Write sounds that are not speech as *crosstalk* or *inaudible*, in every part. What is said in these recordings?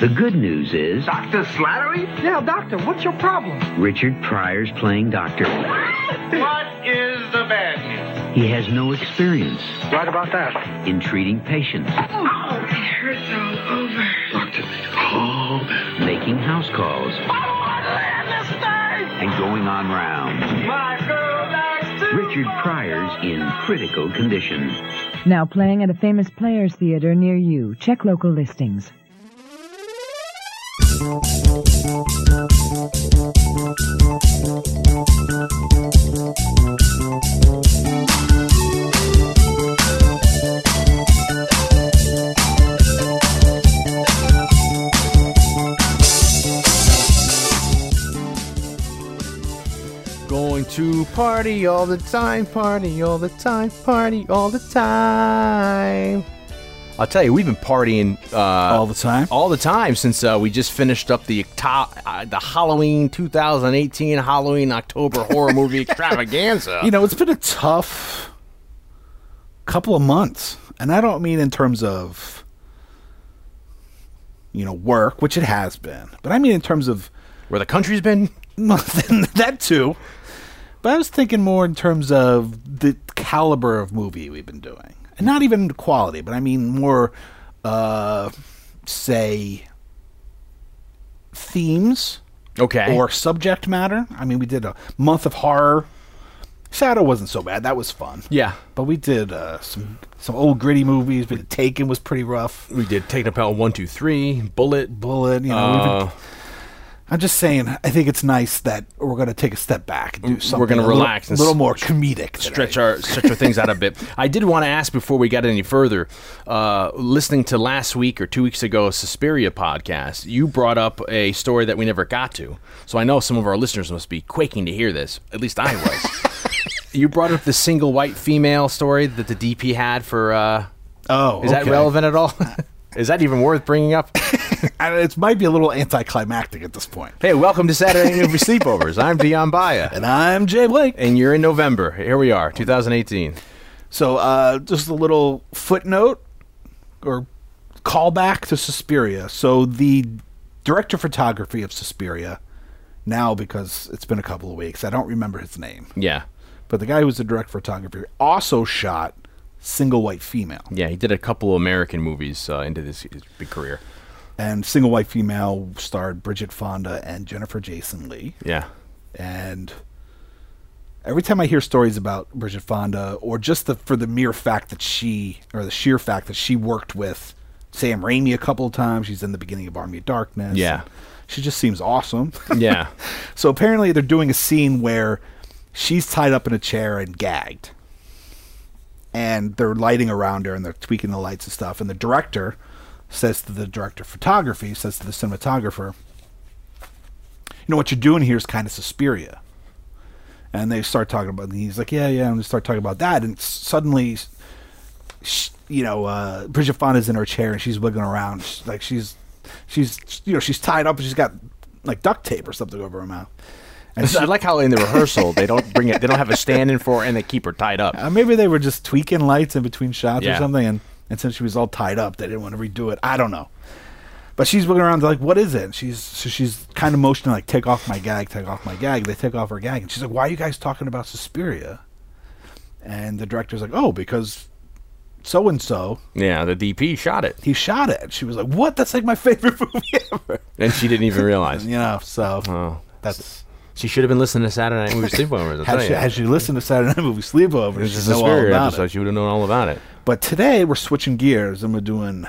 The good news is Dr. Slattery? Yeah, doctor, what's your problem? Richard Pryor's playing doctor. *laughs* What is the bad news? He has no experience Right about that. in treating patients, Oh, it hurts all over. Doctor, calm down. making house calls, and going on rounds. My girl likes to... Richard Pryor's in critical condition. Now playing at a famous players theater near you. Check local listings. Going to party all the time, party all the time, party all the time. I'll tell you, we've been partying uh, All the time? all the time since uh, we just finished up the octo- uh, the Halloween 2018 Halloween October horror movie *laughs* extravaganza. You know, it's been a tough couple of months. And I don't mean in terms of, you know, work, which it has been, but I mean in terms of where the country's been. *laughs* that too. But I was thinking more in terms of the caliber of movie we've been doing. And not even quality, but I mean more, uh, say, themes Okay. or subject matter. I mean, we did a month of horror. Shadow wasn't so bad. That was fun. yeah, But we did uh, some some old gritty movies. We did Taken was pretty rough. we did Taking Apart One Two Three, Bullet. Bullet, you know. we've Uh, been, I'm just saying. I think it's nice that we're going to take a step back and do something. We're a little- relax a little, more comedic. today. stretch our stretch our things out a bit. *laughs* I did want to ask before we got any further. Uh, listening to last week or two weeks ago, Suspiria podcast, you brought up a story that we never got to. So I know some of our listeners must be quaking to hear this. At least I was. *laughs* you brought up the single white female story that the DP had for. Uh, Oh, is that relevant at all? *laughs* is that even worth bringing up? *laughs* And it might be a little anticlimactic at this point. hey, welcome to Saturday Movie Sleepovers. I'm Dion Baya. And I'm Jay Blake. And you're in November. Here we are, 2018. So, uh, just a little footnote or callback to Suspiria. So, the director of photography of Suspiria, now because it's been a couple of weeks, I don't remember his name, Yeah. but the guy who was the director of photography also shot Single White Female. Yeah, he did a couple of American movies uh, into this his big career. And Single White Female starred Bridget Fonda and Jennifer Jason Lee. Yeah. and every time I hear stories about Bridget Fonda, or just the for the mere fact that she, or the sheer fact that she worked with Sam Raimi a couple of times, she's in the beginning of Army of Darkness. Yeah. she just seems awesome. *laughs* Yeah. so apparently they're doing a scene where she's tied up in a chair and gagged, and they're lighting around her and they're tweaking the lights and stuff, and the director says to the director of photography, says to the cinematographer, you know what you're doing here is kind of Suspiria. And they start talking about, and he's like, yeah, yeah, and they start talking about that, and suddenly, sh you know, uh, Bridget Fonda's in her chair and she's wiggling around, She's- like she's, she's, you know, she's tied up and she's got like duct tape or something over her mouth. And she- I like how in the rehearsal they don't bring it. They don't have a stand in for, it and they keep her tied up. uh, maybe they were just tweaking lights in between shots Yeah. or something, and, and since she was all tied up, they didn't want to redo it. I don't know. But she's looking around like, what is it? And she's so she's kind of motioning like, take off my gag, take off my gag. They take off her gag, and she's like, why are you guys talking about Suspiria? And the director's like, oh, because so and so Yeah, the DP shot it, he shot it. She was like, what? That's like my *laughs* favorite movie ever. and she didn't even realize. *laughs* You know, so Oh, that's she should have been listening to Saturday Night Movie *laughs* Sleepovers. Had she, had she listened to Saturday Night Movie Sleepover, This is a know all Suspiria episode. it. She would have known all about it. But today we're switching gears and we're doing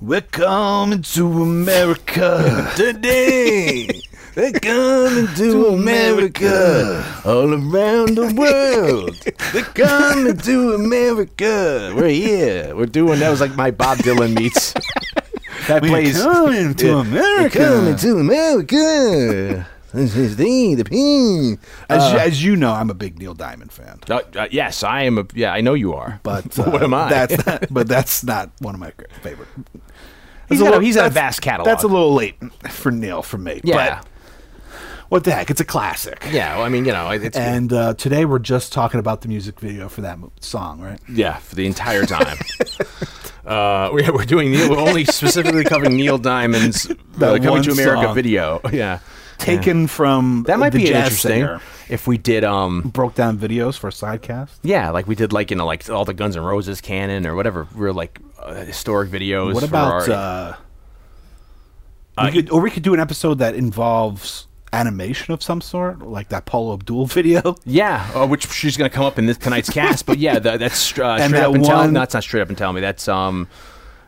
We're coming to America. *laughs* Today, they're coming to America, all around the world. They're coming to America. We're here. We're doing that was like my Bob Dylan meets. *laughs* that We're plays coming to America. We're coming to America. This is the the pin. as, you, as you know, I'm a big Neil Diamond fan. Uh, uh, yes, I am. A, yeah, I know you are. But uh, *laughs* what am I? That's not, *laughs* but that's not one of my favorite. He's That's a got a- little- he's a vast catalog. That's a little late for Neil for me. yeah, But what the heck? It's a classic. yeah. Well, I mean, you know, it's And uh, today we're just talking about the music video for that song, right? yeah for the entire time. *laughs* Uh, we, we're doing Neil. We're only specifically covering Neil Diamond's uh, "Coming to America" song. video. Yeah, Taken from that might be interesting singer. if we did. Um, Broke down videos for a sidecast. yeah, like we did, like you know, like all the Guns N' Roses canon or whatever. Real like uh, historic videos. What about? our- Uh, we could, or we could do an episode that involves animation of some sort, like that Paula Abdul *laughs* video. Yeah, uh, which she's going to come up in this tonight's cast. But yeah, the, that's uh, *laughs* straight that up and tell. one- No, that's not straight up and tell me. That's um,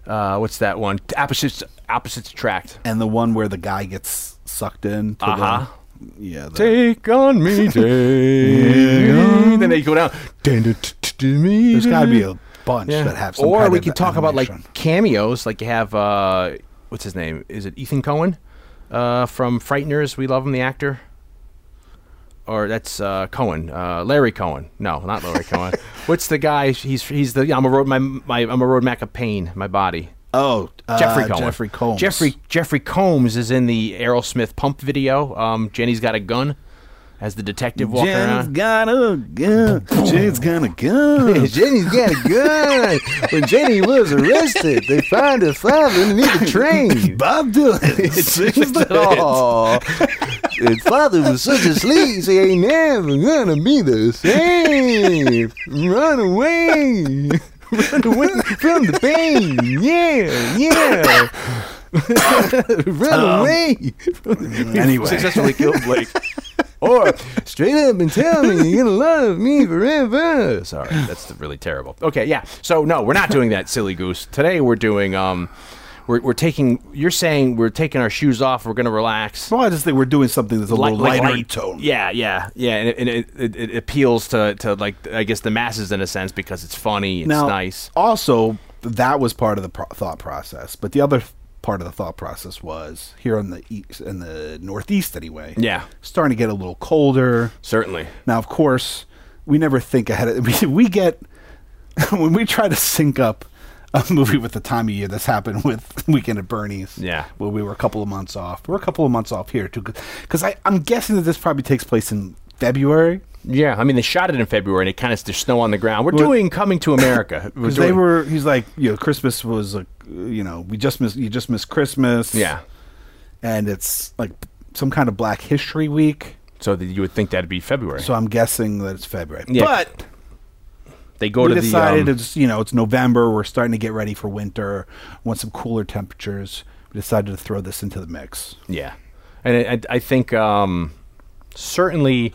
uh, what's that one? Opposites opposites attract. and the one where the guy gets sucked in. To Uh-huh. The, yeah. The, Take on me, *laughs* take on. Then they go down. there's got to be a bunch Yeah. that have some or kind we could talk about like cameos, like you have uh, what's his name? Is it Ethan Cohen uh, from Frighteners? We love him, the actor. Or that's uh, Cohen, uh, Larry Cohen. No, not Larry *laughs* Cohen. What's the guy? He's he's the I'm a road my, my I'm a road Mac of pain. My body. Oh, uh, Jeffrey Combs. Jeffrey Combs. Jeffrey Jeffrey Combs is in the Aerosmith Pump video. Um, Jenny's got a gun as the detective walking Jenny's around. got a gun. Jenny's got a gun. *laughs* Jenny's got a gun. When Jenny was arrested, they found her father underneath the train. *laughs* Bob Dylan. sings the hits. Oh, his father was such a sleaze, he ain't never gonna be the same. Run away. Run away from the pain. Yeah, yeah. *laughs* Run um, away. Anyway. Successfully killed Blake. Or straight up and tell me you're gonna love me forever. Sorry, that's really terrible. Okay, yeah. So no, we're not doing that, silly goose. Today we're doing um, we're we're taking. You're saying we're taking our shoes off. We're gonna relax. Well, I just think we're doing something that's a Light- little like lighter light- tone. Yeah, yeah, yeah, and, it, and it, it, it appeals to, to like I guess the masses in a sense because it's funny, it's now, nice. Also, that was part of the pro- thought process, but the other th- part of the thought process was here in the east, in the northeast anyway. Yeah. starting to get a little colder. Certainly. Now, of course, we never think ahead of *laughs* we, we get *laughs* when we try to sync up a movie with the time of year. This happened with *laughs* Weekend at Bernie's. Yeah. where we were a couple of months off. We're a couple of months off here too, because I'm guessing that this probably takes place in February. Yeah, I mean they shot it in February and it kind of there's snow on the ground. We're Well- doing Coming to America. *coughs* Because they were, he's like, you know, Christmas was like, you know, we just missed, you just missed Christmas. yeah. and it's like some kind of Black History Week. So that you would think that'd be February. So I'm guessing that it's February. Yeah. But they go we to the decided um, it's you know it's November. We're starting to get ready for winter. Want some cooler temperatures. We decided to throw this into the mix. Yeah, and I, I think um, certainly.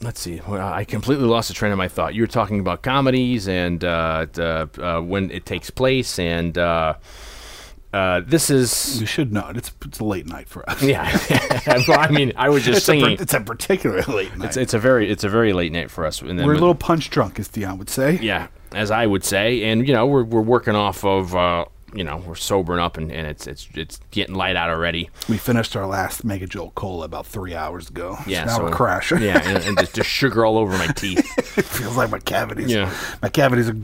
Let's see. Well, I completely lost the train of my thought. You were talking about comedies and uh, the, uh, when it takes place, and uh, uh, this is You should know. It's it's a late night for us. yeah. *laughs* well, I mean, I was just *laughs* it's, a, singing. it's a particularly late night. It's, it's a very it's a very late night for us. And then We're a little punch drunk, as Dion would say. yeah, as I would say, and you know we're we're working off of uh, you know we're sobering up and, and it's it's it's getting light out already. We finished our last Mega Jolt Cola about three hours ago. Yeah, so now so we're crashing. Yeah, and, and just, just sugar all over my *laughs* teeth. it feels like my cavities. Yeah. my cavities are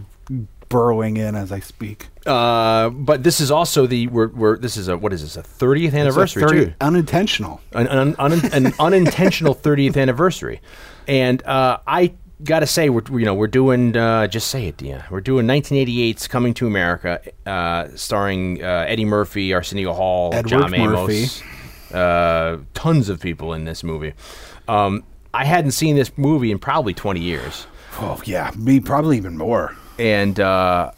burrowing in as I speak. Uh, but this is also the we're, we're this is a what is this a 30th anniversary It's a 30 too unintentional. an, an, un, an unintentional 30th anniversary and uh, I gotta say we're you know we're doing uh, just say it Deanna we're doing 1988's Coming to America uh, starring uh, Eddie Murphy Arsenio Hall Edward John. Amos uh, tons of people in this movie um, I hadn't seen this movie in probably 20 years Oh yeah, me probably even more. and uh,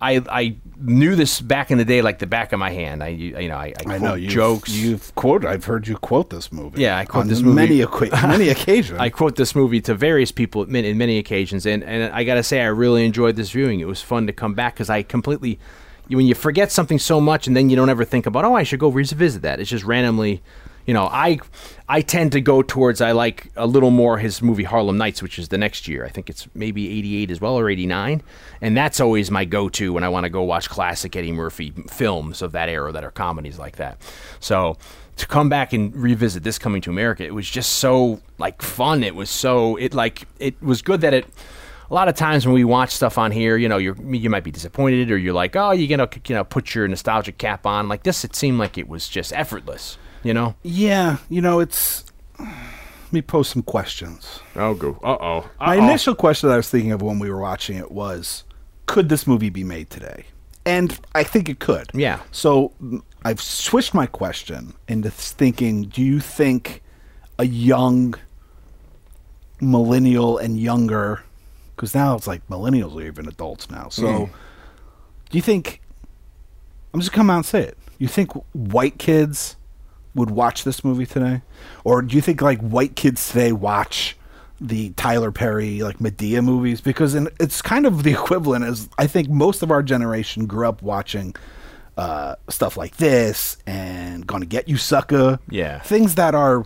I I knew this back in the day like the back of my hand. I you know I, I, I know quote you jokes. You've quoted. I've heard you quote this movie. Yeah, I quote this movie. many *laughs* many occasions. I quote this movie to various people at many, in many occasions, and, and I got to say I really enjoyed this viewing. It was fun to come back because I completely when you forget something so much and then you don't ever think about oh I should go revisit that. It's just randomly. You know, I I tend to go towards I like a little more his movie Harlem Nights, which is the next year. I think it's maybe '88 as well or '89, and that's always my go-to when I want to go watch classic Eddie Murphy films of that era that are comedies like that. So to come back and revisit this coming to America, it was just so like fun. It was so it like it was good that it. A lot of times when we watch stuff on here, you know, you're you might be disappointed or you're like, oh, you're gonna you know put your nostalgic cap on. Like this, it seemed like it was just effortless. You know. yeah, you know it's. Let me pose some questions. Oh, go. Uh oh. My initial question that I was thinking of when we were watching it was, could this movie be made today? And I think it could. Yeah. So I've switched my question into thinking: Do you think a young millennial and younger, because now it's like millennials are even adults now. So, Mm. do you think? I'm just gonna come out and say it. You think white kids would watch this movie today, or do you think like white kids today watch? the Tyler Perry like Madea movies because in, it's kind of the equivalent as I think most of our generation grew up watching uh, stuff like this and Gonna Get You Sucker. Yeah. Things that are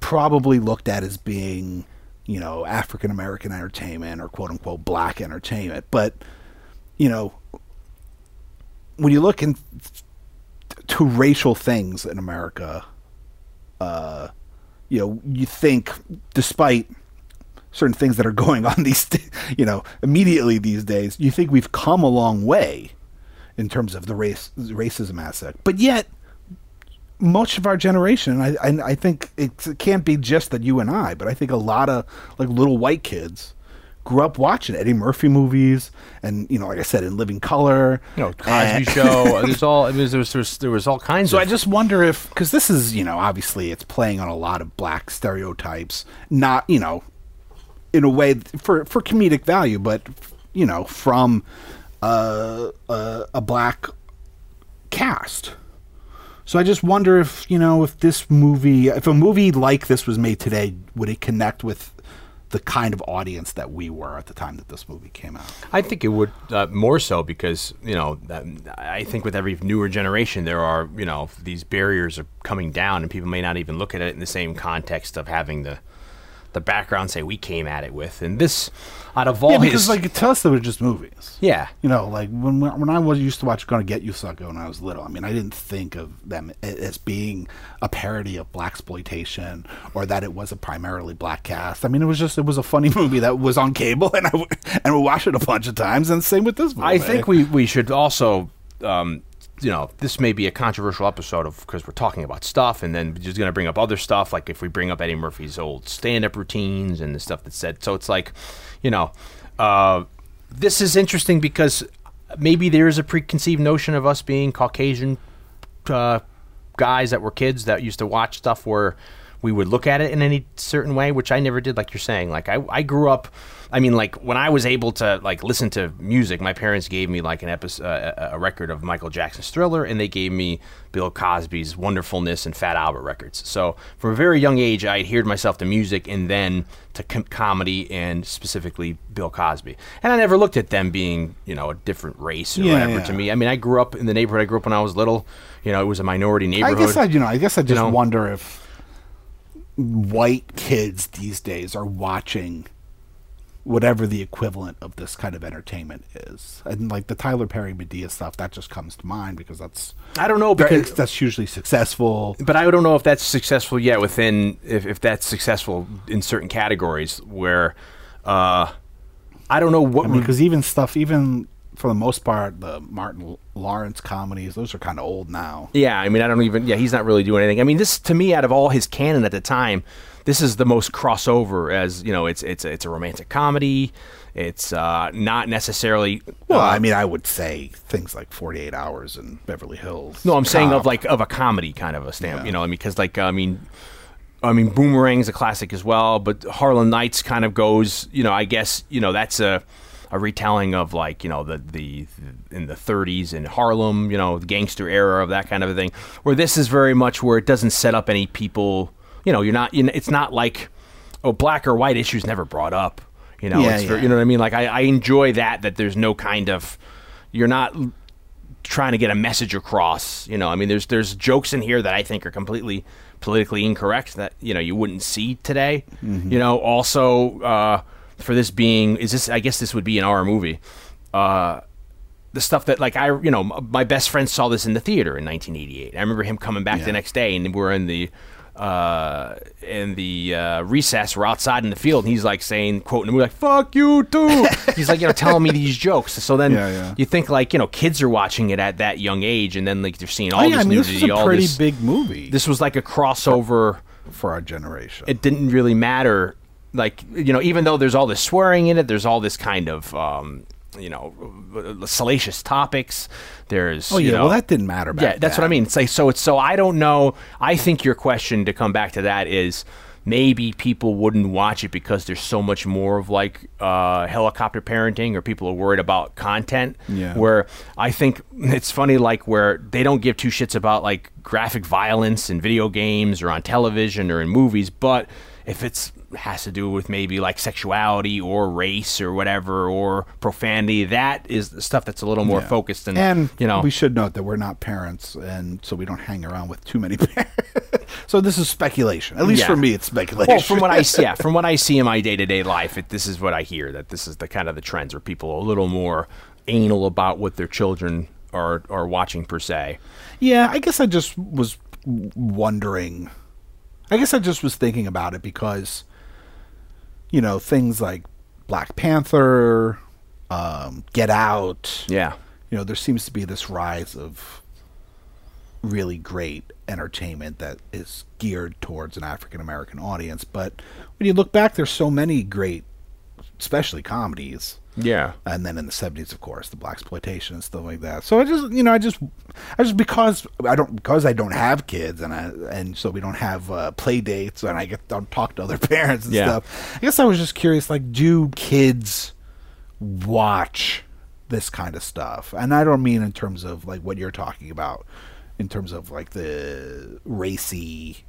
probably looked at as being, you know, African American entertainment or quote unquote black entertainment. But, you know, when you look in to racial things in America, uh, you know, you think despite certain things that are *laughs* going on these, *laughs* you know, immediately these days, you think we've come a long way in terms of the race racism aspect, but yet much of our generation, I I, I think it, it can't be just that you and I, but I think a lot of like little white kids grew up watching Eddie Murphy movies, and you know, like I said, in Living Color, You know, Cosby Show. *laughs* There's all. I mean, there was, there was there was all kinds So of. I just wonder if, because this is, you know, obviously it's playing on a lot of black stereotypes, not, you know, in a way for for comedic value, but you know, from uh, uh, a black cast. So I just wonder if you know if this movie, if a movie like this was made today, would it connect with the kind of audience that we were at the time that this movie came out? I think it would uh, more so because you know I think with every newer generation there are you know these barriers are coming down and people may not even look at it in the same context of having the the background say we came at it with and this out of all yeah, because his like to us, they were just movies. yeah You know, like when when I was used to watch "Gonna Get You Sucker" when I was little. I mean, I didn't think of them as being a parody of black exploitation or that it was a primarily black cast. I mean, it was just it was a funny *laughs* movie that was on cable, and I w- and we watched it a bunch of times. And same with this movie. I think we we should also um, you know this may be a controversial episode of because we're talking about stuff and then just going to bring up other stuff like if we bring up Eddie Murphy's old stand-up routines and the stuff that's said so it's like you know uh, this is interesting because maybe there is a preconceived notion of us being Caucasian uh, guys that were kids that used to watch stuff where we would look at it in any certain way, which I never did. Like you're saying, like I, I grew up. I mean, like when I was able to like listen to music, my parents gave me like an episode, uh, a record of Michael Jackson's Thriller, and they gave me Bill Cosby's Wonderfulness and Fat Albert records. So from a very young age, I adhered myself to music and then to com- comedy and specifically Bill Cosby. And I never looked at them being, you know, a different race or Yeah, whatever. yeah. To me, I mean, I grew up in the neighborhood I grew up when I was little. You know, it was a minority neighborhood. I guess I, you know, I guess I just know? wonder if white kids these days are watching whatever the equivalent of this kind of entertainment is, and like the Tyler Perry Madea stuff, that just comes to mind because that's I don't know that's, because that's usually successful. but I don't know if that's successful yet within if, if that's successful in certain categories where uh I don't know what I mean, because even stuff, even for the most part, the Martin Lawrence comedies, those are kind of old now. Yeah, I mean, I don't even. Yeah, he's not really doing anything. I mean, this to me, out of all his canon at the time, this is the most crossover. As you know, it's it's it's a romantic comedy. It's uh, not necessarily. Well, uh, I mean, I would say things like Forty Eight Hours and Beverly Hills. No, I'm saying of like of a comedy kind of a stamp. Yeah. You know, I mean, because like I mean, I mean, Boomerang's a classic as well, but Harlem Nights kind of goes. You know, I guess you know that's a a retelling of like you know the the, in the 30s in Harlem. You know, the gangster era of that kind of a thing. Where this is very much where it doesn't set up any people. You know, you're not. You know, it's not like oh, black or white issues never brought up. You know, Yeah, yeah. you know what I mean. Like I, I enjoy that that there's no kind of you're not trying to get a message across. You know, I mean, there's there's jokes in here that I think are completely politically incorrect that you know you wouldn't see today. Mm-hmm. You know, also uh, for this being is this I guess this would be an R movie. Uh, the stuff that like I you know my best friend saw this in the theater in 1988. I remember him coming back the next day and we're in the uh in the uh recess we're outside in the field and he's like saying quoting the movie like fuck you too *laughs* he's like you know telling me these jokes so then Yeah, yeah. you think like you know kids are watching it at that young age and then like they're seeing all Oh, this I mean, this nudity is a all pretty this big movie this was like a crossover for our generation. it didn't really matter like you know even though there's all this swearing in it there's all this kind of um you know salacious topics. There's Oh you yeah, know, well that didn't matter. Back yeah, that's what I mean. It's like so. It's so I don't know. I think your question to come back to that is maybe people wouldn't watch it because there's so much more of like uh, helicopter parenting, or people are worried about content. Yeah. Where I think it's funny, like where they don't give two shits about like graphic violence in video games or on television or in movies, but if it's has to do with maybe like sexuality or race or whatever or profanity that is the stuff that's a little more Yeah. focused and, And you know we should note that we're not parents, and so we don't hang around with too many *laughs* parents. so this is speculation. At least Yeah. for me, it's speculation. Well, from what I see, yeah, from what I see in my day to day life, it, this is what I hear. That this is the kind of the trends where people are a little more anal about what their children are are watching per se. Yeah, I guess I just was wondering. I guess I just was thinking about it because, you know, things like Black Panther, um, Get Out. Yeah, You know, there seems to be this rise of really great entertainment that is geared towards an African American audience. But when you look back, there's so many great, especially comedies yeah, and then in the 70s of course the black exploitation and stuff like that. So i just you know i just i just because i don't because i don't have kids and i and so we don't have uh, play dates and i get don't talk to other *laughs* parents and Yeah. stuff. I guess i was just curious like do kids watch this kind of stuff? And i don't mean in terms of like what you're talking about in terms of like the racy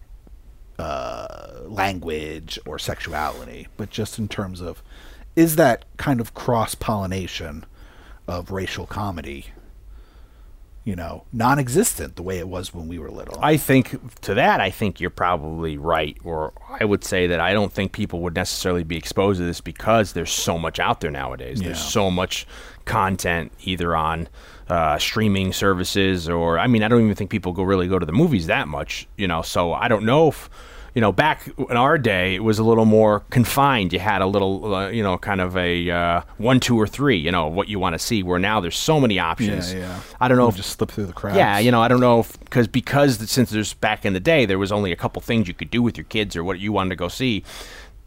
uh, language or sexuality, but just in terms of is that kind of cross pollination of racial comedy, you know, non existent the way it was when we were little? I think to that, I think you're probably right. Or I would say that I don't think people would necessarily be exposed to this because there's so much out there nowadays. There's so much content either on uh, streaming services or I mean, I don't even think people go really go to the movies that much. You know, so I don't know if. You know, back in our day, it was a little more confined. You had a little, uh, you know, kind of a uh, one, two, or three. You know, what you want to see. Where now there's so many options. yeah. yeah. I don't know if just slip through the cracks. yeah, you know, I don't know if because because since there's back in the day there was only a couple things you could do with your kids or what you wanted to go see,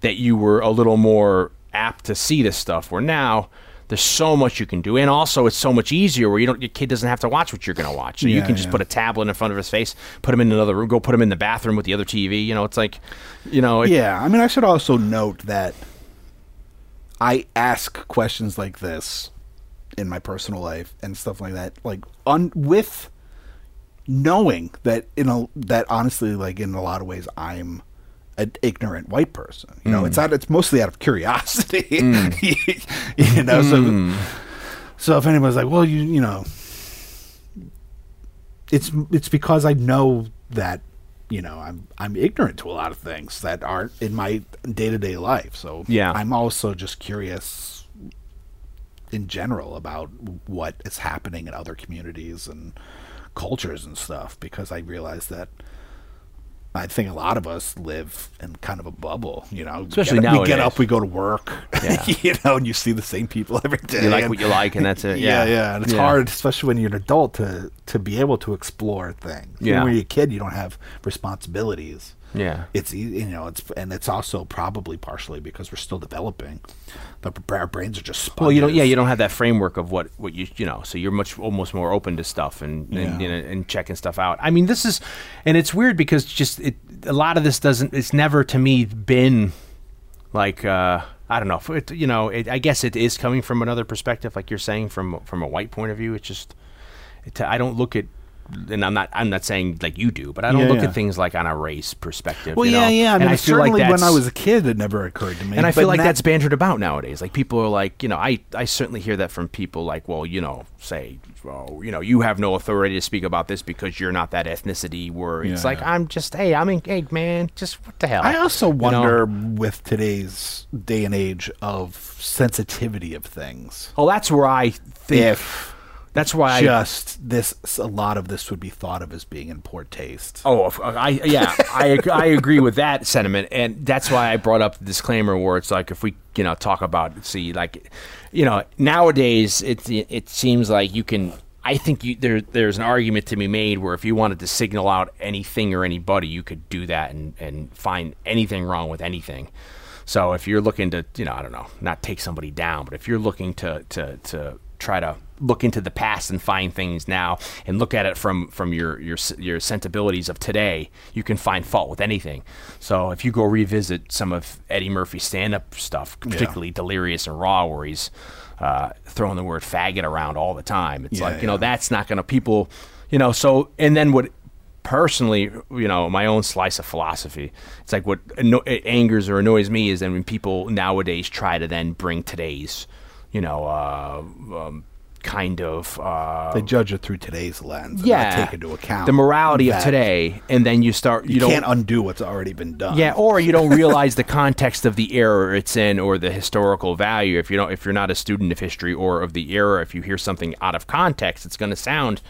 that you were a little more apt to see this stuff. Where now there's so much you can do, and also it's so much easier where you don't your kid doesn't have to watch what you're going to watch. So you can just yeah. put a tablet in front of his face, put him in another room, go put him in the bathroom with the other TV. You know, it's like, you know, it- Yeah, I mean, I should also note that I ask questions like this in my personal life and stuff like that, like on with knowing that you know that honestly, like in a lot of ways, I'm an ignorant white person. You know, it's mm. out. It's mostly out of curiosity. *laughs* Mm. you know, so mm. so if anyone's like, well, you you know, it's it's because I know that you know I'm I'm ignorant to a lot of things that aren't in my day to day life. So Yeah. I'm also just curious in general about what is happening in other communities and cultures and stuff because I realize that. I think a lot of us live in kind of a bubble, you know. Especially get, we get up, we go to work, *laughs* Yeah. you know, and you see the same people *laughs* every day. you like and- what you like, and *laughs* that's it. yeah, Yeah, yeah, and it's Yeah. hard, especially when you're an adult, to to be able to explore things. Yeah. when you're a kid, you don't have responsibilities. Yeah. It's you know, it's and it's also probably partially because we're still developing. The, our brains are just sponges. Well, you don't. Yeah, you don't have that framework of what what you you know. So you're much almost more open to stuff and and, Yeah. you know, and checking stuff out. I mean, this is, and it's weird because just it a lot of this doesn't. It's never to me been like uh I don't know. It, you know, it, I guess it is coming from another perspective, like you're saying from from a white point of view. It's just it, I don't look at. And I'm not. I'm not saying like you do, but I don't Yeah, look yeah. at things like on a race perspective. Well, you yeah, know? yeah. I And mean, feel like certainly when I was a kid, it never occurred to me. and I feel like now- that's bantered about nowadays. Like people are like, you know, I, I certainly hear that from people like, well, you know, say, well, you know, you have no authority to speak about this because you're not that ethnicity. Where it's Yeah. like, I'm just, hey, I'm in, hey, man, just what the hell. I also You know? wonder with today's day and age of sensitivity of things. Oh, that's where I think. If that's why. I, just this, a lot of this would be thought of as being in poor taste. Oh, uh, I yeah, I I agree with that sentiment, and that's why I brought up the disclaimer where it's like if we you know talk about see like you know nowadays it it seems like you can. I think you, there there's an argument to be made where if you wanted to signal out anything or anybody, you could do that and and find anything wrong with anything. So if you're looking to, you know, I don't know, not take somebody down, but if you're looking to to to try to look into the past and find things now and look at it from from your your your sensibilities of today, you can find fault with anything. So if you go revisit some of Eddie Murphy's stand-up stuff, particularly Delirious and Raw, where he's uh, throwing the word faggot around all the time, it's Yeah, like you know that's not going to people, you know. So and then what personally, you know, my own slice of philosophy. It's like what anno- it angers or annoys me is then when people nowadays try to then bring today's, you know, uh, um, kind of. Uh, They judge it through today's lens. Yeah, take into account the morality of today, and then you start. You, You, can't undo what's already been done. yeah, or you don't *laughs* realize the context of the era it's in or the historical value. If you don't, if you're not a student of history or of the era, if you hear something out of context, it's going to sound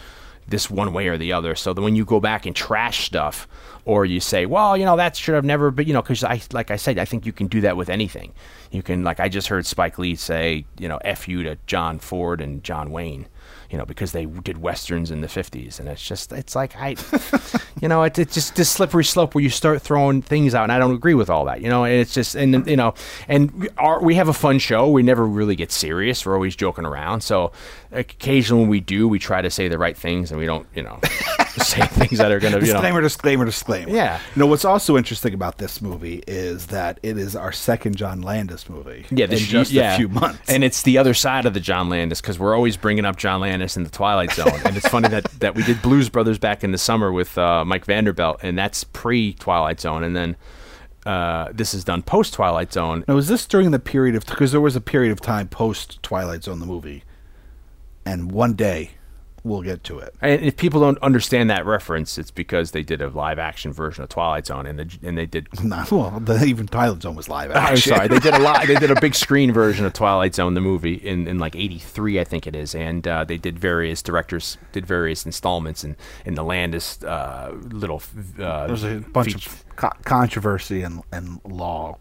this one way or the other. So when you go back and trash stuff, or you say, well, you know, that should have never been, you know, because I, like I said, I think you can do that with anything. You can, like I just heard Spike Lee say, you know, f you to John Ford and John Wayne. You know, because they did westerns in the '50s, and it's just, it's like I, *laughs* you know, it's, it's just this slippery slope where you start throwing things out, and I don't agree with all that. You know, and it's just, and you know, and we have a fun show. We never really get serious. We're always joking around. So occasionally when we do, we try to say the right things, and we don't, you know, *laughs* say things that are going to, you know, Disclaimer, disclaimer, disclaimer. Yeah. You know, what's also interesting about this movie is that it is our second John Landis movie. Yeah, in this just yeah. a few months. and it's the other side of the John Landis because we're always bringing up John Landis in the Twilight Zone, and it's funny that that we did Blues Brothers back in the summer with uh, Mike Vanderbilt, and that's pre Twilight Zone, and then uh, this is done post Twilight Zone. now, was this during the period of because there was a period of time post Twilight Zone the movie, and one day we'll get to it. And if people don't understand that reference, it's because they did a live action version of Twilight Zone, and the, and they did. *laughs* Not, well, the, even Twilight Zone was live *laughs* action. I'm sorry, they did a lot. They did a big *laughs* screen version of Twilight Zone, the movie, in, in like '83, I think it is, and uh, they did various directors did various installments in in the Landis uh, little. Uh, There's a bunch feat- of co- controversy and, and law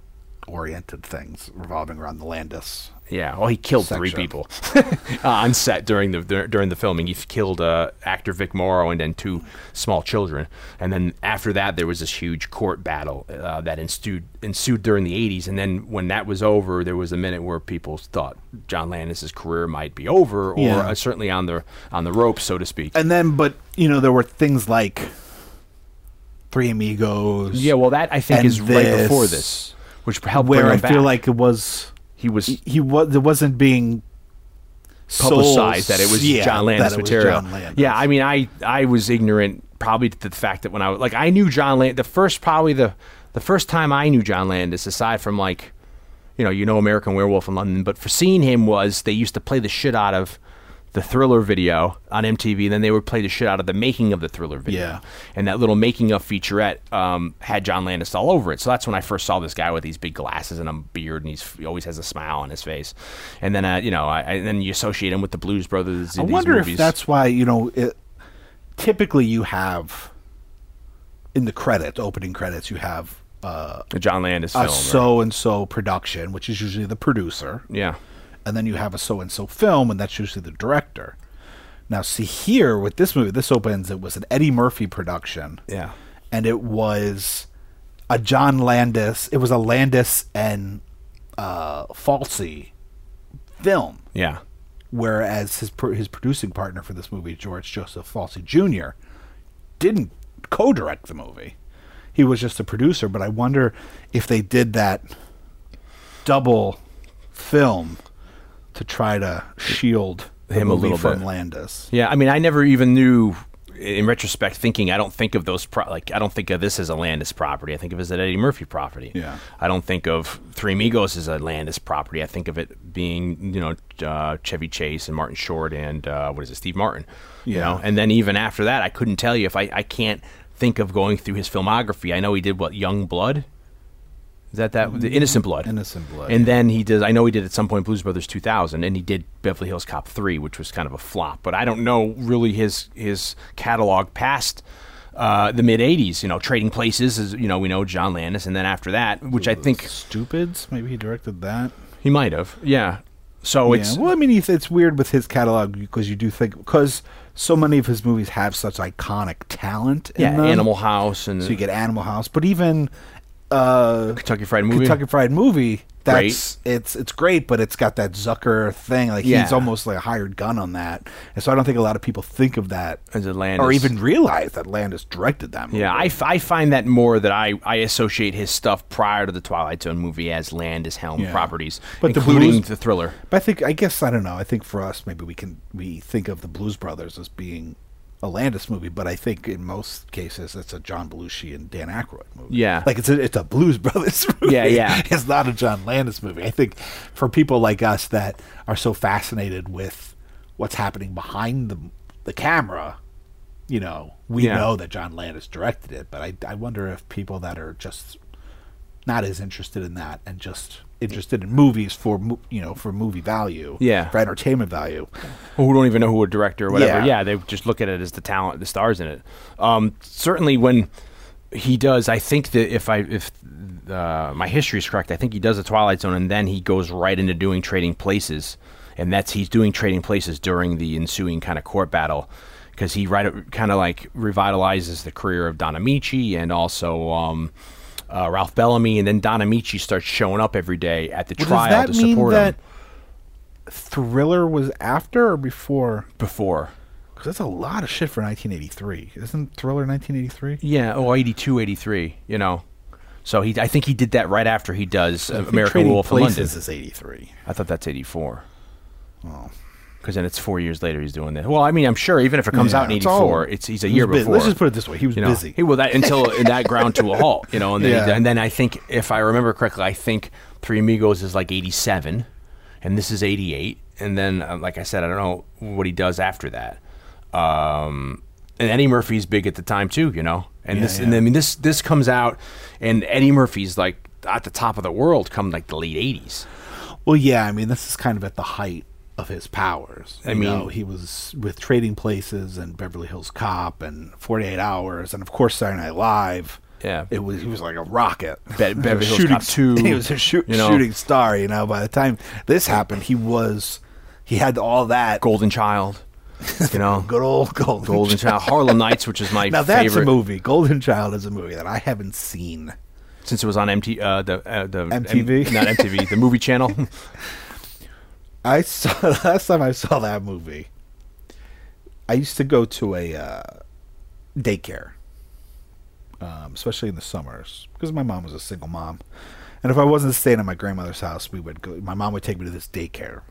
oriented things revolving around the Landis. Yeah, well, he killed three section. people *laughs* uh, on set during the during the filming. He killed uh, actor Vic Morrow and then two small children. And then after that, there was this huge court battle uh, that ensued ensued during the '80s. And then when that was over, there was a minute where people thought John Landis's career might be over, or Yeah. uh, certainly on the on the ropes, so to speak. And then, but you know, there were things like Three Amigos. yeah, well, that I think is right before this, this, which helped where I him feel like it was he was he, he was it wasn't being publicized sold- that it was yeah, John Landis that it was material. John Landis. Yeah, I mean, I I was ignorant probably to the fact that when I was like I knew John Landis the first probably the the first time I knew John Landis aside from like you know you know American Werewolf in London, but for seeing him was they used to play the shit out of the Thriller video on MTV, then they would play the shit out of the making of the Thriller video. Yeah. And that little making of featurette um, had John Landis all over it. So that's when I first saw this guy with these big glasses and a beard, and he's, he always has a smile on his face. And then, uh, you know, I, and then you associate him with the Blues Brothers. I wonder movies. if that's why you know. It, typically, you have in the credits, opening credits, you have uh, a John Landis a film. right? so and so production, which is usually the producer, yeah. And then you have a so and so film, and that's usually the director. Now, see here with this movie, this opens. It was an Eddie Murphy production. Yeah. and it was a John Landis. It was a Landis and uh, Folsey film. Yeah. Whereas his pro- his producing partner for this movie, George Joseph Folsey Jr., didn't co-direct the movie. He was just a producer. But I wonder if they did that double film to try to shield Him a little from bit. Landis. Yeah, I mean, I never even knew. In retrospect, thinking, I don't think of those pro- like I don't think of this as a Landis property. I think of it as an Eddie Murphy property. Yeah. I don't think of Three Amigos as a Landis property. I think of it being you know uh, Chevy Chase and Martin Short and uh, what is it Steve Martin. You Yeah. know, and then even after that, I couldn't tell you if I I can't think of going through his filmography. I know he did what Young Blood. Is that that the Innocent Blood? Innocent Blood, And then he does. I know he did at some point Blues Brothers 2000, and he did Beverly Hills Cop 3, which was kind of a flop. But I don't know really his his catalog past uh, the mid 80s. You know, Trading Places is you know we know John Landis, and then after that, which I think Stupids. Maybe he directed that. he might have. Yeah. So it's yeah. Well, I mean, it's, it's weird with his catalog because you do think because so many of his movies have such iconic talent. in yeah, them. Animal House and So you get Animal House, but even uh, Kentucky Fried Movie. Kentucky Fried Movie. That's it's it's great, but it's got that Zucker thing. Like Yeah. he's almost like a hired gun on that, and so I don't think a lot of people think of that As a Landis. or even realize that Landis directed that movie. Yeah, I, f- I find that more that I, I associate his stuff prior to the Twilight Zone movie as Landis Helm Yeah. properties, But the including Blues- the thriller. But I think I guess I don't know. I think for us, maybe we can we think of the Blues Brothers as being a Landis movie, but I think in most cases it's a John Belushi and Dan Aykroyd movie. Yeah. like it's a it's a Blues *laughs* Brothers movie. Yeah, yeah. *laughs* It's not a John Landis movie. I think for people like us that are so fascinated with what's happening behind the the camera, you know, we Yeah. know that John Landis directed it. But I I wonder if people that are just not as interested in that and just interested in movies for mo- you know for movie value Yeah. for entertainment value who don't even know who a director or whatever. Yeah. Yeah, they just look at it as the talent, the stars in it. Um, certainly, when he does, I think that if I if uh, my history is correct, I think he does the Twilight Zone, and then he goes right into doing Trading Places, and that's he's doing Trading Places during the ensuing kind of court battle. Because he right kind of like revitalizes the career of Don Ameche and also um, uh, Ralph Bellamy, and then Don Ameche starts showing up every day at the Well, trial does that to mean support that him. thriller was after or before Before, because that's a lot of shit for 1983 isn't thriller 1983 Yeah, oh, 82, 83, you know. So he, I think he did that right after he does American Wolf in London. Places is 83 I thought that's 84. oh Because then it's four years later he's doing that. Well, I mean, I'm sure even if it comes Yeah, out in it's all- 84, it's he's a year busy. before. let's just put it this way he was you know, busy He will that until *laughs* that ground to a halt, you know, and then he- Yeah. and then I think if I remember correctly, I think Three Amigos is like 87, and this is 88, and then uh, like I said, I don't know what he does after that. Um, and Eddie Murphy's big at the time too, you know, and Yeah, this and I mean this this comes out, and Eddie Murphy's like at the top of the world come like the late 80s. well yeah i mean this is kind of at the height of his powers. I You mean- know, he was with trading places and beverly hills cop and 48 hours and of course saturday night live. Yeah. it was he was like a rocket. Be- Beverly *laughs* Hills shooting Cop 2, *laughs* he was a shoot, you know. shooting star you know. By the time this happened he was he had all that. Golden Child, you know, *laughs* good old golden, Golden Child, Harlem Nights, which is my now that's favorite. a movie. Golden child is a movie that i haven't seen. Since it was on MT uh, the uh, the MTV? M- not MTV, the movie channel. I saw *laughs* last time I saw that movie. I used to go to a uh, daycare, um, especially in the summers, because my mom was a single mom, and if I wasn't staying at my grandmother's house, we would go. My mom would take me to this daycare,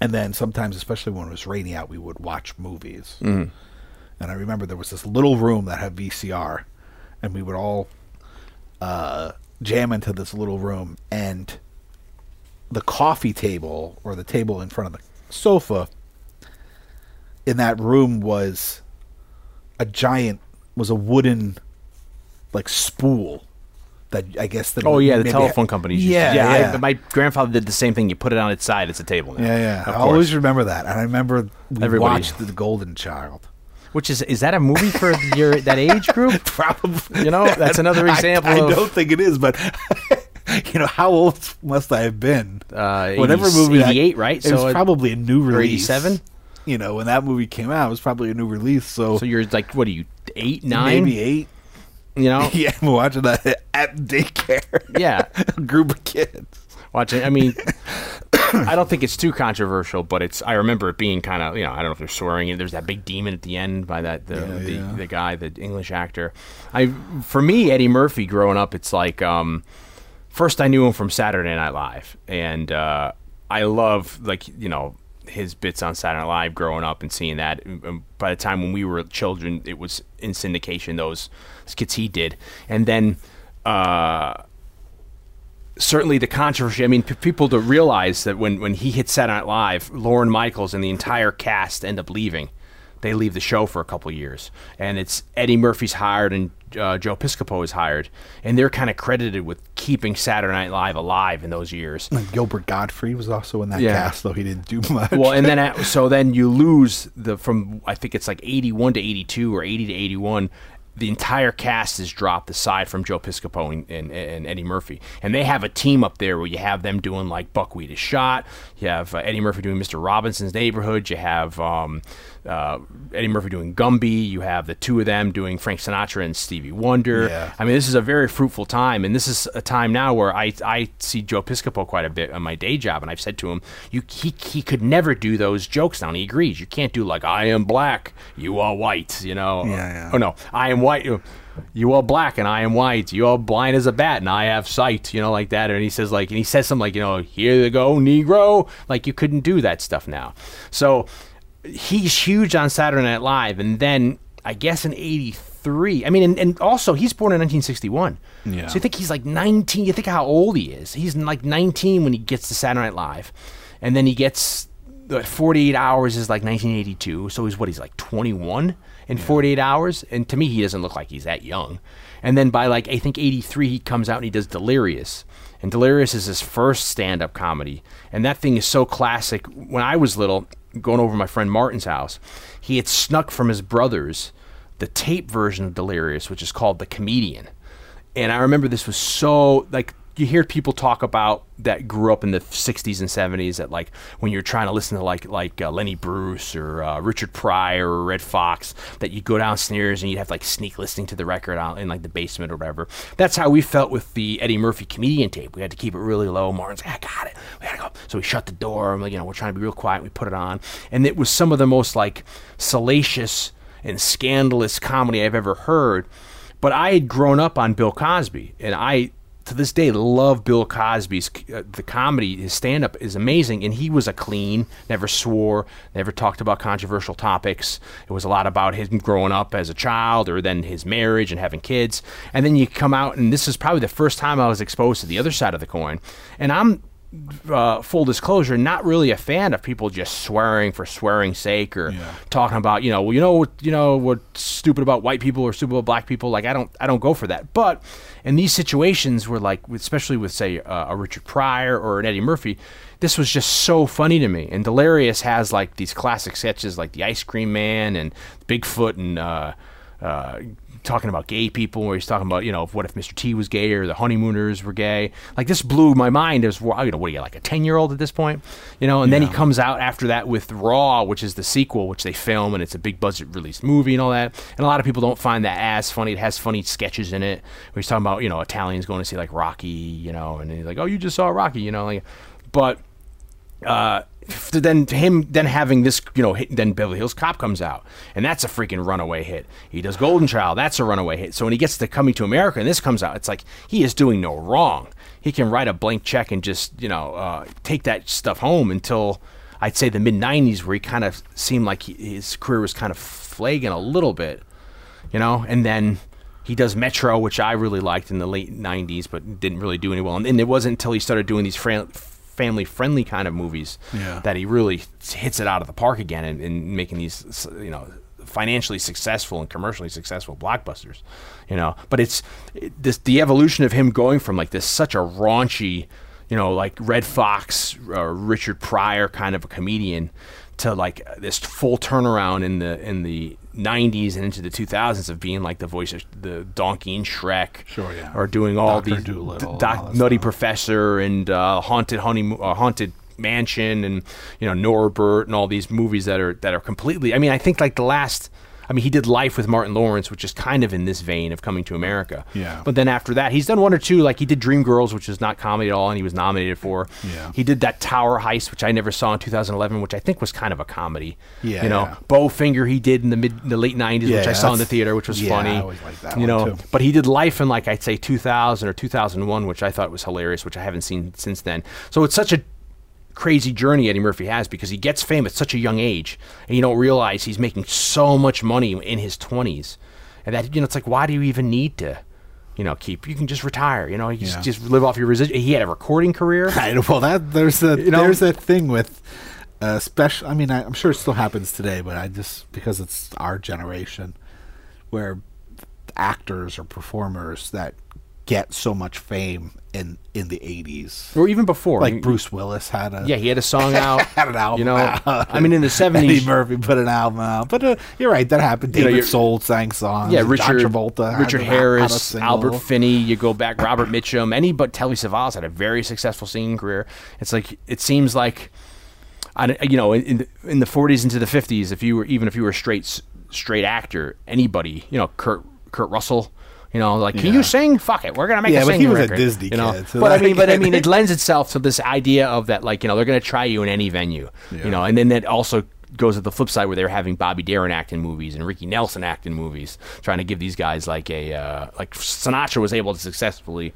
and then sometimes, especially when it was rainy out, we would watch movies. Mm. And I remember there was this little room that had VCR, and we would all uh, jam into this little room, and the coffee table or the table in front of the sofa in that room was a giant was a wooden like spool that I guess the oh yeah, the telephone companies. used to- Yeah, yeah. yeah. I, my grandfather did the same thing. You put it on its side; it's a table. Now. yeah, yeah. I always remember that, and I remember we Everybody- watched the Golden Child. Which is is that a movie for your that age group? *laughs* Probably, You know, that's another *laughs* example I, I of- don't think it is, but *laughs* *laughs* you know, how old must I have been? Uh, Whatever 80 movie, that- 88, right? It So was it- probably a new release. 87? You know, when that movie came out, it was probably a new release. So, So you're like, what are you, eight, nine? maybe eight. You know, *laughs* Yeah, I'm watching that *laughs* at daycare. Yeah. a group of kids. watching. I mean, *coughs* *coughs* I don't think it's too controversial, but it's. I remember it being kind of, you know, I don't know if they're swearing. There's that big demon at the end by that the Yeah, the, yeah. the guy, the English actor. I for me, Eddie Murphy growing up, it's like um, first I knew him from Saturday Night Live, and uh, I love like you know his bits on Saturday Night Live growing up and seeing that. Um, By the time when we were children, it was in syndication those skits he did, and then. Uh, certainly the controversy. I mean, p- people to realize that when, when he hit Saturday Night Live, Lorne Michaels and the entire cast end up leaving. They leave the show for a couple years, and it's Eddie Murphy's hired and uh, Joe Piscopo is hired, and they're kind of credited with keeping Saturday Night Live alive in those years. And Gilbert Gottfried was also in that Yeah. cast, though he didn't do much. well, and then *laughs* at, so then you lose the from I think it's like eighty one to eighty two or eighty to eighty one. The entire cast is dropped aside from Joe Piscopo and, and, and Eddie Murphy, and they have a team up there where you have them doing like Buckwheat is shot. You have uh, Eddie Murphy doing Mr. Robinson's Neighborhood. You have um, uh, Eddie Murphy doing Gumby. You have the two of them doing Frank Sinatra and Stevie Wonder. Yeah. I mean, this is a very fruitful time, and this is a time now where I I see Joe Piscopo quite a bit on my day job, and I've said to him, you he he could never do those jokes now. And he agrees. You can't do like I am black, you are white. You know. Yeah, yeah. Oh no, I am white. You are black and I am white. You are blind as a bat and I have sight. You know, like that. And he says like, and he says something like, you know, here you go, Negro. Like you couldn't do that stuff now. So he's huge on Saturday Night Live, and then I guess in '83. I mean, and, and also he's born in 1961. Yeah. So you think he's like 19? You think how old he is? He's like 19 when he gets to Saturday Night Live, and then he gets what, 48 hours is like 1982. So he's what? He's like 21 in 48 hours, and to me, he doesn't look like he's that young. And then by like I think 83, he comes out and he does Delirious. And Delirious is his first stand-up comedy, and that thing is so classic. When I was little, going over my friend Martin's house, he had snuck from his brothers the tape version of Delirious, which is called The Comedian. And I remember this was so like you hear people talk about that grew up in the 60s and 70s that like when you're trying to listen to like like uh, Lenny Bruce or uh, Richard Pryor or Redd Foxx that you go downstairs and you'd have like sneak listening to the record out in like the basement or whatever. That's how we felt with the Eddie Murphy comedian tape. We had to keep it really low. Martin's like, I got it. We gotta go. So we shut the door. Like, you know, we're trying to be real quiet. We put it on, and it was some of the most like salacious and scandalous comedy I've ever heard. But I had grown up on Bill Cosby, and I to this day love Bill Cosby's uh, the comedy. His stand up is amazing, and he was a clean, never swore, never talked about controversial topics. It was a lot about him growing up as a child, or then his marriage and having kids. And then you come out, and this is probably the first time I was exposed to the other side of the coin. And I'm uh, full disclosure, not really a fan of people just swearing for swearing's sake or talking about you know well, you know what you know what's stupid about white people or stupid about black people. Like I don't I don't go for that. But in these situations where like especially with say uh, a Richard Pryor or an Eddie Murphy, this was just so funny to me. And Delirious has like these classic sketches like the Ice Cream Man and Bigfoot and. Uh, uh, talking about gay people, where he's talking about, you know, what if Mr. T was gay or the honeymooners were gay. Like this blew my mind as well. You know, what are you like a ten year old at this point? You know, and then he comes out after that with Raw, which is the sequel, which they film and it's a big budget release movie and all that. And a lot of people don't find that as funny. It has funny sketches in it. Where he's talking about, you know, Italians going to see like Rocky, you know, and he's like, oh, you just saw Rocky, you know, like, but uh, then him then having this, you know, hit, then Beverly Hills Cop comes out, and that's a freaking runaway hit. He does Golden Child, that's a runaway hit. So when he gets to Coming to America and this comes out, it's like he is doing no wrong. He can write a blank check and just, you know, uh, take that stuff home until I'd say the mid '90s, where he kind of seemed like he, his career was kind of flagging a little bit, you know, and then. He does Metro, which I really liked in the late '90s, but didn't really do any well. And, it wasn't until he started doing these family friendly kind of movies Yeah. that he really hits it out of the park again and, and making these you know financially successful and commercially successful blockbusters you know but it's it, this the evolution of him going from like this such a raunchy you know like Redd Foxx uh, richard pryor kind of a comedian to like this full turnaround in the in the 90s and into the 2000s of being like the voice of the donkey and Shrek Sure, yeah. or doing all Dr. these Dolittle and Doc- all Nutty stuff. Professor and uh, Haunted Honeymoon, uh, Haunted Mansion, and you know Norbit, and all these movies that are that are completely. I mean, I think like the last. I mean, he did Life with Martin Lawrence, which is kind of in this vein of Coming to America. Yeah. But then after that, he's done one or two. Like he did Dreamgirls, which is not comedy at all, and he was nominated for. Yeah. He did that Tower Heist, which I never saw in 2011, which I think was kind of a comedy. Yeah, You know, yeah. Bowfinger he did in the mid, the late 90s, Yeah, which I saw in the theater, which was yeah, funny. I always liked that You know, too. but he did Life in like I'd say 2000 or 2001, which I thought was hilarious, which I haven't seen since then. So it's such a crazy journey Eddie Murphy has because he gets fame at such a young age, and you don't realize he's making so much money in his 20s, and that you know it's like why do you even need to, you know, keep? You can just retire. You know, you just, Yeah. just live off your residual. He had a recording career. *laughs* Well, that there's a You know? there's that thing with uh, special. I mean, I, I'm sure it still happens today, but I just because it's our generation where actors or performers that get so much fame in in the 80s, Or even before, like You- Bruce Willis had a Yeah, he had a song *laughs* out. had an album. You know, out. I mean, in the *laughs* seventies, Eddie Murphy put an album out, but uh, you're right, that happened. You David you're- Soul sang songs. yeah, Richard Travolta, had Richard Harris. Albert Finney. You go back, Robert Mitchum. Any but Telly Savalas had a very successful singing career. It's like it seems like I, you know, in the, in the 40s into the 50s, if you were even if you were a straight straight actor, anybody, you know, Kurt Kurt Russell, you know, like can Yeah. you sing? Fuck it, we're gonna make Yeah, a but he was a Disney you know? kid, so but I mean, but I mean, it lends itself to this idea of that, like you know, they're gonna try you in any venue, you know, and then that also goes to the flip side where they're having Bobby Darin act in movies and Ricky Nelson act in movies, trying to give these guys like a uh, like Sinatra was able to successfully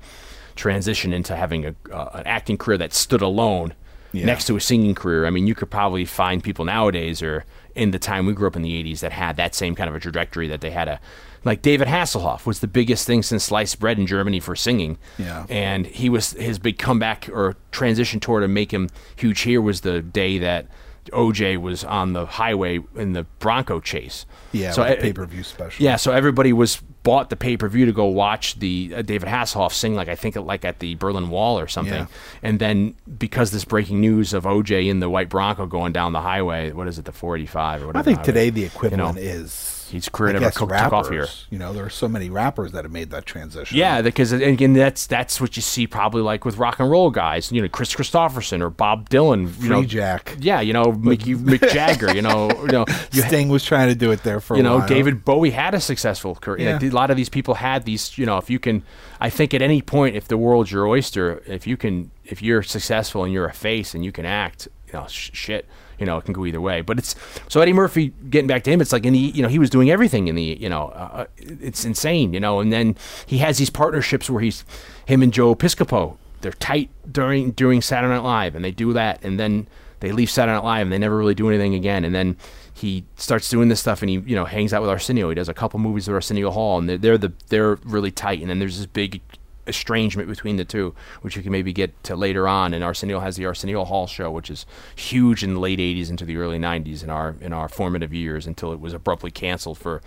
transition into having a uh, an acting career that stood alone Yeah. next to a singing career. I mean, you could probably find people nowadays or in the time we grew up in the 80s that had that same kind of a trajectory that they had a like David Hasselhoff was the biggest thing since sliced bread in Germany for singing. Yeah. And he was his big comeback or transition tour to make him huge here was the day that OJ was on the highway in the Bronco chase. Yeah, so with the e- pay-per-view special. Yeah, so everybody was bought the pay per view to go watch the uh, David Hasselhoff sing, like I think like at the Berlin Wall or something. Yeah. And then because this breaking news of OJ in the white Bronco going down the highway, what is it, the 485 or whatever? I think highway, today the you equivalent know, is He's career I guess co- took off here. You know, there are so many rappers that have made that transition. Yeah, because again, that's that's what you see probably like with rock and roll guys. You know, Kris Kristofferson or Bob Dylan. You Free know, Jack. Yeah, you know, Mickey Mick *laughs* Jagger. You know, you know, you Sting was trying to do it there for you a know, while. David Bowie had a successful career. Yeah. a lot of these people had these. You know, if you can, I think at any point, if the world's your oyster, if you can, if you're successful and you're a face and you can act, you know, sh- shit, you know, it can go either way. But it's so Eddie Murphy. Getting back to him, it's like in the, you know, he was doing everything in the, you know, uh, it's insane, you know. And then he has these partnerships where he's him and Joe Piscopo. They're tight during during Saturday Night Live, and they do that, and then they leave Saturday Night Live, and they never really do anything again. And then he starts doing this stuff, and he you know hangs out with Arsenio. He does a couple movies with Arsenio Hall, and they're, they're the they're really tight. And then there's this big estrangement between the two, which you can maybe get to later on. And Arsenio has the Arsenio Hall show, which is huge in the late '80s into the early '90s in our in our formative years until it was abruptly canceled for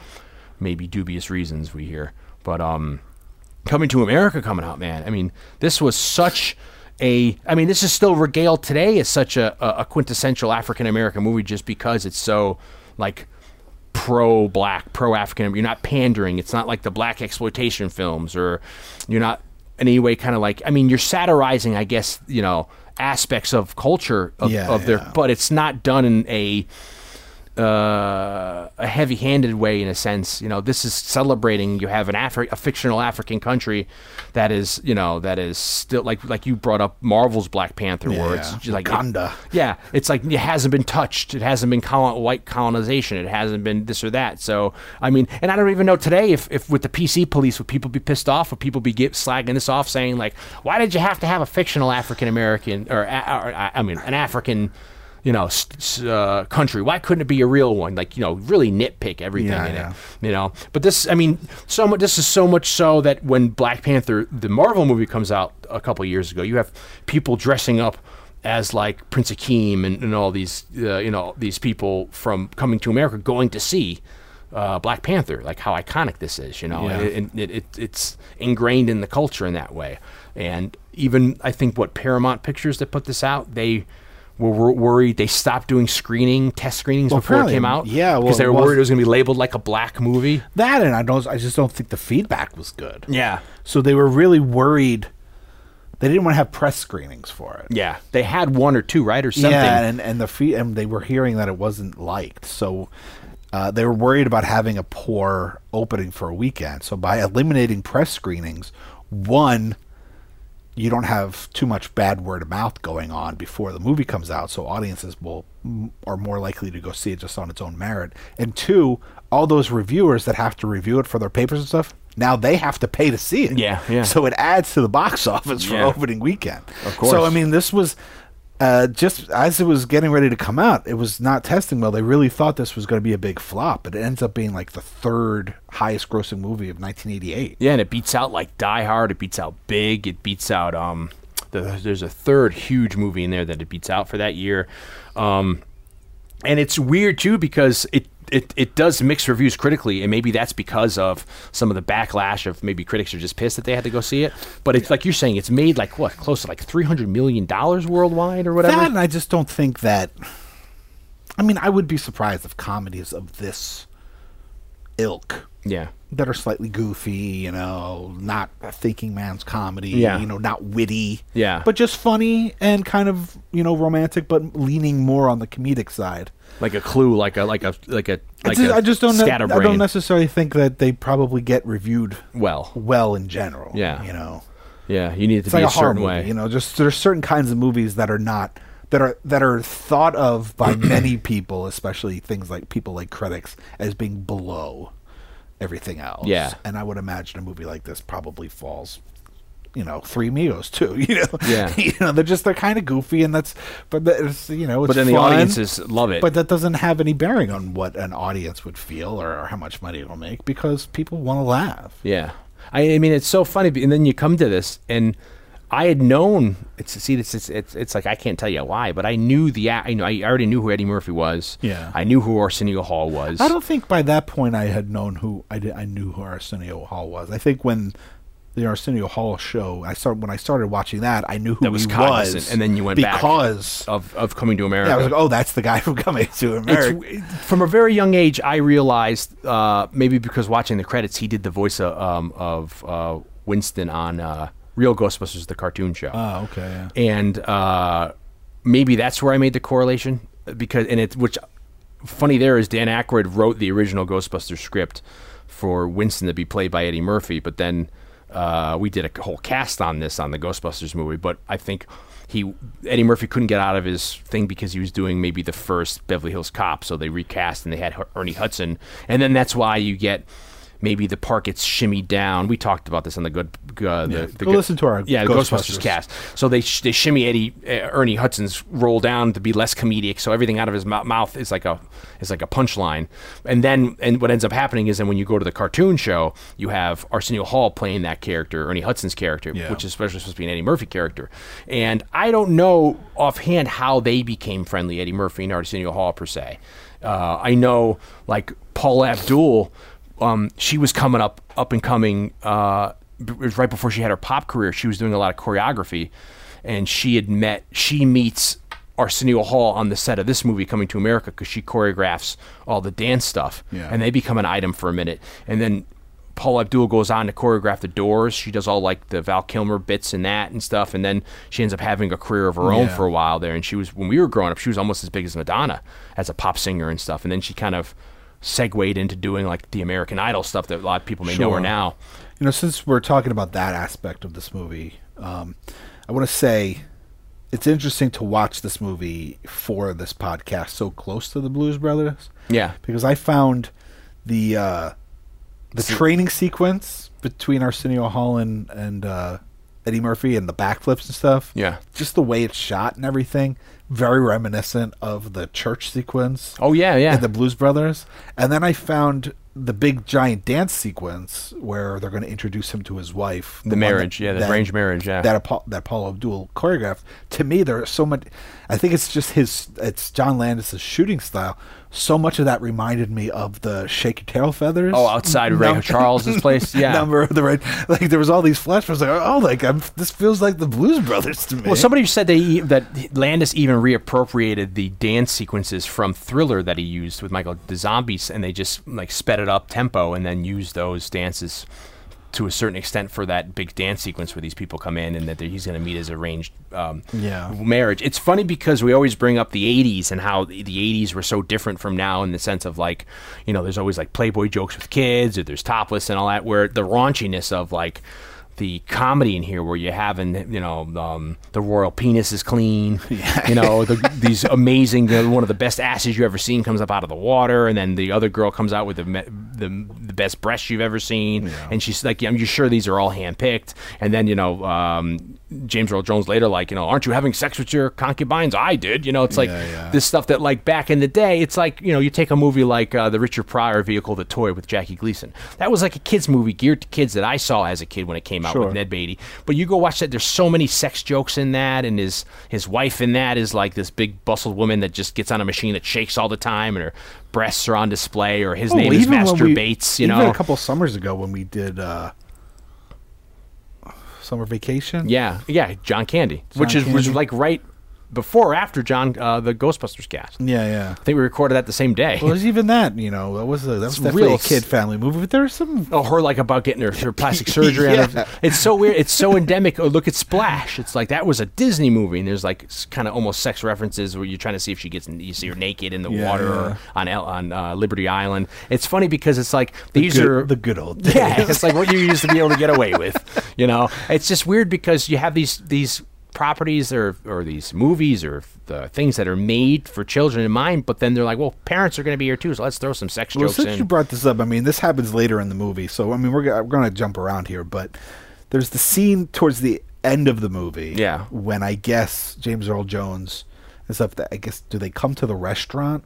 maybe dubious reasons we hear. But um, coming to America coming out, man. I mean, this was such a. I mean, this is still regaled today as such a, a, quintessential African American movie just because it's so like pro black, pro African. You're not pandering. It's not like the black exploitation films, or you're not in any way kind of like. I mean, you're satirizing, I guess, you know, aspects of culture of, Yeah, of their, yeah. but it's not done in a uh, a heavy-handed way in a sense. You know, this is celebrating. You have an Afri- a fictional African country that is, you know, that is still like like you brought up Marvel's Black Panther, where it's just like Wakanda. yeah, it's like it hasn't been touched. It hasn't been colon- white colonization. It hasn't been this or that. So I mean, and I don't even know today if, if with the PC police would people be pissed off? Would people be get, slagging this off, saying like, why did you have to have a fictional African American or, or I mean an African you know, uh, country. Why couldn't it be a real one? Like, you know, really nitpick everything Yeah, in yeah. it. You know, but this, I mean, so much. This is so much so that when Black Panther, the Marvel movie, comes out a couple years ago, you have people dressing up as like Prince Akeem and, and all these, uh, you know, these people from coming to America going to see. Uh, Black Panther, like how iconic this is, you know, Yeah. it, it, it, it's ingrained in the culture in that way. And even I think what Paramount Pictures that put this out, they were wor- worried they stopped doing screening test screenings Well, before it came out. yeah, well, because they were worried it was going to be labeled like a black movie. that, and I don't. I just don't think the feedback was good. Yeah, So they were really worried. They didn't want to have press screenings for it. yeah, they had one or two right or something. Yeah, and and the fee, and they were hearing that it wasn't liked, so uh, they were worried about having a poor opening for a weekend. So by eliminating press screenings, one, you don't have too much bad word of mouth going on before the movie comes out, so audiences will are more likely to go see it just on its own merit. And two, all those reviewers that have to review it for their papers and stuff. Now they have to pay to see it. Yeah, yeah. So it adds to the box *laughs* office for Yeah. opening weekend. Of course. So I mean, this was uh, just as it was getting ready to come out. It was not testing well. They really thought this was going to be a big flop, but it ends up being like the third highest grossing movie of 1988. Yeah, and it beats out like Die Hard. It beats out Big. It beats out um. The, there's a third huge movie in there that it beats out for that year, um, and it's weird too because it. It, it does mix reviews critically, and maybe that's because of some of the backlash of maybe critics are just pissed that they had to go see it. But it's like you're saying, it's made like what, close to like three hundred million dollars worldwide or whatever. That, and I just don't think that. I mean, I would be surprised if comedies of this ilk yeah, that are slightly goofy, you know, not a thinking man's comedy, Yeah. you know, not witty, Yeah. but just funny and kind of you know romantic, but leaning more on the comedic side. like a clue, like a like a like a I like just, a I just don't. Ne- I don't necessarily think that they probably get reviewed well. well in general. Yeah. you know, Yeah, you need it to it's be like a a certain movie. way. You know, just there's certain kinds of movies that are not that are that are thought of by *clears throat* many people, especially things like people like critics, as being below everything else. Yeah. and I would imagine a movie like this probably falls. You know, Three Amigos too. *laughs* You know, Yeah. *laughs* you know, they're just they're kind of goofy, and that's, but it's you know, it's but then the audiences love it. But that doesn't have any bearing on what an audience would feel or, or how much money it'll make because people want to laugh. Yeah, I, I mean it's so funny, and then you come to this, and I had known it's see it's it's it's, it's like I can't tell you why, but I knew the I know I already knew who Eddie Murphy was. Yeah. I knew who Arsenio Hall was. I don't think by that point I had known who I did, I knew who Arsenio Hall was. I think when the Arsenio Hall show, I started when I started watching that, I knew who That was he cognizant, was, and then you went back. because of of coming to America. yeah, I was like, oh, that's the guy from Coming to America. It's, from a very young age, I realized uh, maybe because watching the credits, he did the voice of, um, of uh, Winston on uh, Real Ghostbusters, the cartoon show. oh, okay. Yeah. and uh, maybe that's where I made the correlation because and it's which funny there is Dan Aykroyd wrote the original Ghostbusters script for Winston to be played by Eddie Murphy, but then uh, we did a whole cast on this on the Ghostbusters movie. But I think he Eddie Murphy couldn't get out of his thing because he was doing maybe the first Beverly Hills Cop, so they recast and they had Ernie Hudson, and then that's why you get. Maybe the park gets shimmied down. We talked about this on the good. Uh, the, Yeah. the Go good- listen to our yeah Ghostbusters Ghostbusters. cast. So they sh- they shimmy Eddie uh, Ernie Hudson's roll down to be less comedic. So everything out of his mou- mouth is like a is like a punchline. And then and what ends up happening is then when you go to the cartoon show, you have Arsenio Hall playing that character, Ernie Hudson's character, Yeah. which is especially supposed to be an Eddie Murphy character. And I don't know offhand how they became friendly, Eddie Murphy and Arsenio Hall per se. Uh, I know like Paula Abdul. Um, she was coming up, up and coming. Uh, it was right before she had her pop career. She was doing a lot of choreography, and she had met. She meets Arsenio Hall on the set of this movie, Coming to America, because she choreographs all the dance stuff, Yeah. and they become an item for a minute, and then. Paula Abdul goes on to choreograph the Doors. She does all like the Val Kilmer bits and that and stuff, and then she ends up having a career of her own Yeah. for a while there. And she was when we were growing up, she was almost as big as Madonna as a pop singer and stuff. And then she kind of segued into doing like the American Idol stuff that a lot of people may know her now. You know, since we're talking about that aspect of this movie, um, I want to say it's interesting to watch this movie for this podcast so close to the Blues Brothers. Yeah. because I found the uh, the training sequence between Arsenio Hall and, and uh, Eddie Murphy and the backflips and stuff. Yeah. just the way it's shot and everything, very reminiscent of the church sequence. Oh yeah, yeah. the Blues Brothers. And then I found the big giant dance sequence where they're going to introduce him to his wife. The one marriage, yeah, the arranged marriage, yeah. That Paul, that Paula Abdul choreographed. To me, there's so much. I think it's just his. It's John Landis' shooting style. So much of that reminded me of the Shake Your Tail Feathers. Oh, outside Ray num- Charles's place? *laughs* Yeah. number of the right. Like there was all these flashbacks. Like oh, like I'm, this feels like the Blues Brothers to me. Well, somebody said they that Landis even reappropriated the dance sequences from Thriller that he used with Michael the Zombies, and they just like sped it up tempo and then used those dances to a certain extent for that big dance sequence where these people come in and that he's going to meet his arranged um, Yeah. marriage. It's funny because we always bring up the '80s and how the the '80s were so different from now in the sense of like, you know, there's always like Playboy jokes with kids or there's topless and all that. Where the raunchiness of like the comedy in here where you're having you know um, the royal penis is clean *laughs* you know the, these amazing one of the best asses you've ever seen comes up out of the water and then the other girl comes out with the me- the, the best breasts you've ever seen and she's like I'm sure these are all handpicked? And then you know um, James Earl Jones later like you know aren't you having sex with your concubines? I did. You know it's like Yeah, yeah. this stuff that like back in the day it's like you know you take a movie like uh, the Richard Pryor vehicle the toy with Jackie Gleason. That was like a kids movie geared to kids that I saw as a kid when it came out Sure. with Ned Beatty. But you go watch that there's so many sex jokes in that and his his wife in that is like this big bustled woman that just gets on a machine that shakes all the time and her breasts are on display or his Oh, name is Master we- Bates you even know? a couple summers ago when we did uh, summer vacation. yeah yeah John Candy which John is was like right before or after John uh, the Ghostbusters cast. Yeah, yeah. I think we recorded that the same day. Well, there's even that. You know, that was a, that was definitely real a kid family movie, but there's some. Oh, her like about getting her, her plastic *laughs* surgery. Yeah. It's so weird. It's so endemic. Oh, look at Splash. It's like that was a Disney movie, and there's like kind of almost sex references where you're trying to see if she gets you see her naked in the Yeah, water yeah. or on El- on uh, Liberty Island. It's funny because it's like these good- are the good old days. Yeah, it's like what you used to be able to get away with. You know, it's just weird because you have these these properties or or these movies or the things that are made for children in mind, but then they're like, well, parents are going to be here too, so let's throw some sex Well, jokes since in. you brought this up, I mean, this happens later in the movie, so I mean, we're, we're going to jump around here, but there's the scene towards the end of the movie, Yeah. when I guess James Earl Jones and stuff. That I guess do they come to the restaurant?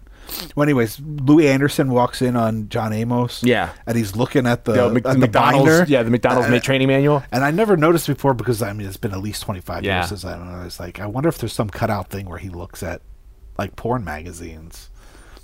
Well, anyways, Louie Anderson walks in on John Amos, Yeah. and he's looking at the, The Mc- at the McDonald's, binder. yeah, the McDonald's Uh, training manual. And I never noticed before because I mean it's been at least twenty five Yeah. years since I don't know. It's like I wonder if there's some cutout thing where he looks at like porn magazines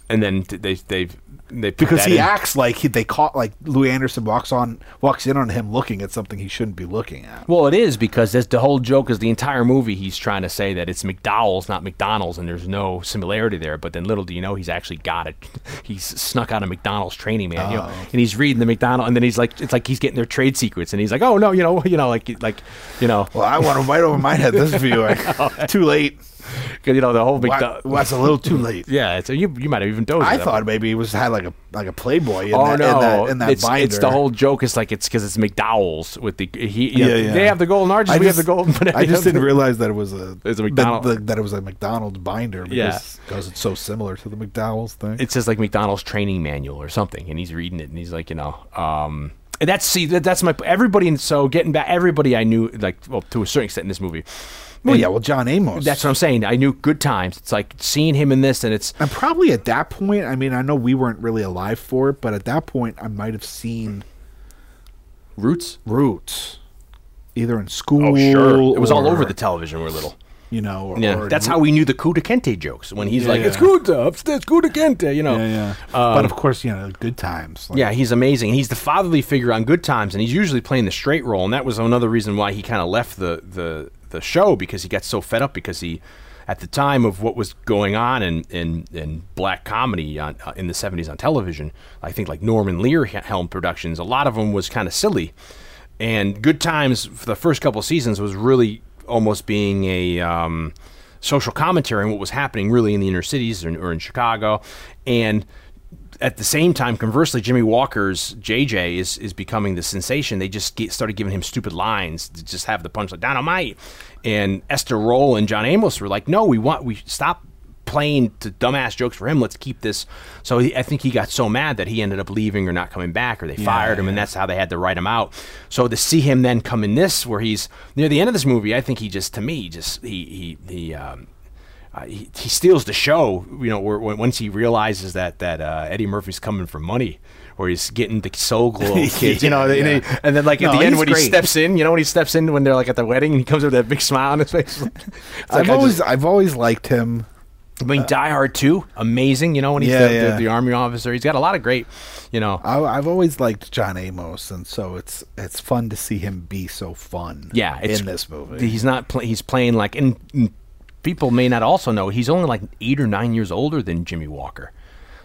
and then they they they because he in. acts like he, they caught like Louie Anderson walks on walks in on him looking at something he shouldn't be looking at. Well, it is because that's the whole joke is the entire movie. He's trying to say that it's McDowell's, not McDonald's, and there's no similarity there. But then, little do you know, he's actually got it. *laughs* He's snuck out of McDonald's training manual, Oh. and he's reading the McDonald, and then he's like, it's like he's getting their trade secrets, and he's like, oh no, you know, you know, like like you know, Well, I want to right over my head this *laughs* view. Too late. *laughs* 'cause, you know the whole Why, McDonald. well, that's a little too late. *laughs* Yeah, it's, you you might have even dozed. I thought maybe it was had like a like a Playboy in, oh that, no! in that in that it's, binder. it's the whole joke. Is like it's because it's McDowell's with the he. Yeah, Yeah, yeah. They have the golden arches. I we just, have the golden. But *laughs* I just didn't realize that it was a, It's a that- that, that it was a McDonald's binder because Yeah. because it's so similar to the McDowell's thing. it says like McDonald's training manual or something, and he's reading it, and he's like, you know, um, and that's see, that, that's my everybody. And so getting back, everybody I knew, like, well, to a certain extent in this movie. Well, yeah, well, John Amos. That's what I'm saying. I knew good times. It's like seeing him in this, and it's And probably at that point, I mean, I know we weren't really alive for it, but at that point, I might have seen Roots. Roots, either in school. Oh, sure. It was all over the television. when We were little. You know, or, Yeah, or that's how we knew the Kunta Kinte jokes when he's Yeah, like, "It's yeah. Kunta, upstairs, Kunta Kinte," you know. Yeah, yeah. Um, but of course, you know, good times. Like, Yeah, he's amazing. He's the fatherly figure on Good Times, and he's usually playing the straight role, and that was another reason why he kind of left the, the the show because he got so fed up because he, at the time of what was going on in in, in black comedy on, uh, in the '70s on television, I think like Norman Lear helm productions, a lot of them was kind of silly, and Good Times for the first couple seasons was really almost being a um, social commentary on what was happening really in the inner cities or, or in Chicago, and at the same time, conversely, Jimmie Walker's JJ is is becoming the sensation. They just get, started giving him stupid lines to just have the punchline dynamite. And Esther Rolle and John Amos were like, "No, we want we stop playing to dumbass jokes for him. Let's keep this." So he, I think he got so mad that he ended up leaving or not coming back, or they fired him, and that's how they had to write him out. So to see him then come in this, where he's near the end of this movie, I think he just to me just he he he. Um, uh, he, he steals the show, you know, where, once he realizes that that uh, Eddie Murphy's coming for money, or he's getting the Soul Glo *laughs* kids, you know, and, he- and then like at No, the end when he steps in, you know, when he steps in when they're like at the wedding, and he comes with that big smile on his face. *laughs* Like I've always just- I've always liked him. I mean, Die Hard too, amazing, you know, when he's Yeah, the, yeah. The, the army officer, he's got a lot of great, you know, I, I've always liked John Amos, and so it's it's fun to see him be so fun. yeah, in this movie. he's not play, he's playing like, and, and people may not also know he's only like eight or nine years older than Jimmie Walker.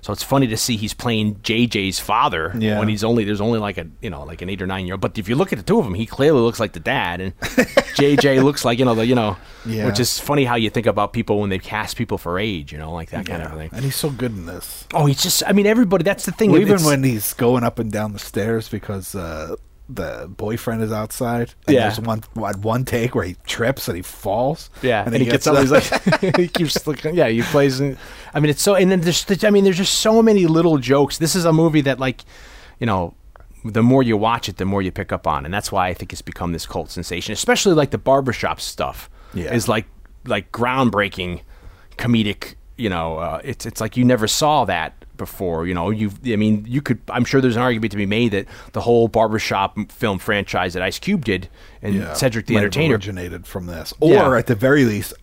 So it's funny to see he's playing JJ's father Yeah. when he's only there's only like a you know like an eight or nine year old. But if you look at the two of them, he clearly looks like the dad, and *laughs* JJ looks like you know the you know, Yeah. which is funny how you think about people when they cast people for age, you know, like that kind of thing. and he's so good in this. Oh, he's just I mean everybody. That's the thing. Well, even when he's going up and down the stairs because uh, the boyfriend is outside. And Yeah. There's one one one take where he trips and he falls. Yeah, and, he, gets, up. He's like, *laughs* *laughs* he keeps looking. Yeah, he plays. In, I mean, it's so. And then there's. I mean, there's just so many little jokes. This is a movie that, like, you know, the more you watch it, the more you pick up on, and that's why I think it's become this cult sensation. Especially like the barbershop stuff. Yeah. is like like groundbreaking comedic. You know, uh, it's it's like you never saw that before. You know, you. I mean, you could. I'm sure there's an argument to be made that the whole barbershop film franchise that Ice Cube did and Yeah, Cedric the Entertainer originated from this, or Yeah. at the very least,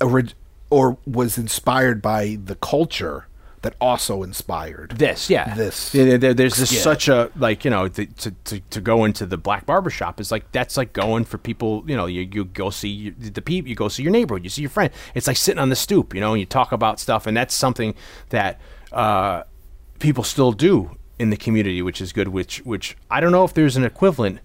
orig- or was inspired by the culture that also inspired this yeah This Yeah, there- there's just such a like you know the, to, to to go into the black barbershop is like that's like going for people you know you, you go see the people you go see your neighborhood you see your friend it's like sitting on the stoop you know and you talk about stuff and that's something that uh, people still do in the community which is good which which I don't know if there's an equivalent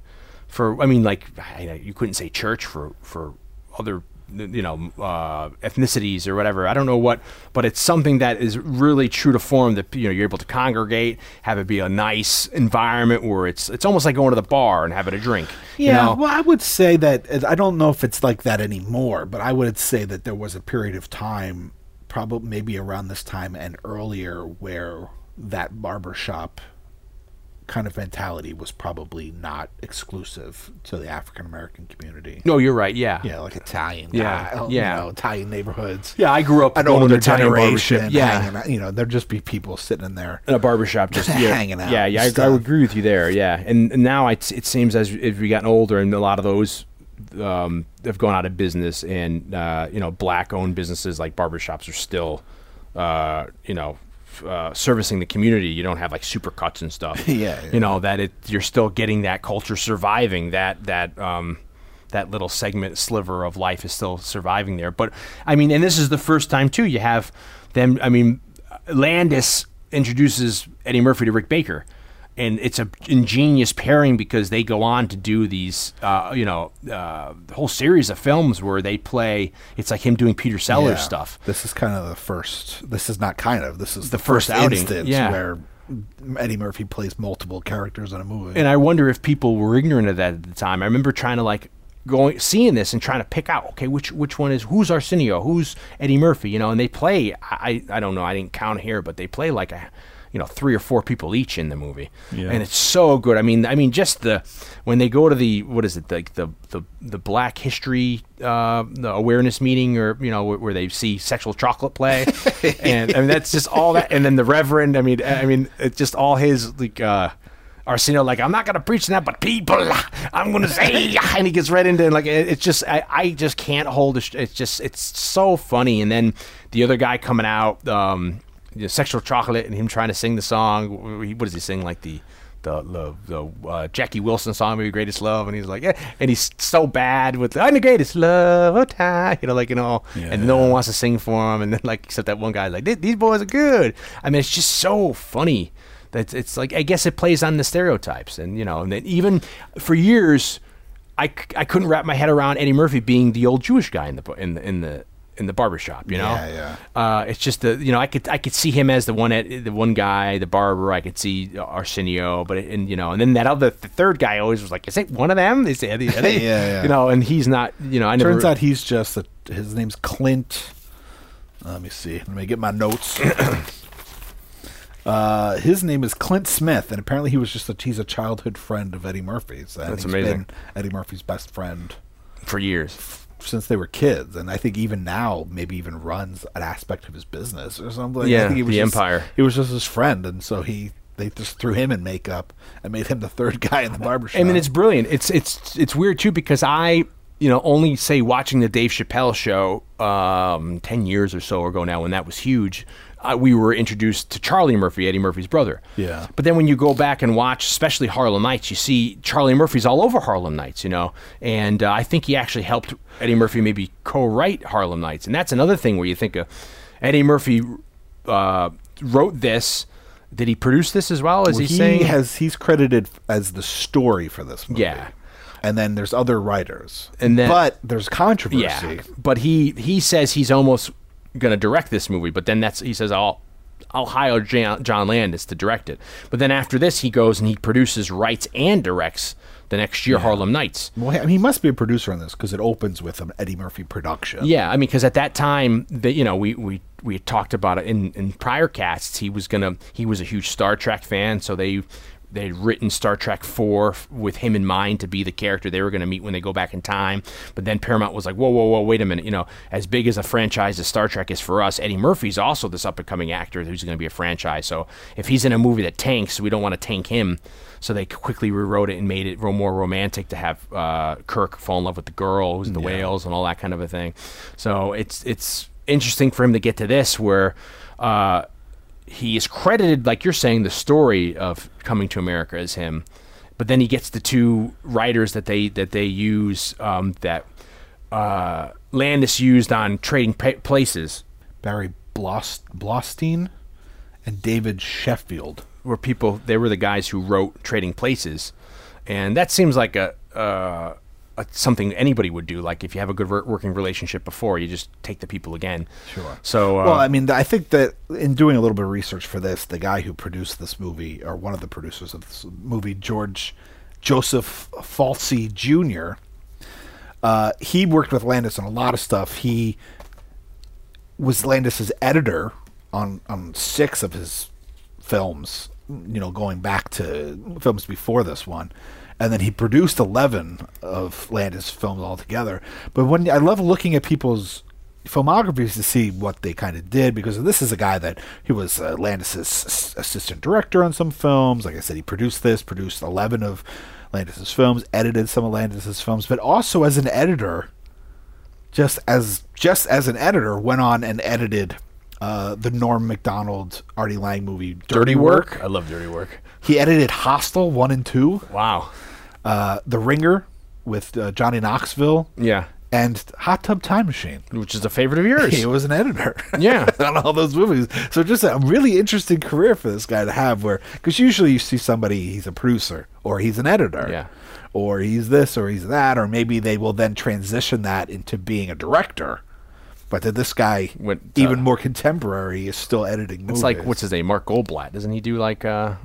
for I mean like I, you couldn't say church for for other you know uh, ethnicities or whatever I don't know what but it's something that is really true to form that you know you're able to congregate have it be a nice environment where it's it's almost like going to the bar and having a drink you Yeah, know? well, I would say that I don't know if it's like that anymore, but I would say that there was a period of time, probably maybe around this time and earlier, where that barbershop kind of mentality was probably not exclusive to the African American community. no you're right yeah Yeah, like Italian, Yeah, guy, yeah. you know, Italian neighborhoods. yeah I grew up An older the Italian generation, yeah hanging out, you know, there'd just be people sitting in there. in a barbershop just *laughs* yeah, hanging out Yeah, yeah, I, I agree with you there. Yeah, and, and now it, it seems as if we gotten older, and a lot of those um, have gone out of business, and uh, you know, black-owned businesses like barbershops are still, uh, you know. Uh, servicing the community, you don't have like supercuts and stuff. *laughs* Yeah, yeah. you know that it you're still getting that culture surviving. That that um, that little segment sliver of life is still surviving there. But I mean, and this is the first time too. You have them. I mean, Landis introduces Eddie Murphy to Rick Baker, and it's a ingenious pairing because they go on to do these, uh, you know, uh, whole series of films where they play. It's like him doing Peter Sellers Yeah. stuff. This is kind of the first. This is not kind of. This is The the, first first, instance yeah. where Eddie Murphy plays multiple characters in a movie. and I wonder if people were ignorant of that at the time. I remember trying to like going seeing this and trying to pick out okay which which one is who's Arsenio who's Eddie Murphy you know and they play I I don't know I didn't count here but they play like a you know three or four people each in the movie Yeah. and it's so good I mean I mean just the when they go to the what is it like the the the Black History uh, the awareness meeting or you know where, where they see sexual chocolate play *laughs* and I mean that's just all that and then the Reverend I mean I mean it's just all his like uh Arsenio like I'm not gonna preach that, but people, I'm gonna say, *laughs* and he gets right into it, like it, it's just I, I just can't hold it. It's just it's so funny, and then the other guy coming out, um, you know, sexual chocolate, and him trying to sing the song. What does he sing like the the the, the uh, Jackie Wilson song, maybe Greatest Love, and he's like, yeah, and he's so bad with I'm the greatest love of time, you know, like you know, and no one wants to sing for him, and then like except that one guy, like "These- these boys are good. I mean, it's just so funny. That it's like I guess it plays on the stereotypes, and you know, and then even for years, I, I couldn't wrap my head around Eddie Murphy being the old Jewish guy in the in the in the in the barbershop, you know. Yeah, Uh, it's just the you know I could I could see him as the one at the one guy, the barber. I could see Arsenio, but it, and you know, and then that other the third guy always was like, is it one of them? Is it, are they, are they-" *laughs* Yeah, yeah. You know, and he's not. You know, I never. Turns out he's just a, his name's Clint. Let me see. Let me get my notes. *clears throat* uh, his name is Clint Smith, and apparently he was just a he's a childhood friend of Eddie Murphy's. And That's he's amazing. Been Eddie Murphy's best friend for years. Since they were kids, and I think even now maybe even runs an aspect of his business or something. I Yeah, think he was the just- Empire. He was just his friend, and so he they just threw him in makeup and made him the third *laughs* guy in the barbershop. I mean, it's brilliant. It's it's it's weird too because I you know only say watching the Dave Chappelle show um, ten years or so ago now when that was huge. Uh, we were introduced to Charlie Murphy, Eddie Murphy's brother. Yeah. But then when you go back and watch, especially Harlem Nights, you see Charlie Murphy's all over Harlem Nights, you know. And uh, I think he actually helped Eddie Murphy maybe co-write Harlem Nights, and that's another thing where you think of Eddie Murphy uh, wrote this. Did he produce this as well? Is Well, he, he saying? has he's credited as the story for this movie. Yeah. And then there's other writers. And then- but there's controversy. Yeah, but he he says he's almost going to direct this movie, but then that's he says I'll I'll hire Jan, John Landis to direct it. But then after this, he goes and he produces, writes, and directs the next year Harlem Nights. Well, I mean, he must be a producer on this because it opens with an Eddie Murphy production. Yeah, I mean, because at that time, that you know, we we we had talked about it in in prior casts. He was gonna he was a huge Star Trek fan, so they they'd written Star Trek four with him in mind to be the character they were going to meet when they go back in time. But then Paramount was like, whoa, whoa, whoa, wait a minute, you know, as big as a franchise as Star Trek is for us, Eddie Murphy's also this up and coming actor who's going to be a franchise. So if he's in a movie that tanks, we don't want to tank him. So they quickly rewrote it and made it more romantic to have uh, Kirk fall in love with the girl who's in the whales and all that kind of a thing. So it's it's interesting for him to get to this where. Uh, he is credited, like you're saying, the story of coming to America as him, but then he gets the two writers that they that they use um, that uh, Landis used on Trading pa- Places, Barry Blost- Blaustein and David Sheffield. where people they were the guys who wrote Trading Places, and that seems like a. Uh, a something anybody would do, like if you have a good working relationship before, you just take the people again. Sure. So, uh, well, I mean, I think that in doing a little bit of research for this, the guy who produced this movie, or one of the producers of this movie, George Joseph Folsey Jr., uh, he worked with Landis on a lot of stuff. He was Landis's editor on on six of his films, you know, going back to films before this one. And then he produced 11 of Landis films altogether. But when I love looking at people's filmographies to see what they kind of did because this is a guy that he was uh, Landis's assistant director on some films. Like I said, he produced this, produced 11 of Landis's films, edited some of Landis's films, but also as an editor, just as just as an editor, went on and edited uh, the Norm Macdonald Artie Lange movie Dirty, Work. I love Dirty Work. He edited Hostel one and two, Wow. uh, The Ringer with uh, Johnny Knoxville, Yeah. and Hot Tub Time Machine. Which is a favorite of yours. *laughs* He was an editor. *laughs* Yeah. on all those movies. So just a really interesting career for this guy to have where because usually you see somebody he's a producer or he's an editor. Yeah. Or he's this or he's that or maybe they will then transition that into being a director. But that this guy Went, even uh, more contemporary is still editing movies. It's like what's his name, Mark Goldblatt. Doesn't he do like uh,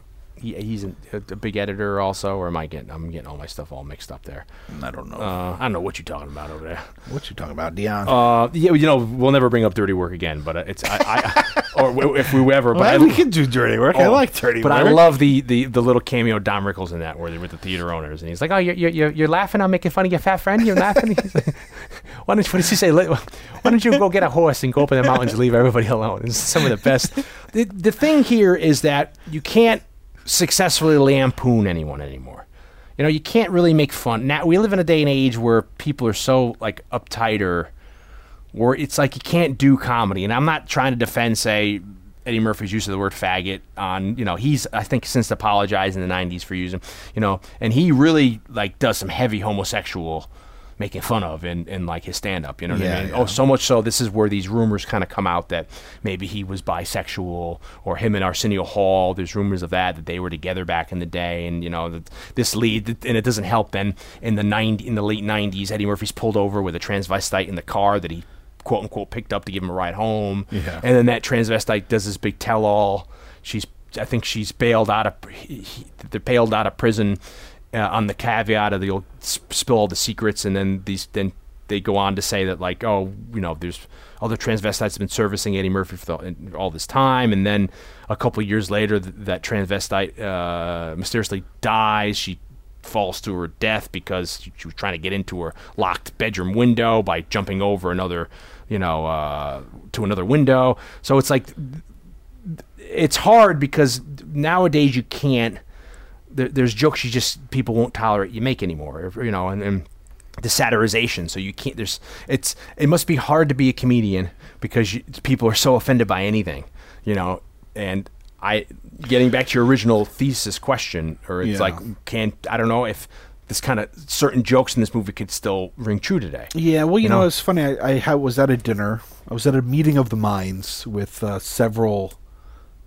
he, he's an, a, a big editor also, or am I getting I'm getting all my stuff all mixed up there? I don't know. Uh, I don't know what you're talking about over there. what you talking about, Dion? Uh, yeah, you know we'll never bring up dirty work again, but uh, it's I, I *laughs* or w- if we ever. But well, I, we can do dirty work. I Oh, like dirty but work. But I love the, the, the little cameo Don Rickles in that, where they're with the theater owners, and he's like, "Oh, you're you're, you're laughing? I'm making fun of your fat friend. You're laughing." *laughs* Why don't you, what does he say? Why don't you go get a horse and go up in the mountains and leave everybody alone? It's some of the best. The, the thing here is that you can't successfully lampoon anyone anymore. You know, you can't really make fun. Now we live in a day and age where people are so like uptight or where it's like you can't do comedy. And I'm not trying to defend, say, Eddie Murphy's use of the word faggot on, you know, he's I think since apologized in the '90s for using, you know, and he really like does some heavy homosexual making fun of in, in like his stand up, you know what Yeah, I mean? yeah. Oh, so much so this is where these rumors kind of come out that maybe he was bisexual or him and Arsenio Hall. There's rumors of that that they were together back in the day, and you know that this lead and it doesn't help. Then in the 90, in the late '90s, Eddie Murphy's pulled over with a transvestite in the car that he quote unquote picked up to give him a ride home, Yeah. and then that transvestite does this big tell all. She's I think she's bailed out of he, he- they're bailed out of prison uh, on the caveat of they'll s- spill all the secrets, and then these then they go on to say that like oh you know there's other transvestites have been servicing Eddie Murphy for the, all this time, and then a couple years later th- that transvestite uh, mysteriously dies. She falls to her death because she, she was trying to get into her locked bedroom window by jumping over another you know uh, to another window. So it's like it's hard because nowadays you can't. There, there's jokes you just people won't tolerate you make anymore, you know, and, and the satirization. So you can't. There's it's it must be hard to be a comedian because you, people are so offended by anything, you know. And I getting back to your original thesis question, or it's Yeah. like can I don't know if this kind of certain jokes in this movie could still ring true today. Yeah, well, you, You know, know? it's funny. I, I was at a dinner. I was at a meeting of the minds with uh, several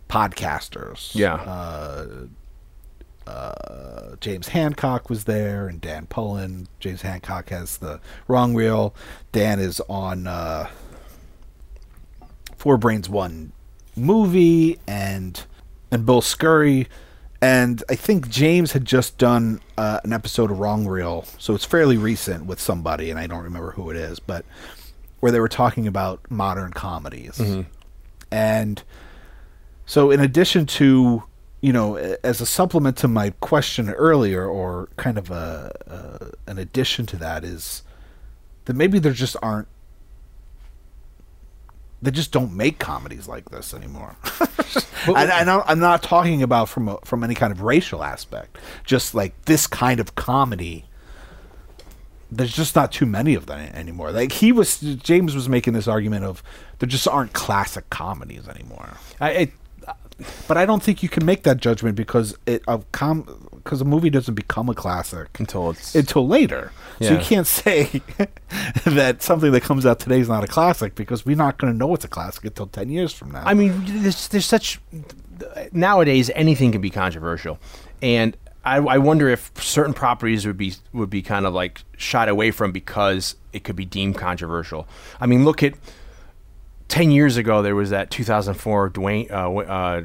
podcasters. Yeah. Uh, uh, James Hancock was there, and Dan Pullen. James Hancock has the wrong reel. Dan is on uh, Four Brains One movie, and and Bill Scurry. And I think James had just done uh, an episode of Wrong Reel, so it's fairly recent with somebody, and I don't remember who it is, but where they were talking about modern comedies. And so, in addition to, you know, as a supplement to my question earlier, or kind of a, a an addition to that, is that maybe there just aren't, they just don't make comedies like this anymore. *laughs* and and I'm I'm not talking about from a, from any kind of racial aspect, just like this kind of comedy there's just not too many of them anymore. Like he was, James was making this argument of there just aren't classic comedies anymore. I, it, but I don't think you can make that judgment because it of com because a movie doesn't become a classic until it's until later. So you can't say *laughs* that something that comes out today is not a classic because we're not going to know it's a classic until ten years from now. I mean, there's, there's such nowadays anything can be controversial, and I, I wonder if certain properties would be would be kind of like shied away from because it could be deemed controversial. I mean, look at. 10 years ago there was that 2004 Dwayne uh, uh, uh,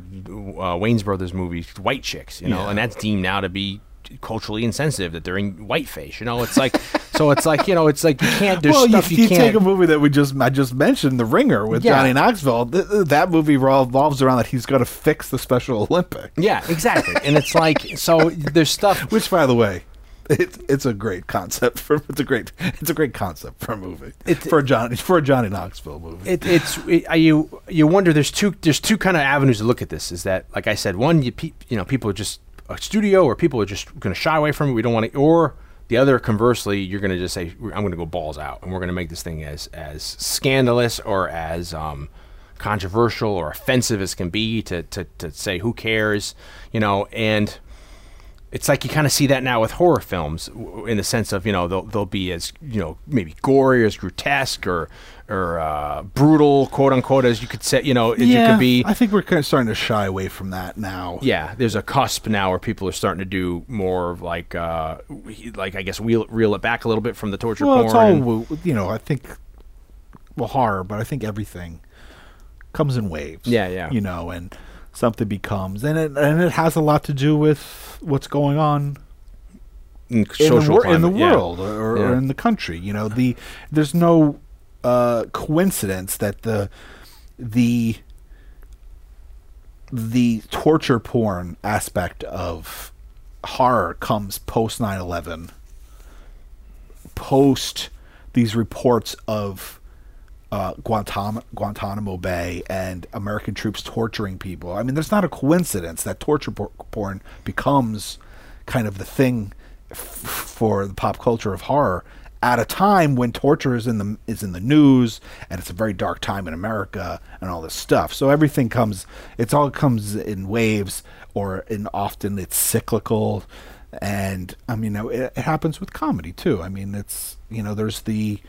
Wayans Brothers movie White Chicks you know Yeah. and that's deemed now to be culturally insensitive that they're in whiteface you know it's like so it's like you know it's like you can't there's well, stuff you, you, you take a movie that we just I just mentioned, The Ringer with Yeah. Johnny Knoxville. Th- that movie revolves around that he's got to fix the Special Olympics. yeah exactly and it's like so there's stuff *laughs* Which, by the way, it's it's a great concept for it's a great it's a great concept for a movie It- for a Johnny for a Johnny Knoxville movie. it, it's it, you you wonder there's two there's two kind of avenues to look at this is that like I said one you pe- you know people are just a studio or people are just going to shy away from it we don't want to or the other conversely you're going to just say I'm going to go balls out and we're going to make this thing as as scandalous or as um controversial or offensive as can be to to to say who cares you know and it's like you kind of see that now with horror films in the sense of you know they'll, they'll be as you know maybe gory or as grotesque or or uh, brutal quote unquote as you could say you know as you could be I think we're kind of starting to shy away from that now. yeah there's a cusp now where people are starting to do more of like uh like i guess reel, reel it back a little bit from the torture Well, porn it's all you know. I think well horror, but I think everything comes in waves. Yeah, yeah. You know, and something becomes, and it and it has a lot to do with what's going on in in the, social wor- in the yeah. world or, or Yeah. in the country. You know, the there's no uh, coincidence that the the the torture porn aspect of horror comes post 9/11 post these reports of uh, Guantanamo, Guantanamo Bay and American troops torturing people. I mean, there's not a coincidence that torture por- porn becomes kind of the thing f- for the pop culture of horror at a time when torture is in the is in the news and it's a very dark time in America and all this stuff. So everything comes it's all comes in waves or in often it's cyclical and I mean it, it happens with comedy too. I mean it's you know there's the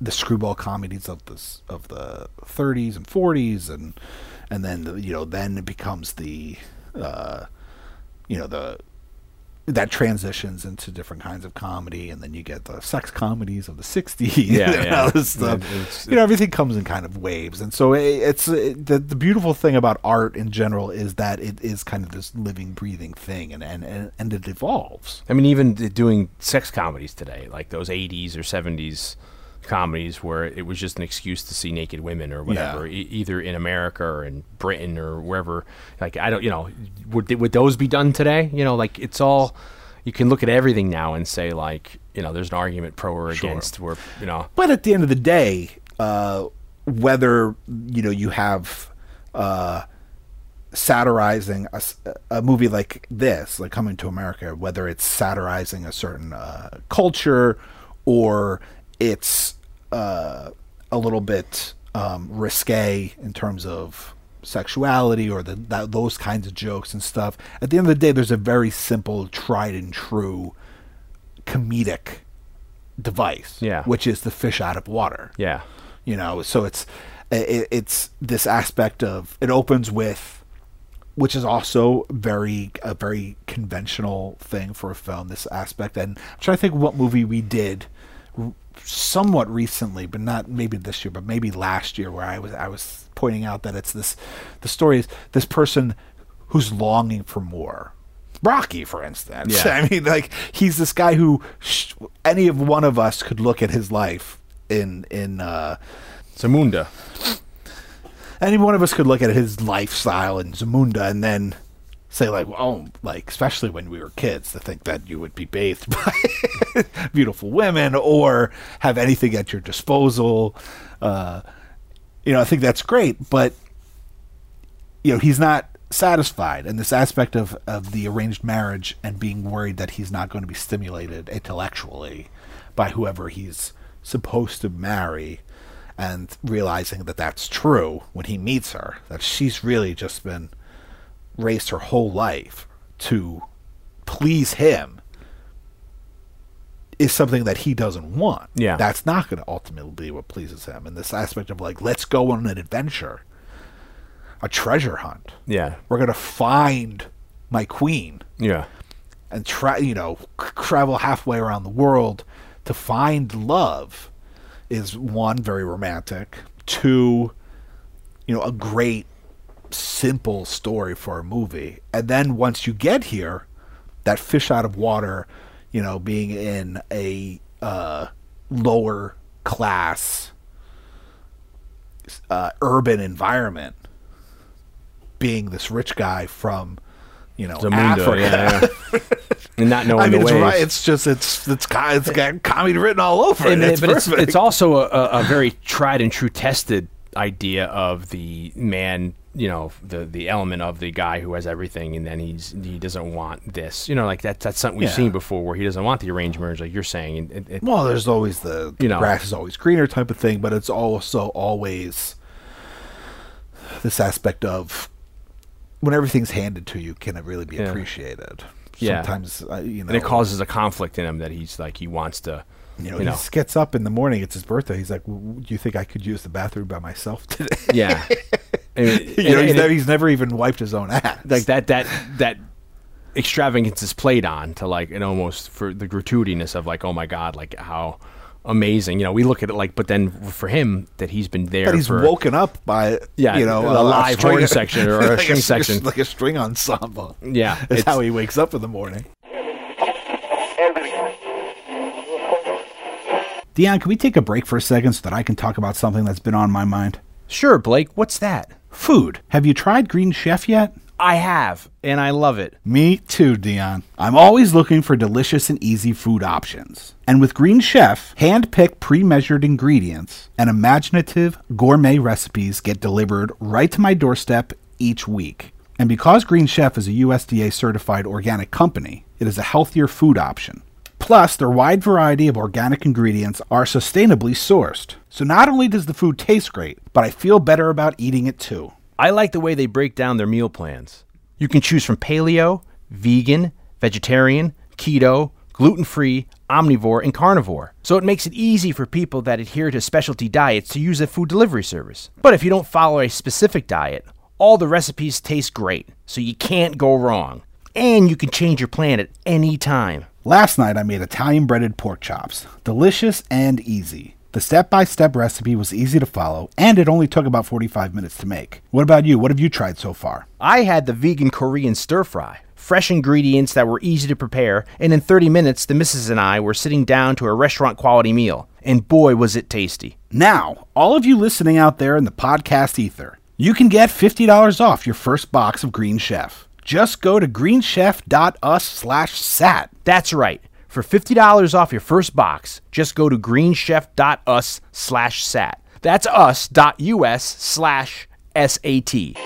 the screwball comedies of this of the 30s and 40s and and then the, you know then it becomes the uh you know the that transitions into different kinds of comedy and then you get the sex comedies of the 60s Yeah, *laughs* and yeah. all this stuff. it's- you know everything comes in kind of waves. And so it, it's it, the, the beautiful thing about art in general is that it is kind of this living breathing thing and and and, and it evolves. I mean, even doing sex comedies today, like those '80s or '70s comedies, where it was just an excuse to see naked women or whatever, Yeah. e- either in America or in Britain or wherever. Like, I don't, you know, would would those be done today? You know, like it's all. You can look at everything now and say, like, you know, there's an argument pro or Sure. against. Where you know, But at the end of the day, uh, whether you know you have uh, satirizing a movie like this, like Coming to America, whether it's satirizing a certain uh, culture or it's uh, a little bit um, risque in terms of sexuality or the, that, those kinds of jokes and stuff. At the end of the day, there's a very simple, tried and true comedic device, Yeah. which is the fish out of water yeah, you know so it's it, it's this aspect of it opens with which is also very a very conventional thing for a film this aspect and i'm trying to think what movie we did somewhat recently but not maybe this year but maybe last year where i was i was pointing out that it's this the story is this person who's longing for more Rocky, for instance. Yeah. *laughs* I mean, like he's this guy who sh- any of one of us could look at his life in in uh, Zamunda. any one of us could look at his lifestyle in Zamunda and then say like, oh, like especially when we were kids, to think that you would be bathed *laughs* by beautiful women or have anything at your disposal. Uh, you know, I think that's great, but you know, he's not satisfied and this aspect of, of the arranged marriage and being worried that he's not going to be stimulated intellectually by whoever he's supposed to marry and realizing that that's true when he meets her that she's really just been race her whole life to please him is something that he doesn't want. Yeah. That's not going to ultimately be what pleases him. And this aspect of like, let's go on an adventure, a treasure hunt. Yeah. We're going to find my queen Yeah. and try, you know, c- travel halfway around the world to find love is one very romantic. Two, you know, a great simple story for a movie. And then once you get here, that fish out of water, you know, being in a uh, lower class uh, urban environment, being this rich guy from, you know, Zamunda, Africa. yeah, yeah. *laughs* and not knowing I mean, the it's ways. right. It's just it's it's it's got comedy written all over it. It's but it's, it's also a, a very tried and true tested idea of the man you know the the element of the guy who has everything and then he's he doesn't want this you know like that's that's something we've Yeah. seen before where he doesn't want the arranged marriage like you're saying and it, it, well, there's always the You know. grass is always greener type of thing, but it's also always this aspect of when everything's handed to you, can it really be Yeah. appreciated? Yeah. Sometimes uh, you know, and it causes a conflict in him that he's like he wants to You know, you know. he gets up in the morning. It's his birthday. He's like, "W- "Do you think I could use the bathroom by myself *laughs* today?" yeah *laughs* And- you know, and- he's, and never, he's never even wiped his own ass. like that that that extravagance is played on to like and almost for the gratuitiness of like oh my god like how amazing you know we look at it like but then for him that he's been there But he's for, woken up by Yeah, you know a live horn section or a *laughs* like string s- section. like a string ensemble. Yeah, that's it's- how he wakes up in the morning. Dion, can we take a break for a second so that I can talk about something that's been on my mind? sure blake what's that Food. Have you tried Green Chef yet? i have and i love it Me too, Dion. I'm always looking for delicious and easy food options. And with Green Chef, hand picked pre measured ingredients and imaginative gourmet recipes get delivered right to my doorstep each week. And because Green Chef is a USDA certified organic company, it is a healthier food option. Plus, their wide variety of organic ingredients are sustainably sourced. So not only does the food taste great, but I feel better about eating it too. i like the way they break down their meal plans. You can choose from paleo vegan vegetarian keto gluten-free omnivore and carnivore. So it makes it easy for people that adhere to specialty diets to use a food delivery service. But if you don't follow a specific diet all the recipes taste great. So you can't go wrong. And you can change your plan at any time Last night I made Italian breaded pork chops. Delicious and easy. The step by step recipe was easy to follow, and it only took about 45 minutes to make. What about you? What have you tried so far? I had the vegan Korean stir fry. Fresh ingredients that were easy to prepare, and in 30 minutes, the missus and I were sitting down to a restaurant quality meal. And boy, was it tasty. Now, all of you listening out there in the podcast ether, you can get $50 off your first box of Green Chef. Just go to greenchef.us slash sat. That's right. For $50 off your first box, just go to greenchef.us slash sat. That's us.us slash S-A-T.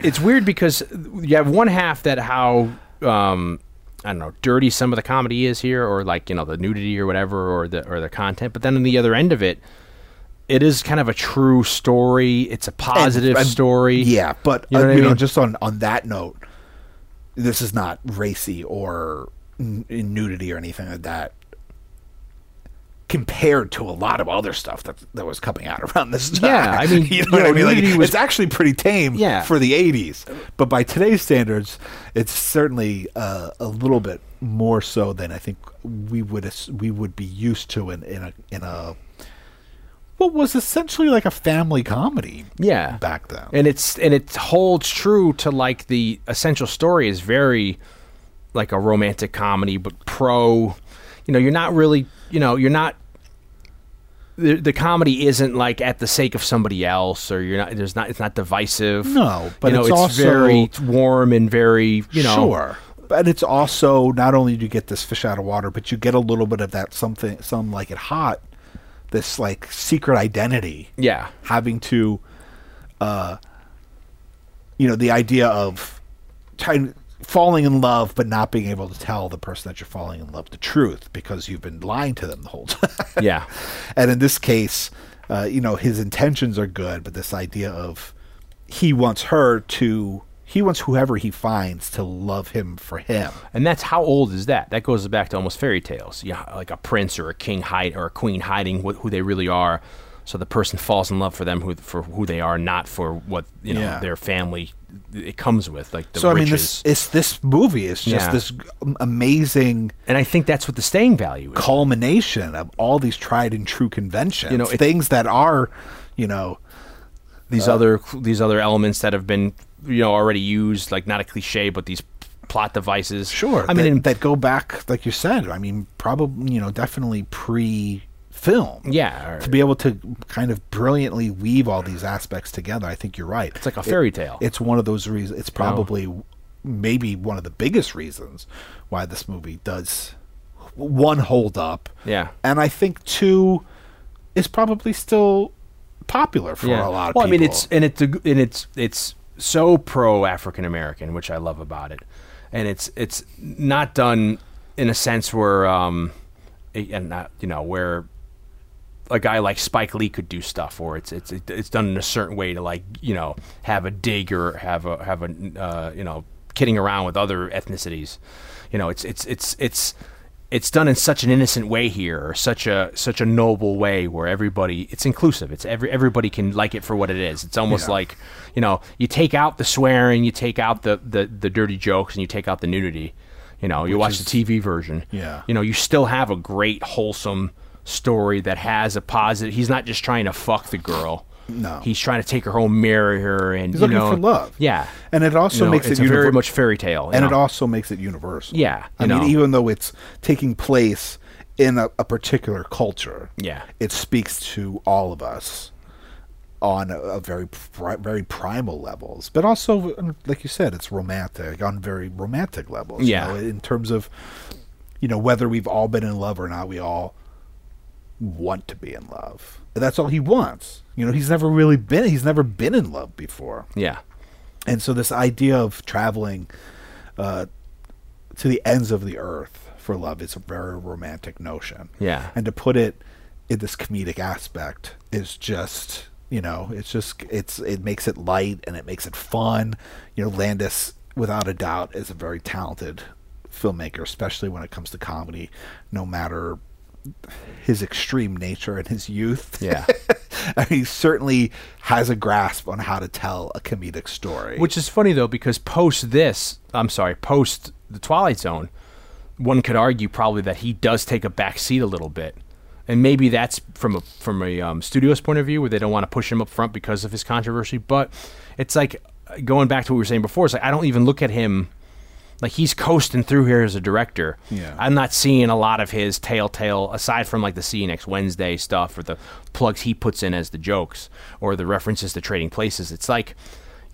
It's weird because you have one half that how, um, I don't know, dirty some of the comedy is here, or like, you know, the nudity or whatever, or the, or the content. But then on the other end of it, it is kind of a true story. It's a positive And- story. Yeah, but You know uh, what I you know, just on on that note, this is not racy or n- nudity or anything like that. Compared to a lot of other stuff that that was coming out *laughs* around this time, Yeah, I mean, *laughs* you know you what I mean. Like, was- it's actually pretty tame, Yeah. for the '80s. But by today's standards, it's certainly uh, a little bit more so than I think we would we would be used to in in a in a what was essentially like a family comedy. yeah back then. and it's and it holds true to like the essential story is very like a romantic comedy but pro you know you're not really you know you're not the, the comedy isn't like at the sake of somebody else or you're not there's not it's not divisive No, but you know, it's also- very warm and very you know Sure. But it's also not only do you get this fish out of water, but you get a little bit of that something, some like it hot, this like secret identity. yeah Having to, uh, you know, the idea of trying, falling in love, but not being able to tell the person that you're falling in love the truth because you've been lying to them the whole *laughs* time. yeah and in this case, uh, you know, his intentions are good, but this idea of he wants her to he wants whoever he finds to love him for him. And that's how old is that? That goes back to almost fairy tales. Yeah, like a prince or a king hide or a queen hiding wh- who they really are. So the person falls in love for them who for who they are, not for what you know Yeah. their family it comes with, like the so I mean, this it's this movie is just Yeah. this amazing and I think that's what the staying value is. culmination of all these tried and true conventions. You know, it- things that are, you know, these uh, other these other elements that have been you know already used, like not a cliche, but these plot devices. sure. I mean, that, in- that go back, like you said. I mean, probably you know, definitely pre-film. yeah, or- to be able to kind of brilliantly weave all these aspects together, I think you're right. It's like a fairy tale. It's one of those reasons. It's probably maybe one of the biggest reasons why this movie does one hold up. Yeah. and I think two is probably still popular for a lot of people. well, people. I mean, it's and it's and it's it's so pro African American, which I love about it, and it's it's not done in a sense where um, and not you know where a guy like Spike Lee could do stuff, or it's it's it's done in a certain way to like you know have a dig or have a have a uh, you know kidding around with other ethnicities. You know, it's it's it's it's it's done in such an innocent way here, or such a such a noble way where everybody it's inclusive. It's every everybody can like it for what it is. It's almost Yeah. like you know you take out the swearing, you take out the the, the dirty jokes, and you take out the nudity. You know, you watch is- the TV version. Yeah. You know, you still have a great wholesome story that has a positive. He's not just trying to fuck the girl. No. He's trying to take her home, marry her, and He's you looking know, for love. Yeah, And it also You know, makes it a very much fairy tale, you and it also makes it universal. Yeah, I you mean, know. even though it's taking place in a, a particular culture, Yeah. it speaks to all of us on a, a very pri- very primal levels, but also, like you said, it's romantic on very romantic levels. you Yeah. know, in terms of you know whether we've all been in love or not, we all want to be in love. That's all he wants. You know, he's never really been. He's never been in love before. yeah, And so this idea of traveling uh, to the ends of the earth for love is a very romantic notion. Yeah. And to put it in this comedic aspect is just, you know, it's just it's it makes it light and it makes it fun. You know, Landis without a doubt is a very talented filmmaker, especially when it comes to comedy, no matter his extreme nature and his youth. Yeah. *laughs* I mean, he certainly has a grasp on how to tell a comedic story. Which is funny though, because post this, I'm sorry, post the Twilight Zone, one could argue probably that he does take a back seat a little bit, and maybe that's from a from a um, studio's point of view where they don't want to push him up front because of his controversy. But it's like uh, going back to what we were saying before. It's like I don't even look at him like he's coasting through here as a director. Yeah. I'm not seeing a lot of his telltale aside from like the See You Next Wednesday stuff or the plugs he puts in as the jokes or the references to Trading Places. It's like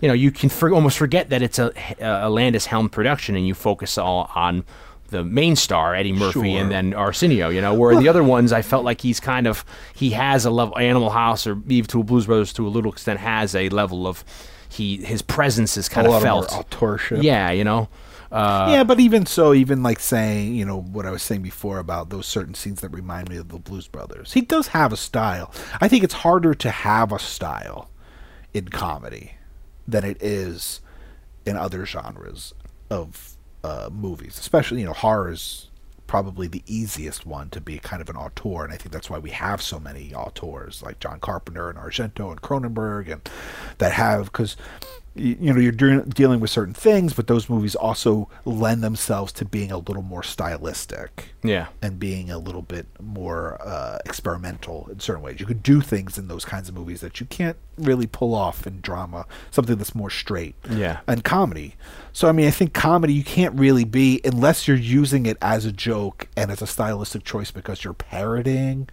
you know you can for, almost forget that it's a, a Landis Helm production and you focus all on the main star Eddie Murphy Sure. and then Arsenio. You know, where the other ones I felt like he's kind of he has a level Animal House or even to a Blues Brothers to a little extent has a level of he his presence is kind a of lot felt. authorship. Yeah, you know. Uh, yeah, but even so, even like saying, you know, what I was saying before about those certain scenes that remind me of the Blues Brothers. He does have a style. I think it's harder to have a style in comedy than it is in other genres of uh, movies, especially, you know, horror is probably the easiest one to be kind of an auteur, and I think that's why we have so many auteurs like John Carpenter and Argento and Cronenberg, and that have because you, know you're doing, dealing with certain things, but those movies also lend themselves to being a little more stylistic Yeah. and being a little bit more uh, experimental in certain ways. You could do things in those kinds of movies that you can't really pull off in drama, something that's more straight. Yeah. And comedy. So, I mean, I think comedy, you can't really be, unless you're using it as a joke and as a stylistic choice because you're parodying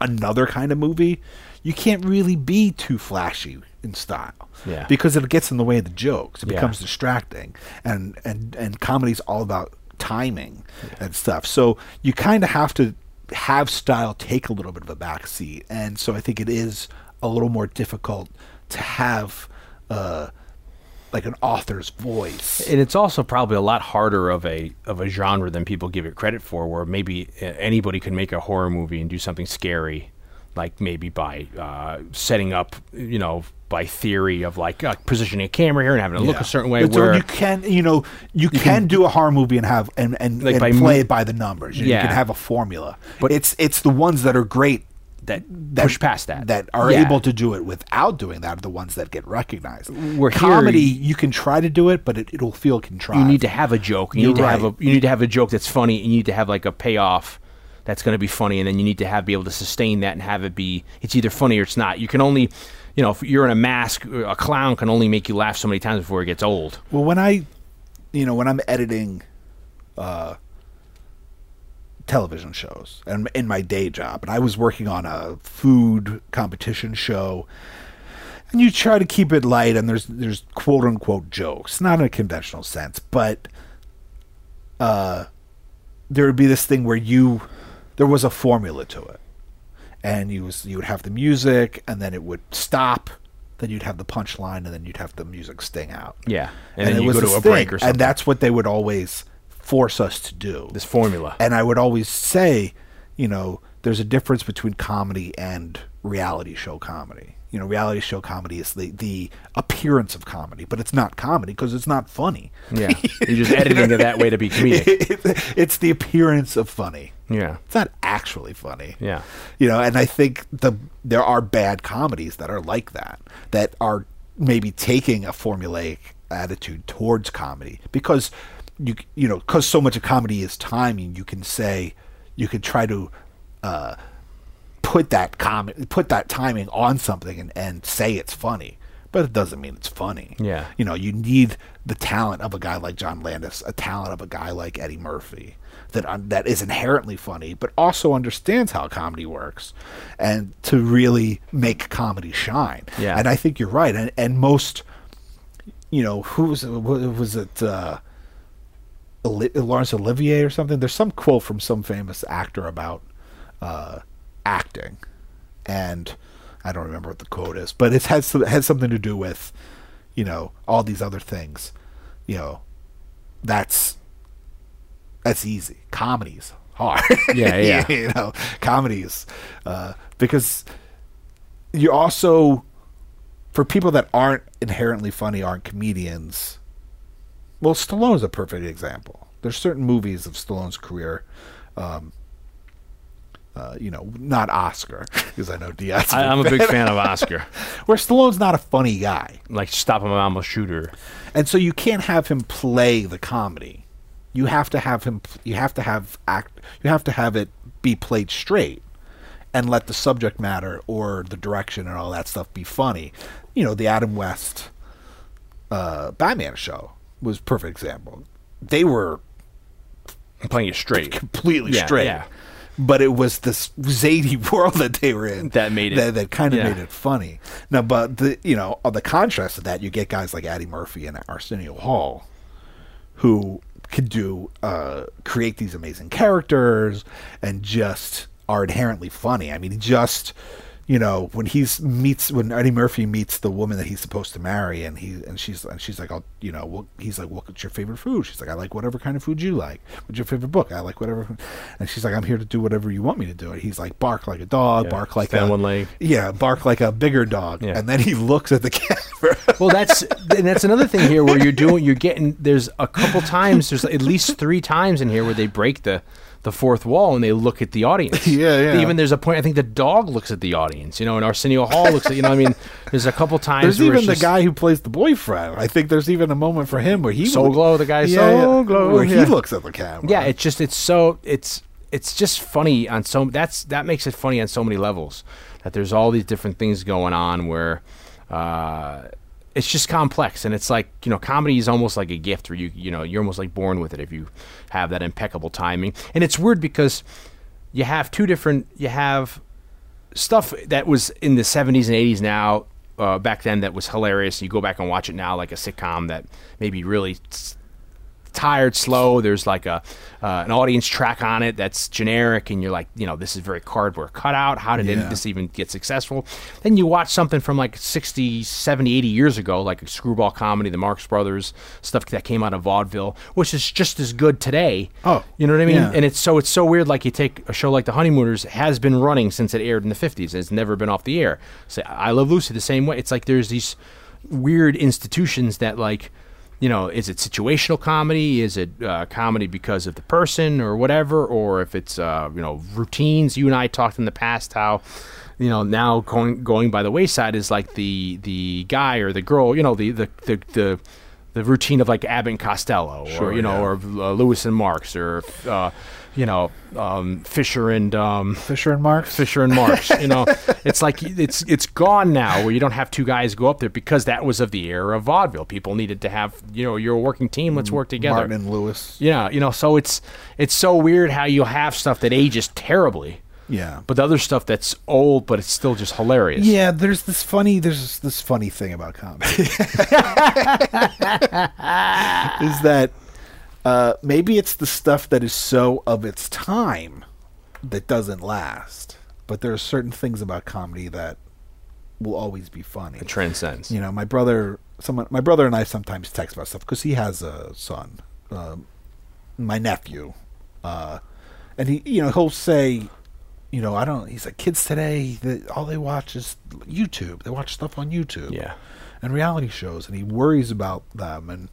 another kind of movie, you can't really be too flashy in style. Yeah. Because it gets in the way of the jokes. It Yeah. becomes distracting. And and and comedy's all about timing and stuff. So you kind of have to have style take a little bit of a backseat. And so I think it is a little more difficult to have uh like an author's voice. and it's also probably a lot harder of a of a genre than people give it credit for. Where maybe anybody could make a horror movie and do something scary, like maybe by uh, setting up, you know, by theory of like uh, positioning a camera here and having it look a certain way. Where you can, you know, you, can, do a horror movie and have and and, Like and by play mo- it by the numbers. You, Yeah. can have a formula, But- it's it's the ones that are great that, that push past that that are Yeah. able to do it without doing that are the ones that get recognized. Where here- comedy, you can try to do it, but it, it'll feel contrived. you need to have a joke. You You're need to have a you need to have a joke that's funny. You need to have like a payoff that's going to be funny, and then you need to have be able to sustain that and have it be it's either funny or it's not. You can only, you know, if you're in a mask, a clown can only make you laugh so many times before it gets old. Well, when I, you know, when I'm editing, uh, television shows and in my day job, and I was working on a food competition show, and you try to keep it light, and there's there's quote unquote jokes, not in a conventional sense, but uh, there would be this thing where you there was a formula to it, and you was you would have the music, and then it would stop. Then you'd have the punchline, and then you'd have the music sting out Yeah, and, then it was go to this a break thing, or something. And that's what they would always force us to do. this formula. and I would always say, you know, there's a difference between comedy and reality show comedy. You know, reality show comedy is the, the appearance of comedy, but it's not comedy because it's not funny. yeah, *laughs* you're just editing it that way to be comedic. *laughs* it's the appearance of funny. Yeah, It's not actually funny. yeah. You know, and I think the there are bad comedies that are like that, that are maybe taking a formulaic attitude towards comedy because you you know because so much of comedy is timing. You can say you could try to uh, put that com- put that timing on something and, and say it's funny, but it doesn't mean it's funny. Yeah. you know, you need the talent of a guy like John Landis, a talent of a guy like Eddie Murphy that un- that is inherently funny, but also understands how comedy works, and to really make comedy shine. Yeah. and I think you're right. And and most, you know, who was it, wa- was it? Uh, Laurence Olivier or something. There's some quote from some famous actor about uh, acting, and I don't remember what the quote is, but it has has something to do with, you know, all these other things. You know, that's that's easy. Comedies hard. *laughs* Yeah, yeah. *laughs* you know, comedies uh, because you also for people that aren't inherently funny, aren't comedians. Well, Stallone's a perfect example. There's certain movies of Stallone's career, um, uh, you know, not Oscar, because I know Diaz. I, I'm a big fan of Oscar, *laughs* Where Stallone's not a funny guy, like Stop 'Em Mama Shooter. and so you can't have him play the comedy. You have to have him. You have to have act. You have to have it be played straight, and let the subject matter or the direction and all that stuff be funny. You know, the Adam West uh, Batman show was a perfect example. They were I'm playing it straight. completely Yeah, straight. yeah. But it was this zany *laughs* world that they were in That made it- that, that kind of yeah. made it funny. Now, but the you know on the contrast of that, you get guys like Eddie Murphy and Arsenio Hall, who could do uh, create these amazing characters and just are inherently funny. I mean, just you know when he's meets when Eddie Murphy meets the woman that he's supposed to marry, and he and she's and she's like, I'll you know, well, he's like, what's your favorite food? She's like, I like whatever kind of food you like. What's your favorite book? I like whatever. And she's like, I'm here to do whatever you want me to do. And he's like, bark like a dog, Yeah, bark like stand a one leg. yeah, bark like a bigger dog. Yeah. And then he looks at the *laughs* camera. Well, that's and that's another thing here where you're doing you're getting there's a couple times there's at least three times in here where they break the the fourth wall and they look at the audience. *laughs* Yeah, yeah. Even there's a point I think the dog looks at the audience, you know, and Arsenio Hall looks at you know I mean. *laughs* There's a couple times There's even the just- guy who plays the boyfriend. I think there's even a moment for him where he Soul Glo, the guy Yeah, yeah, Glo, where yeah. he looks at the camera. Yeah, it's just it's so it's it's just funny on so that's that makes it funny on so many levels. That there's all these different things going on where uh, it's just complex and it's like you know comedy is almost like a gift where you you know you're almost like born with it if you have that impeccable timing. And it's weird because you have two different you have stuff that was in the 70s and 80s now uh, back then that was hilarious you go back and watch it now like a sitcom that maybe really tired, slow. There's like a uh, an audience track on it that's generic, and you're like, you know, this is very cardboard cutout. How did Yeah. this even get successful? Then you watch something from like 60, 70, 80 years ago, like a screwball comedy, the Marx Brothers stuff that came out of vaudeville, which is just as good today. Oh, you know what I mean? yeah. And it's so it's so weird. Like you take a show like The Honeymooners has been running since it aired in the fifties. It's never been off the air. Say I Love Lucy the same way. It's like there's these weird institutions that like. You know, is it situational comedy? Is it uh, comedy because of the person or whatever? Or if it's uh, you know routines? You and I talked in the past how you know now going going by the wayside is like the the guy or the girl. You know the the the, the the routine of like Abbott and Costello, or you know, yeah. or uh, Lewis and Marks, or uh, you know, um, Fisher and um, Fisher and Marks. Fisher and Marks. you know, *laughs* it's like it's it's gone now, where you don't have two guys go up there because that was of the era of vaudeville. People needed to have you know, you're a working team. Let's work together. Martin and Lewis. Yeah, you know, so it's it's so weird how you'll have stuff that ages terribly, Yeah. but the other stuff that's old, but it's still just hilarious. Yeah, there's this funny there's this funny thing about comedy. *laughs* *laughs* is that uh, maybe it's the stuff that is so of its time that doesn't last. But there are certain things about comedy that will always be funny. it transcends. You know, my brother, someone, my brother and I sometimes text about stuff because he has a son, um, my nephew, uh, and he, you know, he'll say, you know, I don't. He's like, kids today, the, all they watch is YouTube. They watch stuff on YouTube, Yeah. and reality shows, and he worries about them and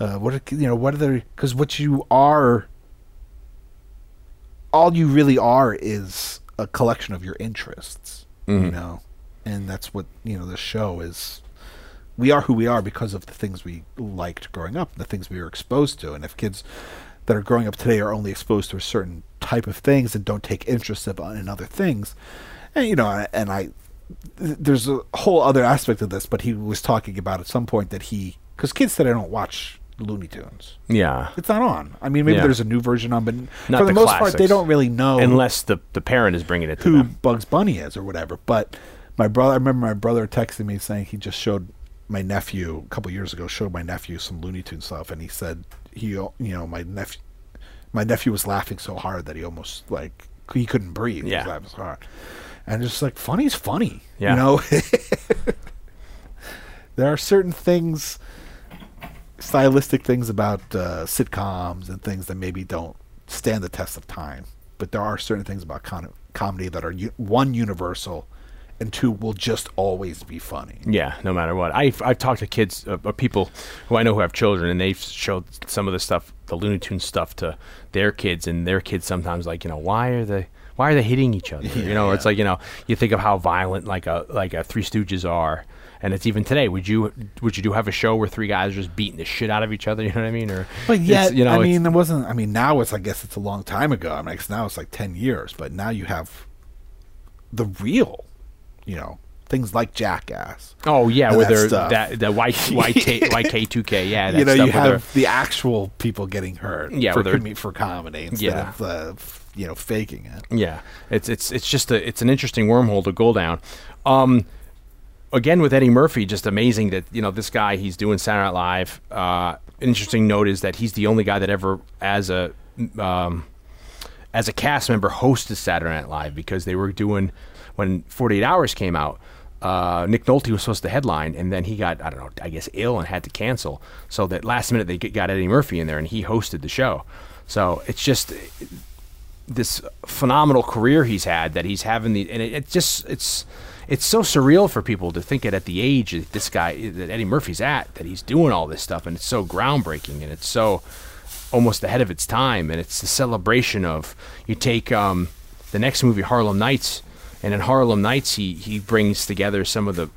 uh, what are, you know, what are the? Because what you are, all you really are is a collection of your interests, you know, and that's what you know. The show is. We are who we are because of the things we liked growing up, the things we were exposed to, and if kids that are growing up today are only exposed to a certain type of things and don't take interest in in other things, and you know, and I, there's a whole other aspect of this, but he was talking about at some point that he, because kids today don't watch Looney Tunes. Yeah. It's not on. I mean, maybe Yeah. there's a new version on, but Not for the, the most part, they don't really know Unless the the parent is bringing it to who them. Bugs Bunny is or whatever. But my brother, I remember my brother texting me saying he just showed my nephew a couple years ago showed my nephew some Looney Tune stuff, and he said he, you know, my nephew, my nephew was laughing so hard that he almost like he couldn't breathe. He Yeah. was laughing so hard, and just like funny's funny. Yeah. You know, *laughs* there are certain things, stylistic things about uh, sitcoms and things that maybe don't stand the test of time. But there are certain things about con- comedy that are u- one universal, and two will just always be funny. Yeah, no matter what. I've, I've talked to kids, uh, uh, people who I know who have children, and they've showed some of the stuff, the Looney Tunes stuff, to their kids, and their kids sometimes like, you know, why are they, why are they hitting each other? *laughs* you know, or it's like, you know, you think of how violent like a like a Three Stooges are, and it's even today. Would you would you do have a show where three guys are just beating the shit out of each other? *laughs* You know what I mean? Or But yet, you know, I mean, it wasn't. I mean, now it's. I guess it's a long time ago. I mean, now it's like ten years. But now you have the real, you know, things like Jackass. oh yeah, where that they're that the Y *laughs* YK two K, yeah, that you know, stuff you have the actual people getting hurt. Yeah, for, com- for comedy instead Yeah. of uh, you know faking it. Yeah, it's it's it's just a it's an interesting wormhole to go down. Um, again with Eddie Murphy, just amazing that you know this guy he's doing Saturday Night Live. Uh, interesting note is that he's the only guy that ever, as a um, as a cast member, hosted Saturday Night Live because they were doing when 48 Hours came out. Uh, Nick Nolte was supposed to headline, and then he got I don't know, I guess ill and had to cancel. So that last minute they got Eddie Murphy in there, and he hosted the show. So it's just this phenomenal career he's had that he's having the and it, it just it's it's so surreal for people to think it at the age that this guy that Eddie Murphy's at that he's doing all this stuff and it's so groundbreaking and it's so almost ahead of its time and it's the celebration of you take um, the next movie Harlem Nights and in Harlem Nights he he brings together some of the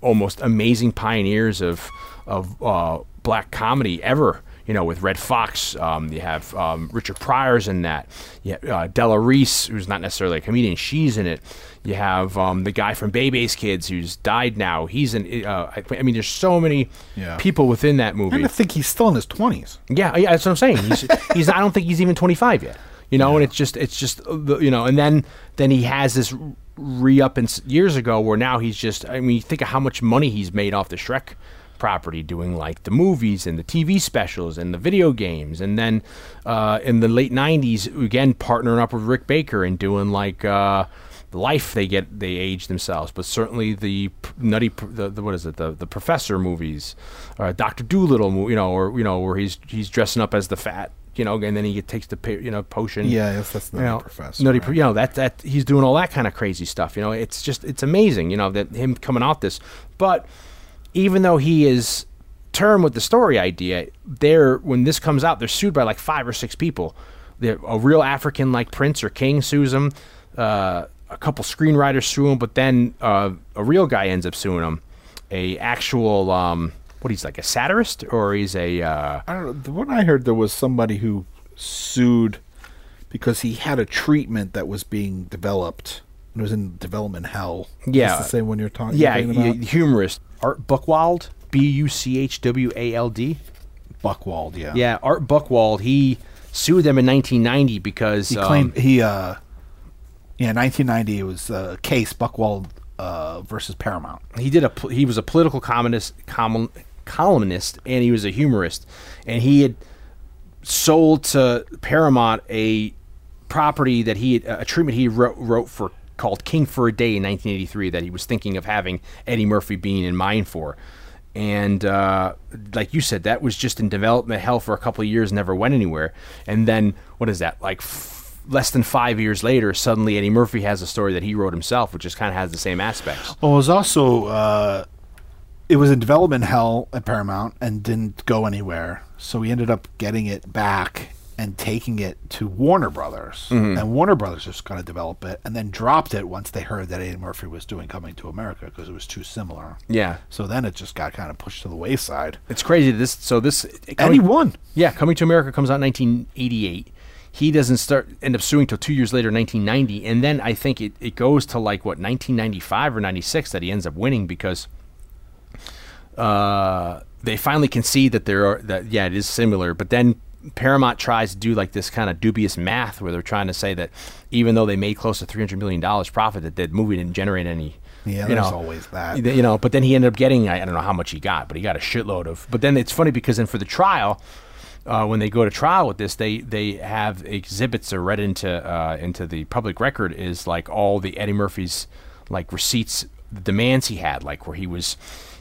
almost amazing pioneers of of uh, black comedy ever. You know, with Redd Foxx, um, you have um, Richard Pryor's in that. Yeah, uh, Della Reese, who's not necessarily a comedian, she's in it. You have um, the guy from Bebe's Kids, who's died now. He's in. Uh, I, I mean, there's so many Yeah. people within that movie. I think he's still in his twenties. Yeah, yeah, that's what I'm saying. He's, *laughs* he's I don't think he's even 25 yet. You know, and it's just it's just uh, you know, and then then he has this re up in years ago where now he's just I mean, think of how much money he's made off the Shrek property, doing like the movies and the TV specials and the video games, and then uh, in the late '90s, again partnering up with Rick Baker and doing like. Uh, Life, they get they age themselves, but certainly the nutty, the, the what is it, the the professor movies, or Doctor Dolittle, you know, or you know, where he's he's dressing up as the fat, you know, and then he takes the you know potion, Yeah, yes, that's you know, Professor, Nutty, right. You know that that he's doing all that kind of crazy stuff. You know, it's just it's amazing. You know that him coming out this, but even though he is term with the story idea, they're when this comes out, they're sued by like five or six people. They're, a real African like prince or king sues him. Uh, a couple screenwriters sue him, but then uh, a real guy ends up suing him. A actual um, what he's like a satirist or he's a uh, I don't know. The one I heard there was somebody who sued because he had a treatment that was being developed. It was in development hell. Yeah. this the same one you're talking. yeah talking y- about? humorist Art Buchwald B U C H W A L D. Buchwald. Yeah, Yeah, Art Buchwald. He sued them in 1990 because He um, claimed he. uh Yeah, 1990. It was a case Buchwald uh, versus Paramount. he did a he was a political communist column, columnist and he was a humorist and he had sold to Paramount a property that he had, a treatment he wrote, wrote for called King for a Day in 1983 that he was thinking of having Eddie Murphy being in mind for. And uh, like you said, that was just in development hell for a couple of years, never went anywhere. And then what is that? Like f- less than five years later, suddenly Eddie Murphy has a story that he wrote himself, which just kind of has the same aspects. Well, it was also uh, it was in development hell at Paramount and didn't go anywhere. So we ended up getting it back and taking it to Warner Brothers, Mm-hmm. and Warner Brothers just going to develop it, and then dropped it once they heard that Eddie Murphy was doing Coming to America because it was too similar. Yeah, So then it just got kind of pushed to the wayside. it's crazy. This so this And he won. Yeah, Coming to America comes out in 1988. He doesn't start end up suing till two years later, 1990, and then I think it, it goes to like what 1995 or 96 that he ends up winning because uh, they finally concede that there are that yeah it is similar, but then Paramount tries to do like this kind of dubious math where they're trying to say that even though they made close to 300 million dollars profit, that the movie didn't generate any. Yeah, you there's know, always that. you know, but then he ended up getting I, I don't know how much he got, but he got a shitload of. But then it's funny because then for the trial, uh, when they go to trial with this, they they have exhibits are read into uh, into the public record is like all the Eddie Murphy's like receipts, the demands he had, like where he was,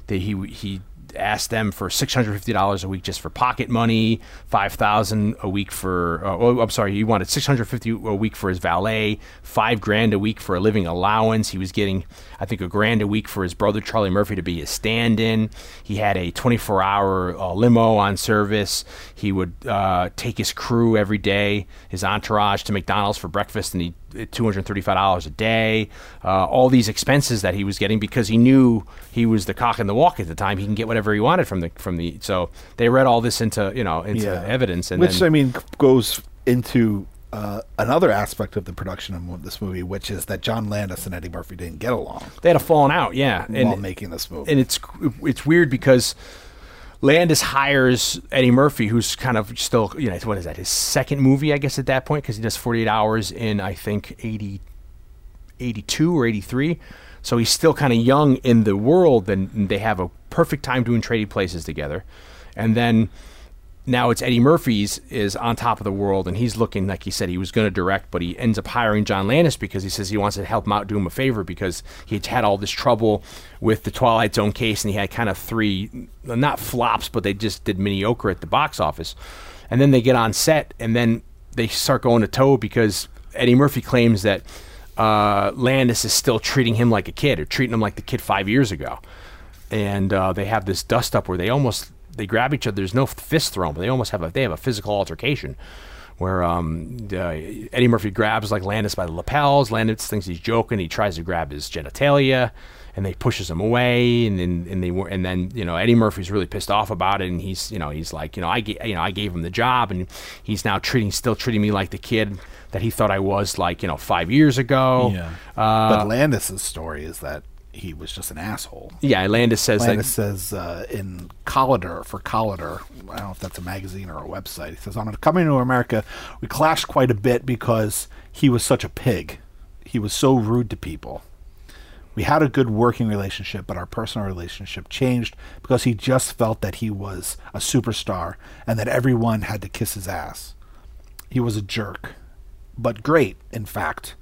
that he he asked them for six hundred fifty dollars a week just for pocket money, five thousand a week for. Uh, oh, I'm sorry, he wanted six hundred fifty a week for his valet, five grand a week for a living allowance. He was getting, I think, a grand a week for his brother Charlie Murphy to be his stand-in. He had a twenty-four hour uh, limo on service. He would uh, take his crew every day, his entourage, to McDonald's for breakfast, and he $235 a day, uh, all these expenses that he was getting because he knew he was the cock in the walk at the time. He can get whatever he wanted from the from the. So they read all this into you know into Yeah. evidence, and which then, I mean goes into uh, another aspect of the production of this movie, which is that John Landis and Eddie Murphy didn't get along they had a falling out, yeah, and while making this movie. and it's it's weird because Landis hires Eddie Murphy, who's kind of still you know what is that his second movie I guess at that point because he does 48 hours in I think 80, 82 or 83. So he's still kind of young in the world, and they have a perfect time doing trading places together. And then now it's Eddie Murphy's is on top of the world, and he's looking like he said he was going to direct, but he ends up hiring John Landis because he says he wants to help him out, do him a favor because he had all this trouble with the Twilight Zone case, and he had kind of three not flops, but they just did mediocre at the box office. And then they get on set, and then they start going to toe because Eddie Murphy claims that uh, Landis is still treating him like a kid, or treating him like the kid five years ago and uh, they have this dust up where they almost they grab each other. There's no fist thrown, but they almost have a they have a physical altercation where um, uh, Eddie Murphy grabs like Landis by the lapels. Landis thinks he's joking. He tries to grab his genitalia, and they pushes him away. And then and they and then you know Eddie Murphy's really pissed off about it, and he's you know he's like you know I you know I gave him the job, and he's now treating still treating me like the kid that he thought I was like you know five years ago. yeah, Uh, but Landis's story is that he was just an asshole. yeah. Landis says Landis that says uh, in Collider for Collider, I don't know if that's a magazine or a website. He says on coming to America, we clashed quite a bit because he was such a pig. He was so rude to people. We had a good working relationship, but our personal relationship changed because he just felt that he was a superstar and that everyone had to kiss his ass. He was a jerk, but great, in fact.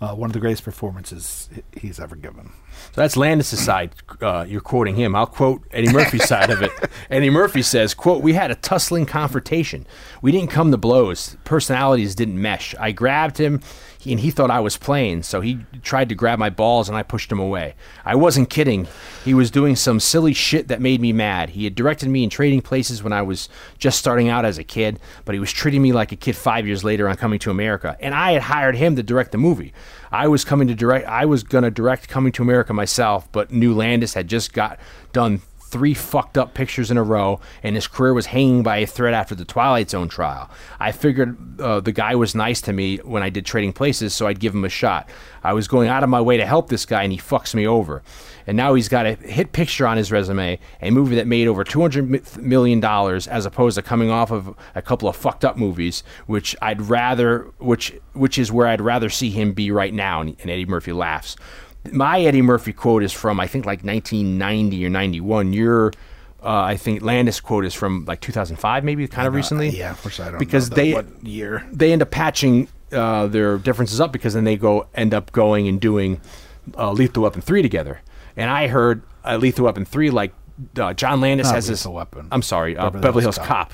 Uh, one of the greatest performances he's ever given. So that's Landis' side. Uh, you're quoting him. I'll quote Eddie Murphy's side of it. *laughs* Eddie Murphy says, "quote We had a tussling confrontation. We didn't come to blows. Personalities didn't mesh. I grabbed him, and he thought I was playing, so he tried to grab my balls, and I pushed him away. I wasn't kidding. He was doing some silly shit that made me mad. He had directed me in Trading Places when I was just starting out as a kid, but he was treating me like a kid five years later on Coming to America, and I had hired him to direct the movie. I was coming to direct. I was gonna direct Coming to America myself, but New Landis had just got done three fucked up pictures in a row, and his career was hanging by a thread after the Twilight Zone trial. I figured uh, the guy was nice to me when I did Trading Places, so I'd give him a shot. I was going out of my way to help this guy, and he fucks me over. And now he's got a hit picture on his resume, a movie that made over two hundred million dollars, as opposed to coming off of a couple of fucked up movies, which I'd rather, which which is where I'd rather see him be right now. And, and Eddie Murphy laughs. My Eddie Murphy quote is from I think like 1990 or 91. Your uh, I think Landis quote is from like 2005, maybe kind of recently. yeah, which I don't because know the- they what year. they end up patching uh, their differences up because then they go end up going and doing uh, Lethal Weapon three together. And I heard uh, Lethal Weapon three like uh, John Landis Not has this. Lethal Weapon. I'm sorry, uh, Beverly Beverly, Hills Hills Cop.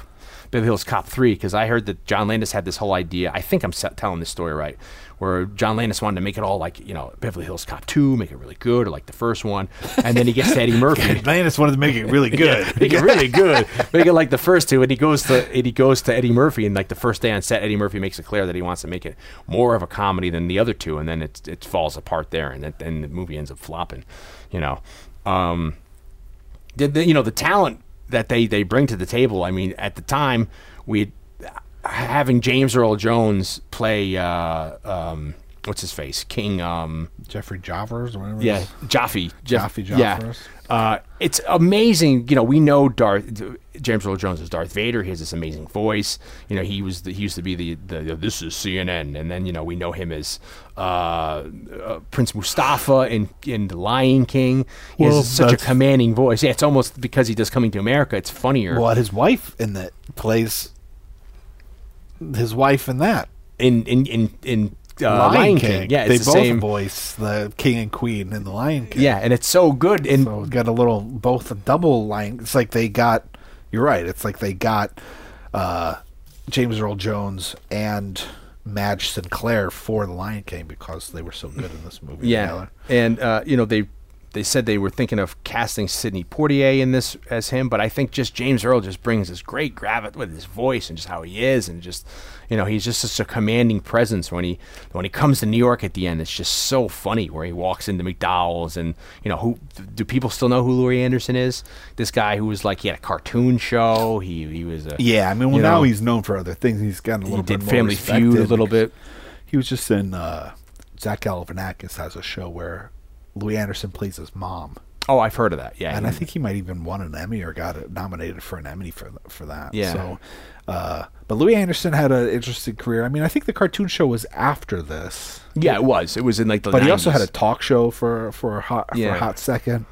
Beverly Hills Cop three because I heard that John Landis had this whole idea. I think I'm telling this story right, where John Landis wanted to make it all like you know Beverly Hills Cop two, make it really good, or like the first one, and then he gets to Eddie *laughs* Murphy. Landis wanted to make it really good. make it really good. *laughs* Make it like the first two, and he goes to and he goes to Eddie Murphy, and like the first day on set, Eddie Murphy makes it clear that he wants to make it more of a comedy than the other two, and then it it falls apart there, and then the movie ends up flopping. You know, um, the, the, you know the talent that they they bring to the table. I mean, at the time we having James Earl Jones play uh, um, what's his face King. Um, Jeffrey Javers, or whatever. yeah, is. Jaffe. Jeff, Jaffe Yeah. Uh, it's amazing. You know, we know Darth James Earl Jones is Darth Vader. He has this amazing voice. You know, he was the, he used to be the, the this is CNN, and then you know we know him as uh, uh, Prince Mustafa in in The Lion King. He Well, has such a commanding voice. Yeah, it's almost because he does Coming to America. It's funnier. Well, his wife in that plays his wife in that. in in in in Lion, Lion King. King. Yeah, they it's both the same. voice the king and queen in the Lion King. Yeah, and it's so good. And So got a little both a double line. It's like they got. You're right. It's like they got uh, James Earl Jones and Madge Sinclair for the Lion King because they were so good in this movie. Yeah, together. and uh, you know they they said they were thinking of casting Sidney Poitier in this as him, but I think just James Earl just brings this great gravity with his voice and just how he is, and just you know he's just such a commanding presence when he when he comes to New York at the end. It's just so funny where he walks into McDowell's and you know who do people still know who Louie Anderson is? This guy who was like he had a cartoon show. He he was a Yeah, I mean, well, now know, he's known for other things. He's gotten a little did bit more Family Feud a little bit. He was just in uh, Zach Galifianakis has a show where Louie Anderson plays his mom, Oh, I've heard of that. Yeah, and I think he might even won an Emmy or got it nominated for an Emmy for for that. Yeah. So, uh, but Louie Anderson had an interesting career. I mean, I think the cartoon show was after this, yeah, it was. It was in like the. but he also had a talk show for for a hot for a hot second.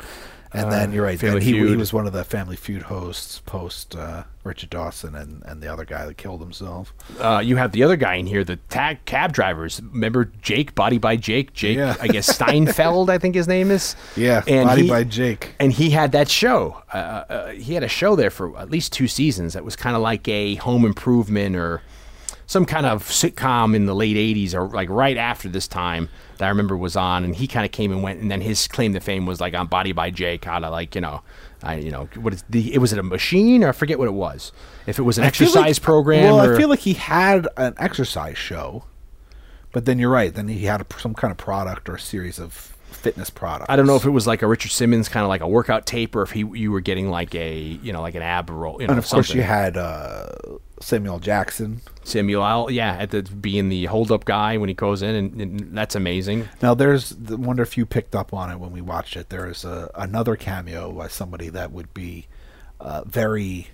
And Uh, then you're right. Then he, he was one of the Family Feud hosts post uh, Richard Dawson and, and the other guy that killed himself. uh, you have the other guy in here, the tag cab drivers. Remember Jake, Body by Jake? Jake, Yeah. I guess Steinfeld, I think his name is. *laughs* Yeah, and Body he, by Jake. And he had that show. Uh, uh, he had a show there for at least two seasons. That was kind of like a Home Improvement or some kind of sitcom in the late '80s, or like right after this time that I remember was on. And he kind of came and went. And then his claim to fame was like on Body by Jake, kind of like you know. I, you know, what is the? It was it a machine or I forget what it was. If it was an I exercise like- program. Well, or, I feel like he had an exercise show, but then you're right. Then he had a, some kind of product or a series of fitness product. I don't know if it was like a Richard Simmons kind of like a workout tape, or if he you were getting like a you know like an ab roll. You know, And of course, something. you had uh, Samuel Jackson. Samuel L. Yeah, at the being the hold up guy when he goes in, and, and that's amazing. Now, there's I wonder if you picked up on it when we watched it. There is a, another cameo by somebody that would be uh, very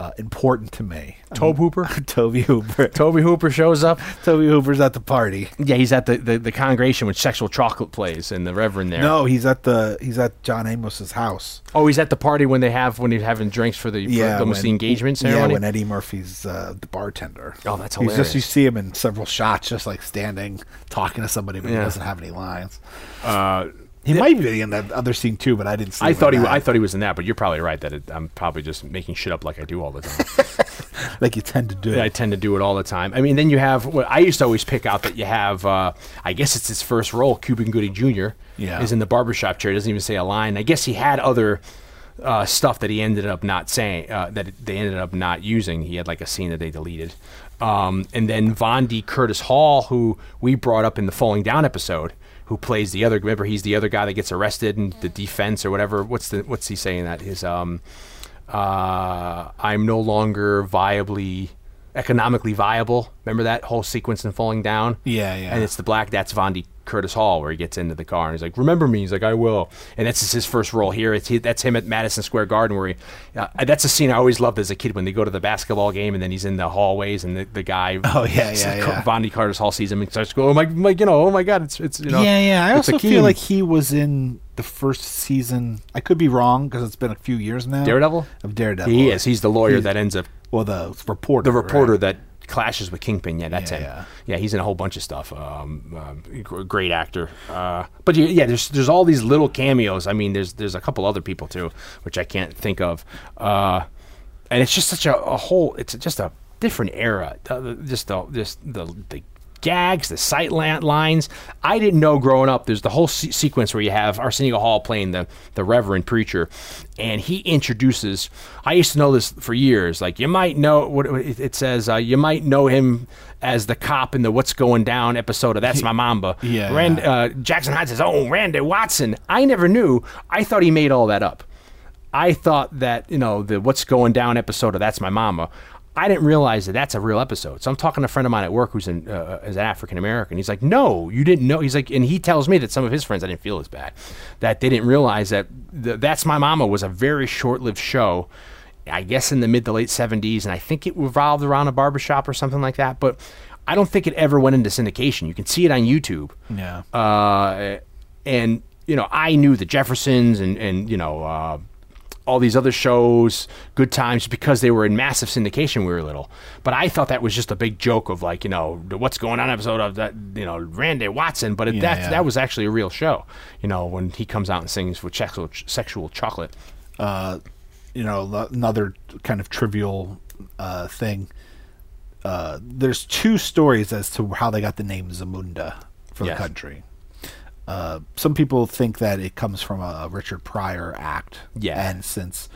uh, important to me. *laughs* Tobe Hooper. *laughs* Tobe Hooper. *laughs* Tobe Hooper shows up. Tobe Hooper's at the party. Yeah, he's at the, the, the congregation when Sexual Chocolate plays and the Reverend there. No, he's at the he's at John Amos's house. Oh, he's at the party when they have when he's having drinks for the for almost when- the engagement ceremony. Yeah, when Eddie Murphy's uh, the bartender. Oh, that's He's just you see him in several shots, just like standing talking to somebody, but Yeah. he doesn't have any lines. uh, He might be in that other scene too, but I didn't see. I him thought he I thought he was in that, but you're probably right that it, I'm probably just making shit up like I do all the time. *laughs* like you tend to do. I tend to do it all the time. I mean, then you have what I used to always pick out that you have. Uh, I guess it's his first role. Cuba Gooding Jr. Yeah. is in the barbershop chair. Doesn't even say a line. I guess he had other uh, stuff that he ended up not saying uh, that they ended up not using. He had like a scene that they deleted. Um, and then Vondie Curtis Hall, who we brought up in the Falling Down episode, who plays the other. Remember, he's the other guy that gets arrested and the defense or whatever. What's the what's he saying that is? um, uh, I'm no longer viably economically viable. Remember that whole sequence and Falling Down? Yeah, yeah. And it's the black. That's Vondie Curtis Hall, where he gets into the car and he's like, "Remember me?" He's like, "I will." And that's his first role here. It's he, that's him at Madison Square Garden, where he. Uh, that's a scene I always loved as a kid when they go to the basketball game and then he's in the hallways and the, the guy. *laughs* Oh, yeah, yeah, yeah. Vondie Curtis Hall sees him and starts to go, "Oh my, my, you know, oh my God, it's it's you know." yeah, yeah. I also feel like he was in the first season. I could be wrong because it's been a few years now. Daredevil. of Daredevil. He is. He's the lawyer He's- that ends up well, the reporter. the reporter right? that clashes with Kingpin. Yeah, that's Yeah, him. yeah. Yeah. he's in a whole bunch of stuff. Um, gr- great actor. Uh, but yeah, yeah, there's there's all these little cameos. I mean, there's there's a couple other people too, which I can't think of. Uh, and it's just such a, a whole. It's just a different era. Uh, just the just the the gags, the sight lines. I didn't know growing up. There's the whole se- sequence where you have Arsenio Hall playing the the Reverend preacher, and he introduces. I used to know this for years. Like you might know what it it says. Uh, you might know him as the cop in the "What's Going Down" episode of "That's My Mama." Yeah. Rand, uh, Jackson Hyde says, "Oh, Randy Watson." I never knew. I thought he made all that up. I thought that you know the "What's Going Down" episode of "That's My Mama." I didn't realize that that's a real episode. So I'm talking to a friend of mine at work who's an uh, is an African American. He's like, "No, you didn't know." He's like, and he tells me that some of his friends, I didn't feel as bad, that they didn't realize that the, "That's My Mama" was a very short-lived show. I guess in the mid to late 70s, and I think it revolved around a barbershop or something like that. But I don't think it ever went into syndication. You can see it on YouTube Yeah. uh, and you know I knew the Jeffersons and and you know uh, all these other shows, Good Times, because they were in massive syndication. when We were little, but I thought that was just a big joke of like you know what's going on episode of that you know Randy Watson, but it, Yeah, that yeah. that was actually a real show. You know when he comes out and sings with sexual sexual chocolate. you know, another kind of trivial uh, thing. Uh, there's two stories as to how they got the name Zamunda for Yes. the country. Uh, some people think that it comes from a Richard Pryor act. Yeah. And since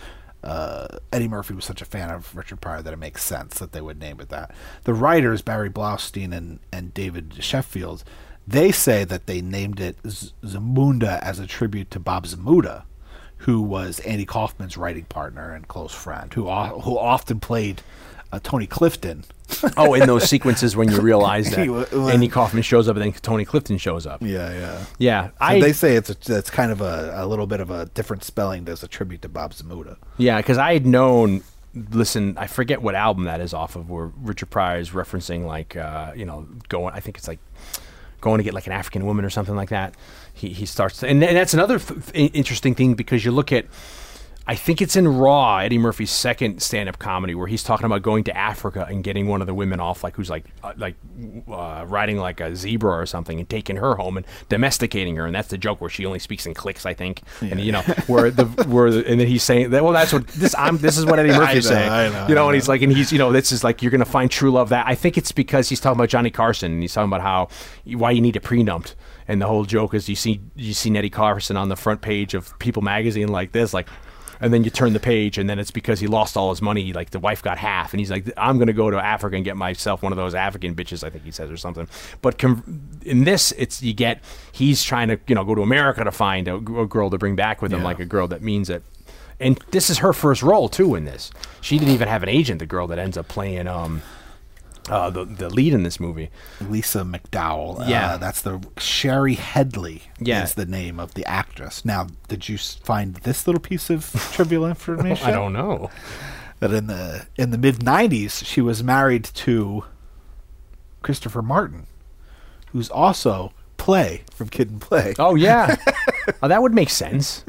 uh, Eddie Murphy was such a fan of Richard Pryor, that it makes sense that they would name it that. The writers, Barry Blaustein and, and David Sheffield, they say that they named it Z- Zamunda as a tribute to Bob Zmuda, who was Andy Kaufman's writing partner and close friend, who, o- who often played uh, Tony Clifton. *laughs* Oh, in those sequences when you realize *laughs* that He Andy Kaufman shows up and then Tony Clifton shows up. Yeah, yeah. Yeah, So I they say it's a, it's kind of a, a little bit of a different spelling as a tribute to Bob Zmuda. Yeah, because I had known. Listen, I forget what album that is off of, where Richard Pryor is referencing like, uh, you know, going. I think it's like going to get like an African woman or something like that. He he starts, to, and, and that's another f- interesting thing because you look at. I think it's in Raw, Eddie Murphy's second stand-up comedy, where he's talking about going to Africa and getting one of the women off, like who's like uh, like uh, riding like a zebra or something, and taking her home and domesticating her, and that's the joke where she only speaks in clicks, I think, and you know where the where the, and then he's saying that well that's what this I'm this is what Eddie *laughs* Murphy's know, saying, I know, you know, I and he's like and he's you know this is like you're gonna find true love that I think it's because he's talking about Johnny Carson and he's talking about how why you need a prenup. And the whole joke is you see you see Eddie Carson on the front page of People magazine like this, like and then you turn the page and then it's because he lost all his money like the wife got half and he's like i'm going to go to africa and get myself one of those african bitches i think he says or something. But com- in this it's you get he's trying to you know go to america to find a girl to bring back with him Yeah. like a girl that means it. And this is her first role too in this. She didn't even have an agent the girl that ends up playing um uh, the the lead in this movie Lisa McDowell. Yeah. Uh, that's the Shari Headley Yeah. is the name of the actress. Now, did you s- find this little piece of *laughs* trivial information? *laughs* i don't know that in the in the mid '90s she was married to Christopher Martin, who's also Play from Kid and Play. Oh yeah, *laughs* oh, that would make sense.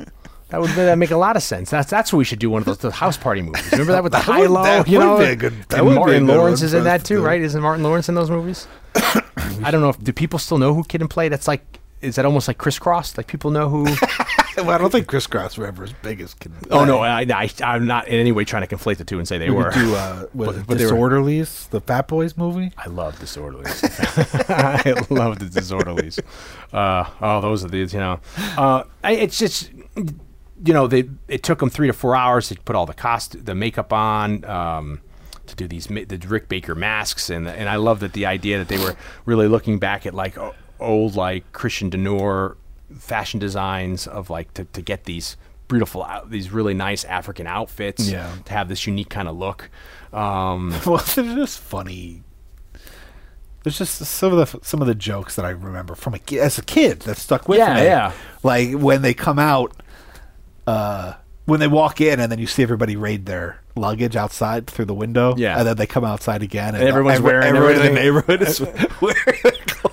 That would that make a lot of sense. That's that's what we should do. One of those the house party movies. Remember that with the *laughs* high low. that you would know, be a good- that and would be a Martin Lawrence is in that too, right? Isn't Martin Lawrence in those movies? *coughs* I don't know if do people still know who Kid and Play. That's like is that almost like Kris Kross? Like people know who? *laughs* well, I don't think Kris Kross were ever as big as Kid and Play. oh no, I, I I'm not in any way trying to conflate the two and say they we were. do uh, *laughs* But- but they were- Disorderlies, the Fat Boys movie. I love disorderlies. I love the disorderlies. Uh, oh, those are these, you know. Uh, I, it's just, you know, they it took them three to four hours to put all the cost, the makeup on, um, to do these the Rick Baker masks, and and I love that the idea that they were really looking back at like old like Christian Dior fashion designs of like to, to get these beautiful out, these really nice African outfits Yeah. to have this unique kind of look. Um, *laughs* well, they're just funny. There's just some of the some of the jokes that I remember from a as a kid that stuck with Yeah, me. yeah. Like when they come out, uh, when they walk in, and then you see everybody raid their luggage outside through the window. Yeah. and then they come outside again, and, And everyone's every- wearing everyone in the neighborhood is *laughs* wearing.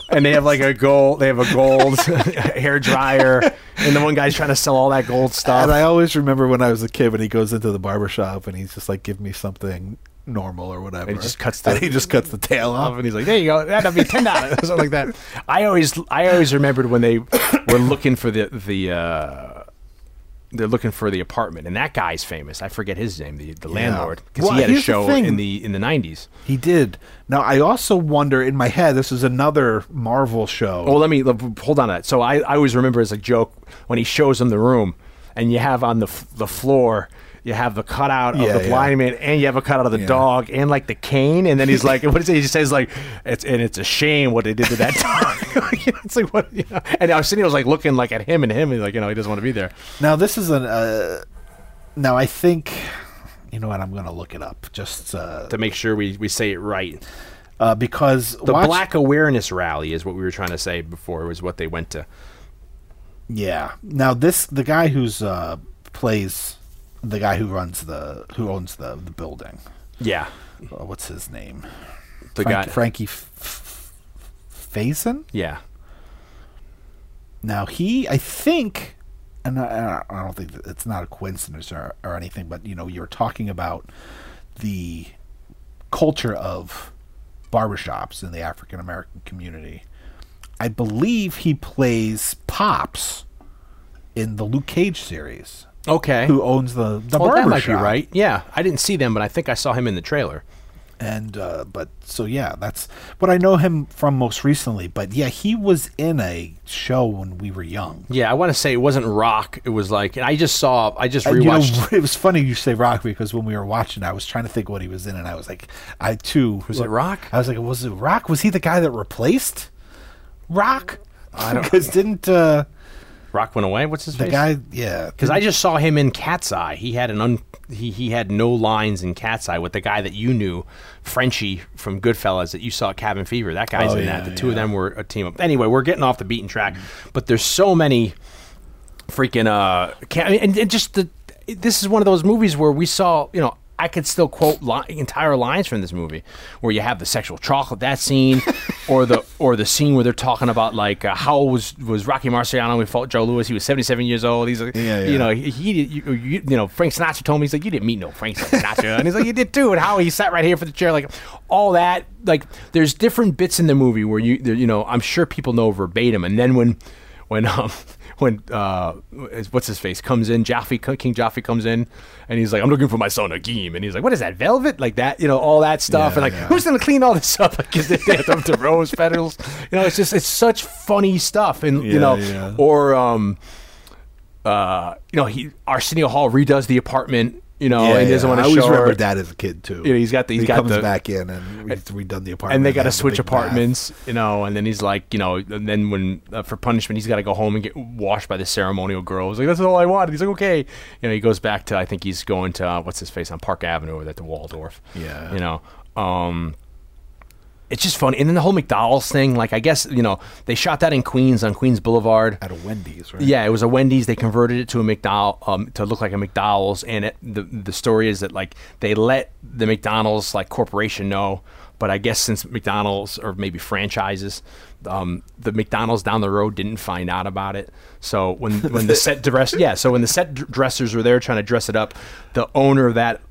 and they have like a gold they have a gold *laughs* *laughs* hair dryer and the one guy's trying to sell all that gold stuff And I always remember when I was a kid when he goes into the barber shop and he's just like, "Give me something normal or whatever." And he just cuts the- and he just cuts the tail off. and he's like there you go that'll be ten dollars something like that i always i always remembered when they were looking for the the uh they're looking for the apartment, and that guy's famous. I forget his name, the, the landlord, because Well, he had a show in the in the nineties. He did. Now I also wonder in my head. This is another Marvel show. Oh, let me hold on to that. So I, I always remember as a joke when he shows him the room, and you have on the f- the floor. You have the cutout of Yeah, the yeah. blind man, and you have a cutout of the Yeah. dog, and like the cane, and then he's like, *laughs* "What is it?" He says like, "It's and it's a shame what they did to that *laughs* dog." *laughs* It's like what, you know? and I was sitting, I was like looking like at him and him, and like you know, he doesn't want to be there. Now this is an. Uh, now I think. You know what? I'm going to look it up just uh, To make sure we, we say it right, uh, because the watch- Black Awareness Rally is what we were trying to say before. Was what they went to. Yeah. Now this the guy who's uh, plays the guy who runs the who owns the the building. Yeah, Uh, what's his name? the Frank- guy. Frankie F- F- Faison. Yeah, Now he, I think, and I, I don't think that it's not a coincidence or, or anything, but you know, you're talking about the culture of barbershops in the African American community. I believe he plays Pops in the Luke Cage series. Okay. Who owns the the well, that might be right. Yeah, I didn't see them, but I think I saw him in the trailer. And uh, but so yeah, that's what I know him from most recently. But yeah, he was in a show when we were young. Yeah, I want to say it wasn't Rock. It was like and I just saw. I just And, you know, rewatched. *laughs* it was funny you say Rock because when we were watching, I was trying to think what he was in, and I was like, I too Was it Rock? I was like, was it Rock? Was he the guy that replaced Rock? I don't *laughs* because didn't uh, Rock went away. What's his name? the face? guy? Yeah, Because I just saw him in Cat's Eye. He had an un. He, he had no lines in Cat's Eye with the guy that you knew, Frenchie from Goodfellas, that you saw at Cabin Fever. That guy's Oh, in yeah, that. The two of yeah. them were a team up. Anyway, we're getting off the beaten track, but there's so many freaking uh, ca- and, and just the. This is one of those movies where we saw, you know, I could still quote li- entire lines from this movie, where you have the sexual chocolate that scene, *laughs* or the or the scene where they're talking about like uh, how was was Rocky Marciano? We fought Joe Louis. He was seventy seven years old. He's like, Yeah, you know, he, he you, you, you know Frank Sinatra told me he's like you didn't meet no Frank Sinatra, and he's like you did too. And how he sat right here for the chair, like all that. Like there's different bits in the movie where you you know I'm sure people know verbatim, and then when when um when uh what's his face comes in Jaffe King Jaffe comes in and he's like I'm looking for my son Akeem and he's like what is that velvet? Like that you know all that stuff. Yeah, and like yeah. who's gonna clean all this up? *laughs* Because they have them to rose petals. You know it's just it's such funny stuff. And you know yeah. or um uh you know he Arsenio Hall redoes the apartment you know yeah, and he doesn't yeah. want I always remember that as a kid too. You know, he's got the- he's he got comes the- back in and we've redone the apartment. and they got to switch big bath. apartments, you know. And then he's like, you know, and then when uh, for punishment, he's got to go home and get washed by the ceremonial girl. He's like, that's all I wanted. He's like, okay, you know. He goes back to I think he's going to uh, what's his face on Park Avenue over there to Waldorf. Yeah. you know. Um, it's just funny. And then the whole McDonald's thing, like I guess you know they shot that in Queens on Queens Boulevard. At a Wendy's, right? Yeah, it was a Wendy's. They converted it to a McDonald um, to look like a McDonald's, and it, the the story is that like they let the McDonald's like corporation know, but I guess since McDonald's or maybe franchises, um, the McDonald's down the road didn't find out about it. So when when the set *laughs* dress yeah, so when the set dressers were there trying to dress it up, the owner of that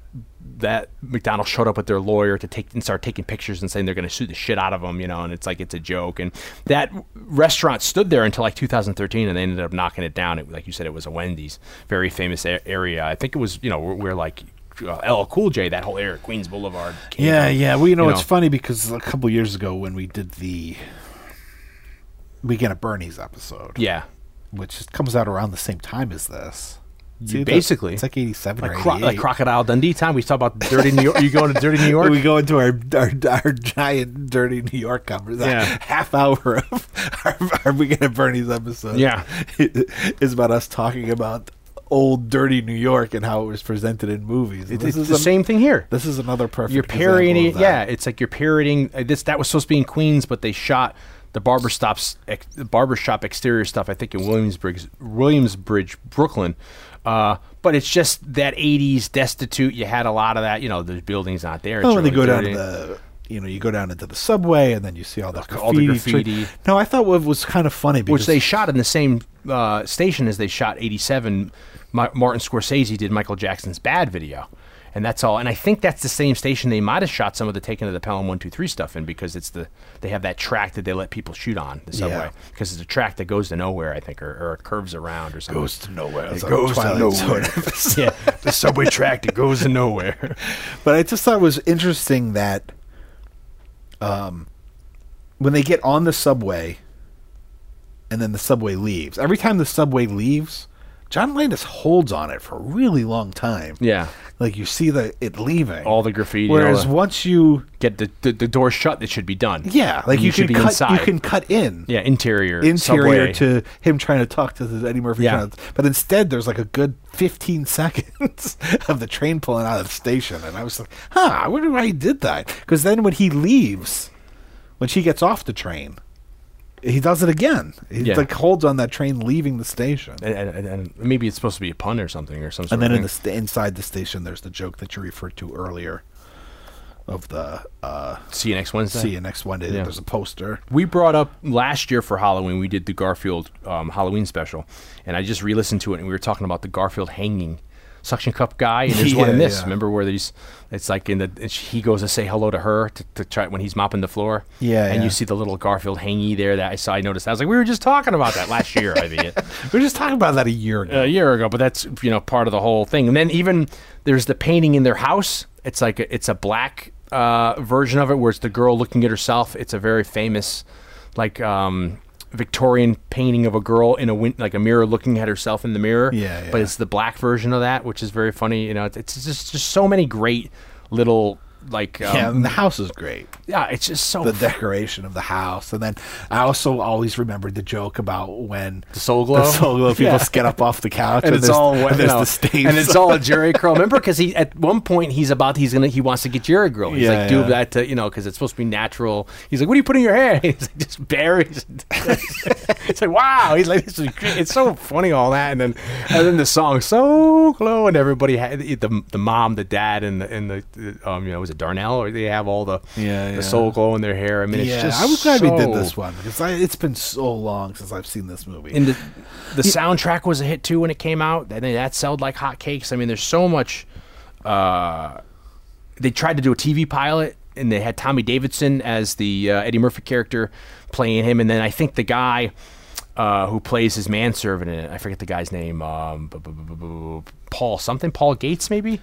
that McDonald's showed up with their lawyer to take and start taking pictures and saying they're going to sue the shit out of them, you know, and it's like it's a joke. And that restaurant stood there until like 2013, and they ended up knocking it down. It, like you said, it was a Wendy's, very famous a- area. I think it was, you know, where, where like uh, LL Cool J, that whole area, Queens Boulevard. came Yeah, yeah. Well, you know, you it's know. funny because a couple years ago when we did the Weekend at Bernie's episode, Yeah, which comes out around the same time as this. You basically- it's like eighty-seven like, cro- like Crocodile Dundee time. We talk about Dirty New York. You going to Dirty New *laughs* York? we go into our our, our giant dirty New York conversation. Yeah. half hour of *laughs* our, our Weekend at Bernie's episode. Yeah. *laughs* is about us talking about old dirty New York and how it was presented in movies. This it's is the an- same thing here. This is another perfect. you're parodying it. Yeah, it's like you're parodying uh, this. That was supposed to be in Queens, but they shot the barber stops, ex, the barbershop exterior stuff. I think in Williamsburg, Williamsbridge, Brooklyn. Uh, but it's just that '80s destitute. You had a lot of that. You know, the buildings not there. It's Oh, when they really go down to the, you know, you go down into the subway and then you see all the graffiti. all the graffiti. No, I thought what was kind of funny because which they shot in the same uh, station as they shot '87. Ma- Martin Scorsese did Michael Jackson's Bad video, and that's all. And I think that's the same station they might have shot some of the Taken to the Pelham One Two Three stuff in because it's the they have that track that they let people shoot on the subway Yeah. because it's a track that goes to nowhere, I think, or, or curves around or something. goes to nowhere. It goes to nowhere. *laughs* *laughs* Yeah, the subway track that goes to nowhere. But I just thought it was interesting that um, when they get on the subway and then the subway leaves, every time the subway leaves, John Landis holds on it for a really long time. Yeah, Like you see the it leaving. all the graffiti. Whereas the- once you get the, the the door shut, it should be done. yeah, like And you, should can be cut inside. you can cut in. yeah, interior, interior subway. to him trying to talk to the Eddie Murphy. Yeah. to- but instead, there's like a good 15 *laughs* seconds of the train pulling out of the station, and I was like, "Huh, I wonder why he did that." Because then when he leaves, when she gets off the train, he does it again. He Yeah. like holds on that train leaving the station. and, and, and maybe it's supposed to be a pun or something or something. And then in the st- inside the station, there's the joke that you referred to earlier of the uh, see you next Wednesday. "See you next Monday." Yeah. There's a poster. We brought up last year for Halloween. We did the Garfield um, Halloween special, and I just re-listened to it, and we were talking about the Garfield hanging suction cup guy. And there's one in this. yeah. Remember where these? It's like in the he goes to say hello to her to, to try when he's mopping the floor. Yeah, and yeah. you see the little Garfield hangy there. That I saw. I noticed. I was like, we were just talking about that last year. I think. *laughs* We were just talking about that a year ago. a year ago, but that's you know part of the whole thing. And then even there's the painting in their house. It's like a, it's a black uh, version of it where it's the girl looking at herself. It's a very famous like um, Victorian painting of a girl in a win- like a mirror looking at herself in the mirror. Yeah, But it's the black version of that, which is very funny. You know, it's, it's just just so many great little like um, yeah, and the house is great. yeah, it's just so the decoration of the house, and then I also always remembered the joke about when The Soul Glo? the Soul Glo *laughs* people Yeah. get up off the couch, and it's all and you there's know, the stains, and it's all Jheri *laughs* curl. Remember, because he at one point he's about he's gonna he wants to get Jheri curl. He's Yeah, like, do yeah. that to you know because it's supposed to be natural. He's like, what do you put in your hair? *laughs* He's like, just berries. it's like wow. He's like, this is it's so funny all that, and then and then the song Soul Glo, and everybody had the the mom, the dad, and the and the um you know was it Darnell or they have all the Yeah, yeah. the Soul Glo in their hair. I mean, it's yeah, just I was glad we did this one because I, it's been so long since I've seen this movie. and the, the soundtrack was a hit too when it came out. I mean, that sold like hotcakes. I mean, there's so much. Uh, they tried to do a TV pilot, and they had Tommy Davidson as the uh, Eddie Murphy character playing him, and then I think the guy uh, who plays his manservant in it, I forget the guy's name, um, Paul something, Paul Gates maybe.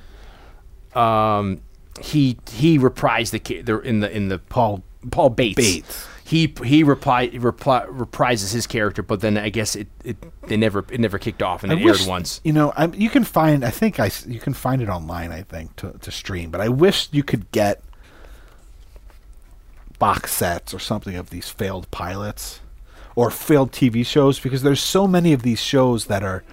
Um, he he reprised the, the in the in the Paul Paul Bates. Bates. He he reply, reply, reprises his character, but then I guess it, it they never it never kicked off and I it aired once. You know, I, you can find. I think I you can find it online. I think to to stream, but I wish you could get box sets or something of these failed pilots or failed TV shows because there's so many of these shows that are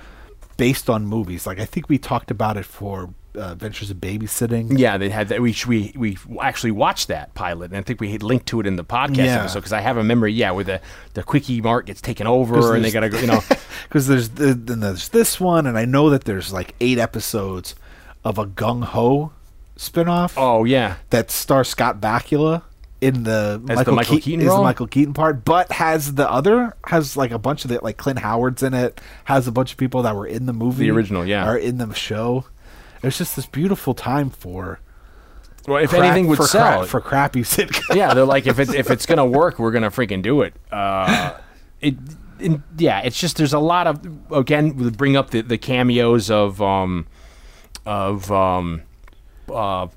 based on movies. Like I think we talked about it for uh, Adventures of Babysitting. Yeah, they had that. We we we actually watched that pilot, and I think we had linked to it in the podcast Yeah. episode because I have a memory. Yeah, where the the quickie mart gets taken over, and they gotta go. You *laughs* know, because there's the, then there's this one, and I know that there's like eight episodes of a Gung Ho spinoff oh yeah, that stars Scott Bakula in the As the Michael Ke- Keaton is the? Michael Keaton part, but has the other has like a bunch of the like Clint Howard's in it, has a bunch of people that were in the movie, The original, yeah. are in the show. It's just this beautiful time for well, if crap- anything would for sell, crap- for crappy *laughs* sitcoms. yeah, they're like if it's if it's gonna work, we're gonna freaking do it. Uh, it, yeah, it's just there's a lot of again bring up the, the cameos of um of um uh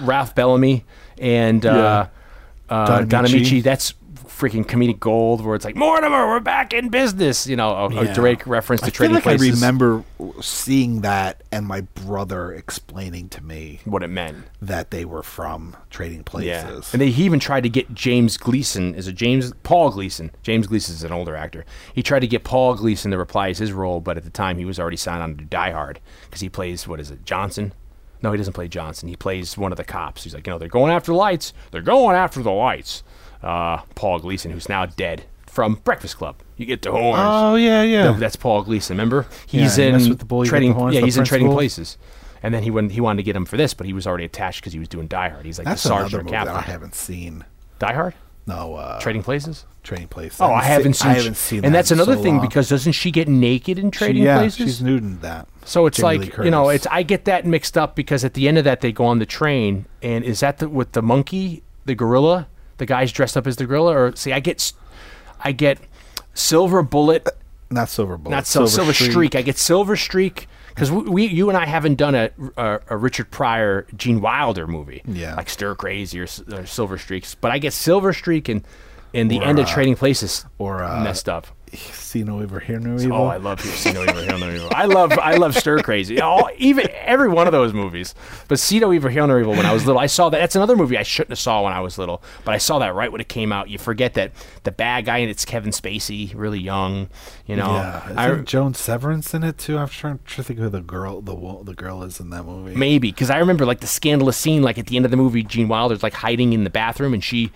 Ralph Bellamy and uh, uh Don Ameche. Ameche. That's freaking comedic gold where it's like Mortimer, we're back in business. You know, a, a Yeah. direct reference to I feel trading like places. I remember seeing that and my brother explaining to me what it meant. that they were from Trading Places. And they, he even tried to get James Gleason, is it James Paul Gleason? James Gleason is an older actor. He tried to get Paul Gleason to reprise his role, but at the time he was already signed on to Die Hard because he plays what is it, Johnson? No, he doesn't play Johnson. He plays one of the cops. He's like, you know, they're going after lights. They're going after the lights. Uh, Paul Gleason, who's now dead from Breakfast Club. You get the horns. oh yeah, yeah. No, that's Paul Gleason. Remember, he's he in with the trading. the horns, yeah, he's in Trading. Places. And then he went, he wanted to get him for this, but he was already attached because he was doing Die Hard. He's like that's the another sergeant or movie that I haven't seen. Die Hard, No, uh, Trading Places. Trading Places. Oh, I haven't seen. I haven't seen. And that that's another so thing long. because doesn't she get naked in She- Trading yeah, Places? she's nude in that. so it's Jamie like you know, it's I get that mixed up because at the end of that they go on the train and is that the, with the monkey, the gorilla, the guy's dressed up as the gorilla, or see, I get, I get Silver Bullet, not Silver Bullet. not Silver, Silver Streak. I get Silver Streak because we, we, you and I haven't done a, a, a Richard Pryor, Gene Wilder movie, Yeah. like Stir Crazy or, or Silver Streaks. But I get Silver Streak and and the Or, end of uh, Trading Places or, uh, messed up. See no evil, hear no oh, evil. Oh, I love See No Evil, Hear No Evil. I love I love Stir Crazy. All, even every one of those movies. But See No Evil, Hear No Evil. When I was little, I saw that. That's another movie I shouldn't have saw when I was little. But I saw that right when it came out. You forget that the bad guy and it's Kevin Spacey, really young. You know, Yeah, isn't I, Joan Severance in it too? I'm trying, trying to think who the girl, the the girl is in that movie. Maybe because I remember like the scandalous scene, like at the end of the movie, Gene Wilder's like hiding in the bathroom, and she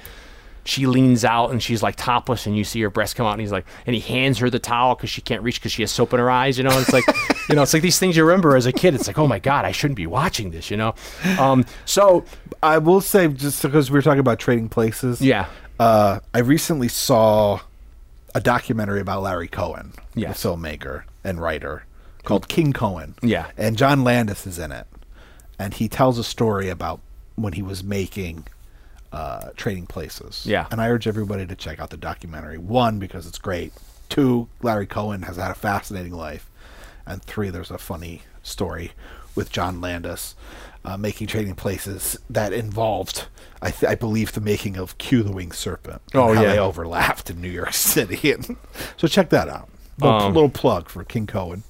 she leans out and she's like topless, and you see her breast come out, and he's like, and he hands her the towel because she can't reach because she has soap in her eyes, you know. And it's like, *laughs* you know, it's like these things you remember as a kid. It's like, oh my god, I shouldn't be watching this, you know. Um, so I will say, just because we were talking about Trading Places, yeah, uh, I recently saw a documentary about Larry Cohen, Yes. the filmmaker and writer, called King Cohen. Yeah. and John Landis is in it, and he tells a story about when he was making uh, Trading Places. Yeah. and I urge everybody to check out the documentary. One, because it's great. Two, Larry Cohen has had a fascinating life, and three, there's a funny story with John Landis. Uh, making trading places that involved, I, th- I believe, the making of Q the Winged Serpent. Oh, how yeah. they overlapped in New York *laughs* City. And so check that out. Little, Um, little plug for King Cohen.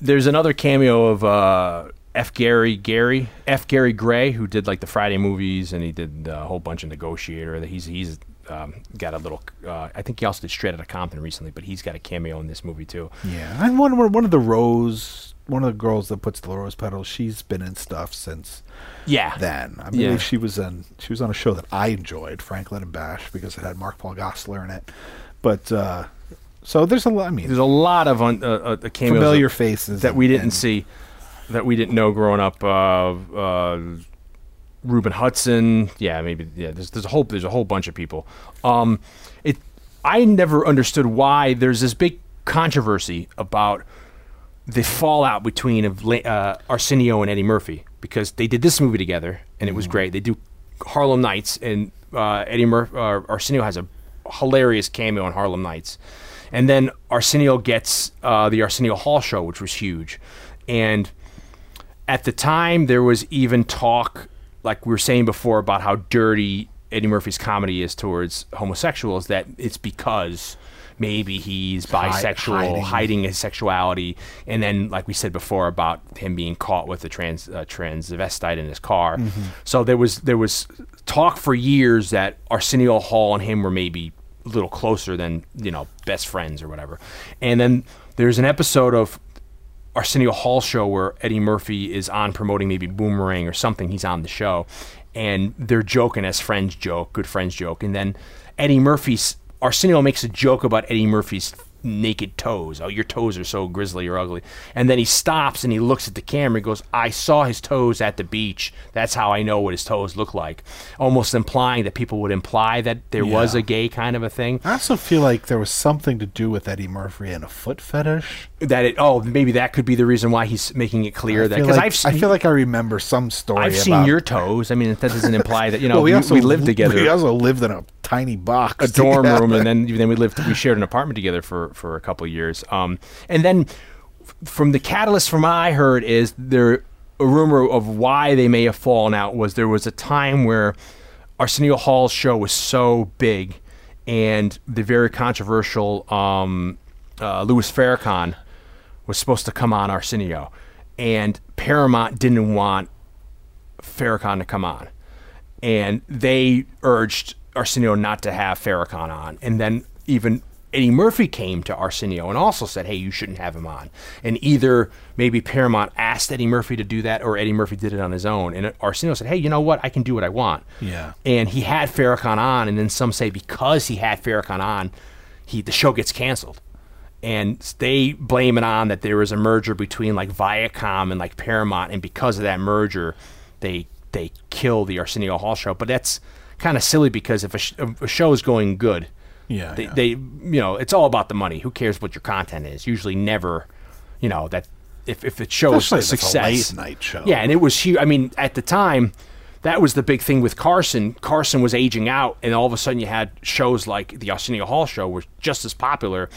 there's another cameo of uh, F. Gary Gary F. Gary Gray, who did like the Friday movies, and he did a whole bunch of Negotiator. He's he's um, got a little. Uh, I think he also did Straight Outta Compton recently, but he's got a cameo in this movie too. Yeah, and one one of the Rose, one of the girls that puts the rose petals. She's been in stuff since Yeah, then. I believe Yeah. she was in she was on a show that I enjoyed, Franklin and Bash, because it had Mark Paul Gosselaar in it. But uh, so there's a lot. I mean, there's a lot of un, uh, uh, cameos familiar that- faces that we didn't see, that we didn't know growing up. Uh, uh, Reuben Hudson, yeah, maybe, yeah. There's there's a whole there's a whole bunch of people. Um, it I never understood why there's this big controversy about the fallout between of uh, Arsenio and Eddie Murphy because they did this movie together and it was great. They do Harlem Nights and uh, Eddie Murphy uh, Arsenio has a hilarious cameo in Harlem Nights, and then Arsenio gets uh, the Arsenio Hall show, which was huge, and at the time there was even talk like we were saying before about how dirty Eddie Murphy's comedy is towards homosexuals that it's because maybe he's bisexual hiding. hiding. his sexuality and then like we said before about him being caught with a trans uh, transvestite in his car Mm-hmm. so there was there was talk for years that Arsenio Hall and him were maybe a little closer than you know best friends or whatever and then there's an episode of Arsenio Hall show where Eddie Murphy is on promoting maybe Boomerang or something. He's on the show, and they're joking as friends joke, good friends joke, and then Eddie Murphy's Arsenio makes a joke about Eddie Murphy's naked toes. Oh, your toes are so grizzly or ugly. And then he stops and he looks at the camera and goes, I saw his toes at the beach. That's how I know what his toes look like. Almost implying that people would imply that there was a gay kind of a thing. I also feel like there was something to do with Eddie Murphy and a foot fetish. That it, oh, maybe that could be the reason why he's making it clear I that because like, I've I feel like I remember some story. I've seen your toes. I mean, that doesn't imply that you *laughs* know Well, we, we lived together. We also lived in a tiny box, a dorm together. room, and then *laughs* then we lived. We shared an apartment together for for a couple of years. Um, and then from the catalyst, from what I heard, is there a rumor of why they may have fallen out was there was a time where Arsenio Hall's show was so big, and the very controversial um, uh, Louis Farrakhan was supposed to come on Arsenio, and Paramount didn't want Farrakhan to come on, and they urged Arsenio not to have Farrakhan on, and then even Eddie Murphy came to Arsenio and also said, "Hey, you shouldn't have him on." And either maybe Paramount asked Eddie Murphy to do that, or Eddie Murphy did it on his own. And Arsenio said, "Hey, you know what? I can do what I want." Yeah. And he had Farrakhan on, and then some say because he had Farrakhan on, he the show gets canceled and they blame it on that there was a merger between like Viacom and like Paramount, and because of that merger, they they kill the Arsenio Hall show. But that's kind of silly because if a, sh- a show is going good, Yeah, they, yeah. they you know it's all about the money. Who cares what your content is? Usually, never, you know that if if it shows Especially a if a success, late night show. yeah, and it was huge. I mean, at the time. That was the big thing with Carson. Carson was aging out, and all of a sudden you had shows like the Arsenio Hall show were just as popular,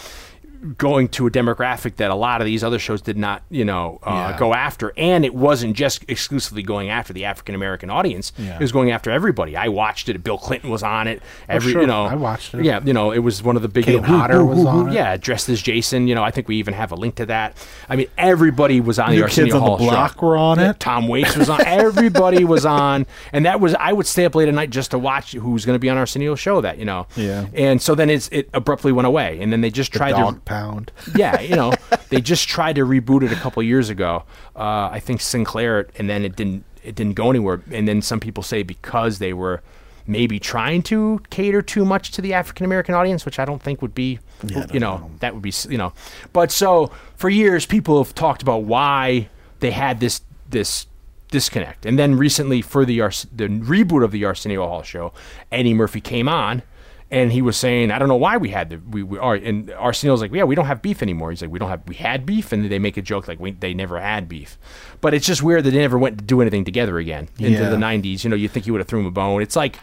going to a demographic that a lot of these other shows did not, you know, uh, Yeah. go after. And it wasn't just exclusively going after the African American audience; Yeah. it was going after everybody. I watched it. Bill Clinton was on it. Every, Oh, sure. you know, I watched it. Yeah, you know, it was one of the big. Kane you know, Hodder who- was on who-. Yeah, dressed as Jason. You know, I think we even have a link to that. I mean, everybody was on New the Arsenio Kids on the Hall show. Block were on it. Tom Waits was on. *laughs* Everybody was on, and that was I would stay up late at night just to watch who's going to be on Arsenio's show. That you know, Yeah. And so then it's it abruptly went away, and then they just tried Dog to Pound. yeah, you know, *laughs* they just tried to reboot it a couple years ago. Uh, I think Sinclair, and then it didn't it didn't go anywhere. And then some people say because they were maybe trying to cater too much to the African American audience, which I don't think would be, Yeah, you no, know, that would be, you know. But so for years, people have talked about why they had this this disconnect, and then recently for the Ars- the reboot of the Arsenio Hall show, Eddie Murphy came on. And he was saying, I don't know why we had the we, we are and Arsenio's like, yeah, we don't have beef anymore. He's like, we don't have we had beef, and they make a joke like we, they never had beef, but it's just weird that they never went to do anything together again into Yeah. the '90s. You know, you think he would have thrown him a bone. It's like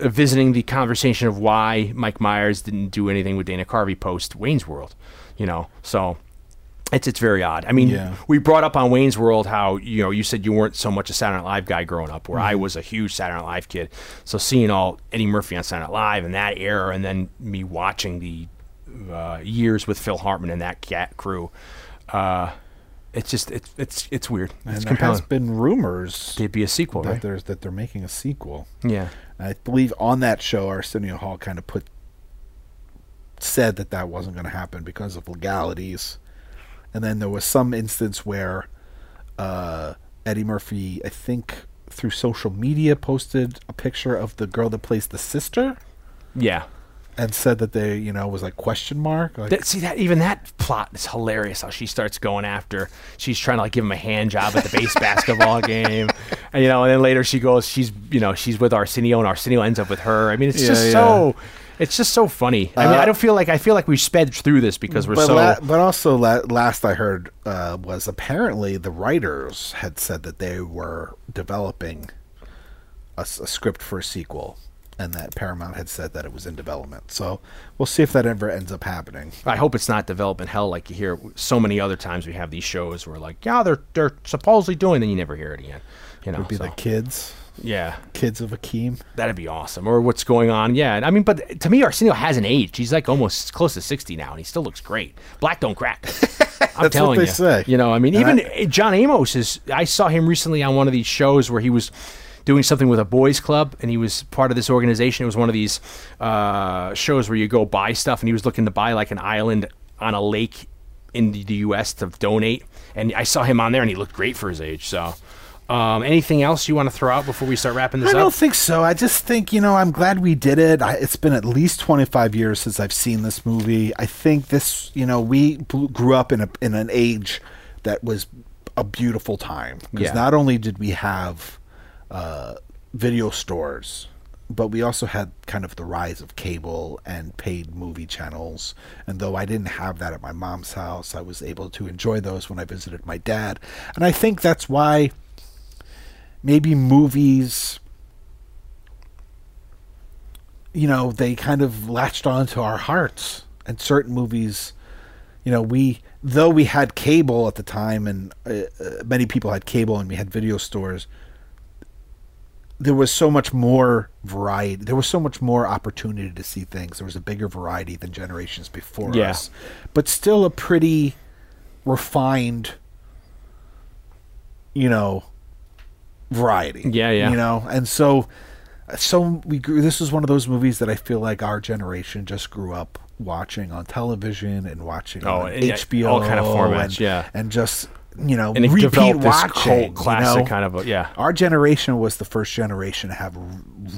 uh, visiting the conversation of why Mike Myers didn't do anything with Dana Carvey post Wayne's World. You know, so it's it's very odd. I mean, Yeah. we brought up on Wayne's World how you know you said you weren't so much a Saturday Night Live guy growing up, where I Mm-hmm. was a huge Saturday Night Live kid. So seeing all Eddie Murphy on Saturday Night Live in that era, and then me watching the uh, years with Phil Hartman and that cat crew, uh, it's just it's it's it's weird. And It's there has been rumors There'd be a sequel, that right? there's that they're making a sequel. Yeah. I believe on that show, Arsenio Hall kind of put said that that wasn't going to happen because of legalities, and then there was some instance where uh, Eddie Murphy, I think through social media, posted a picture of the girl that plays the sister Yeah. and said that they, you know, was like question mark. Like, That, see that even that plot is hilarious. How she starts going after, she's trying to like give him a hand job at the base *laughs* basketball game, and you know, and then later she goes, she's you know, she's with Arsenio, and Arsenio ends up with her. I mean, it's Yeah, just yeah. so, it's just so funny. I mean, Uh, I don't feel like I feel like we sped through this because we're but, so. la- but also la- last I heard uh, was apparently the writers had said that they were developing a script for a sequel, and that Paramount had said that it was in development. So we'll see if that ever ends up happening. I hope it's not development hell like you hear so many other times we have these shows where like, yeah, they're they're supposedly doing, then you never hear it again. You know, Would be so, the kids, yeah. kids of Akeem. That'd be awesome. Or what's going on? Yeah, I mean, but to me, Arsenio hasn't aged. He's like almost close to sixty now, and he still looks great. Black don't crack. *laughs* I'm what telling they you. say. You know, I mean, even John Amos is. I saw him recently on one of these shows where he was doing something with a boys club, and he was part of this organization. It was one of these uh, shows where you go buy stuff, and he was looking to buy like an island on a lake in the U.S. to donate, and I saw him on there, and he looked great for his age. So, um, anything else you want to throw out before we start wrapping this I up? I don't think so. I just think you know I'm glad we did it. I, it's been at least 25 years since I've seen this movie. I think this you know we bl- grew up in a in an age that was a beautiful time because Yeah. not only did we have uh, video stores. But we also had kind of the rise of cable and paid movie channels. And though I didn't have that at my mom's house, I was able to enjoy those when I visited my dad. And I think that's why maybe movies you know they kind of latched onto our hearts. And certain movies you know we though we had cable at the time and uh, uh, many people had cable and we had video stores there was so much more variety there was so much more opportunity to see things. There was a bigger variety than generations before Yeah. us. But still a pretty refined you know variety Yeah, yeah. you know and so so we grew this was one of those movies that i feel like our generation just grew up watching on television and watching Oh, on yeah, hbo all kind of formats, and, yeah. and just you know and it repeat developed this watching cult classic you know? kind of a, yeah. our generation was the first generation to have r-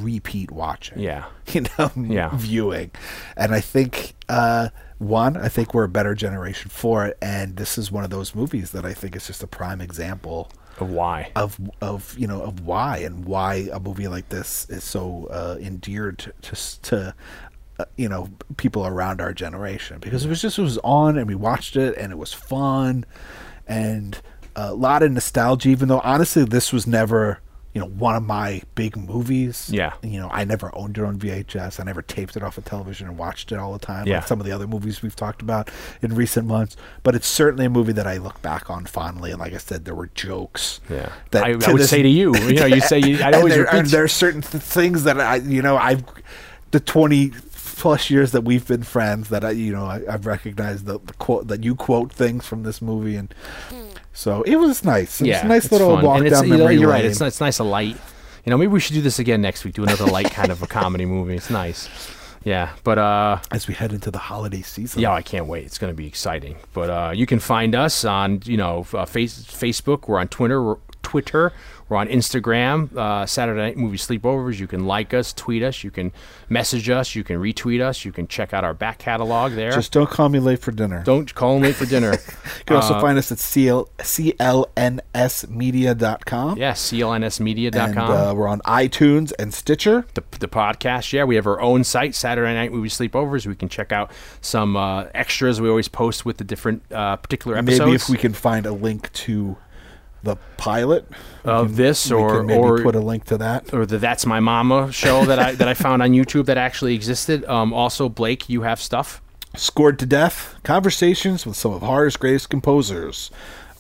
repeat watching Yeah. *laughs* you know Yeah. viewing and i think uh one i think we're a better generation for it and this is one of those movies that i think is just a prime example Of why? of of you know of why and why a movie like this is so uh, endeared to to, to uh, you know people around our generation because it was just it was on and we watched it and it was fun and a lot of nostalgia even though honestly this was never you know one of my big movies Yeah. you know I never owned it on VHS I never taped it off of television and watched it all the time Yeah. like some of the other movies we've talked about in recent months but it's certainly a movie that I look back on fondly and like I said there were jokes Yeah. that I, I would this- say to you, you know, you say you, *laughs* I always there, repeat there are certain th- things that I, you know, I've the twenty plus years that we've been friends that I, you know, I, I've recognized the, the quote that you quote things from this movie, and so it was nice. It was a nice little fun. walk and it's, down memory You're right. lane. It's it's nice and light. You know, maybe we should do this again next week. Do another light kind of a comedy movie. It's nice. Yeah, but uh, as we head into the holiday season. yeah, I can't wait. It's going to be exciting. But uh, you can find us on you know uh, face, Facebook. We're on Twitter. We're, Twitter. We're on Instagram. Uh, Saturday Night Movie Sleepovers. You can like us, tweet us. You can message us. You can retweet us. You can check out our back catalog there. Just don't call me late for dinner. don't call me late for dinner. *laughs* You can also Uh, find us at CL, clnsmedia.com. yeah, clnsmedia.com. And uh, we're on iTunes and Stitcher. the, the podcast. Yeah, we have our own site, Saturday Night Movie Sleepovers. We can check out some uh, extras we always post with the different uh, particular episodes. Maybe if we can find a link to the pilot Of can- this or- maybe or- put a link to that. or the That's My Mama show that I that I found on YouTube that actually existed. Um, also, Blake, you have stuff. Scored to Death Conversations with some of horror's greatest composers.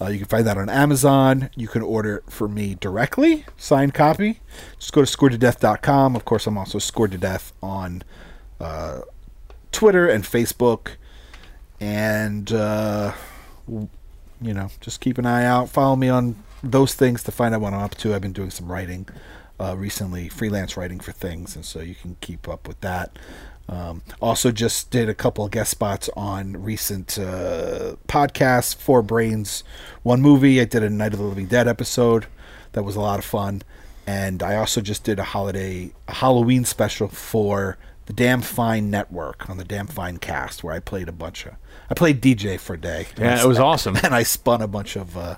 Uh, you can find that on Amazon. You can order it for me directly, signed copy. Just go to scoredtodeath.com. Of course, I'm also Scored to Death on uh, Twitter and Facebook. And, uh, you know, just keep an eye out. Follow me on those things to find out what I'm up to. I've been doing some writing uh, recently, freelance writing for things, and so you can keep up with that. Um, also, just did a couple of guest spots on recent uh, podcasts. Four Brains, one movie. I did a Night of the Living Dead episode. That was a lot of fun. And I also just did a holiday, a Halloween special for the Damn Fine Network on the Damn Fine Cast, where I played a bunch of, I played DJ for a day. Yeah, it was awesome. *laughs* and I spun a bunch of uh,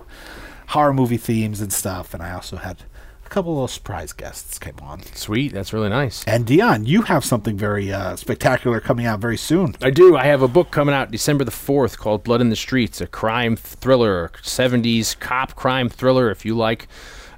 horror movie themes and stuff. And I also had a couple of surprise guests came on. Sweet, that's really nice. And Dion, you have something very uh, spectacular coming out very soon. I do. I have a book coming out December the 4th called Blood in the Streets, a crime thriller, 70s cop crime thriller, if you like.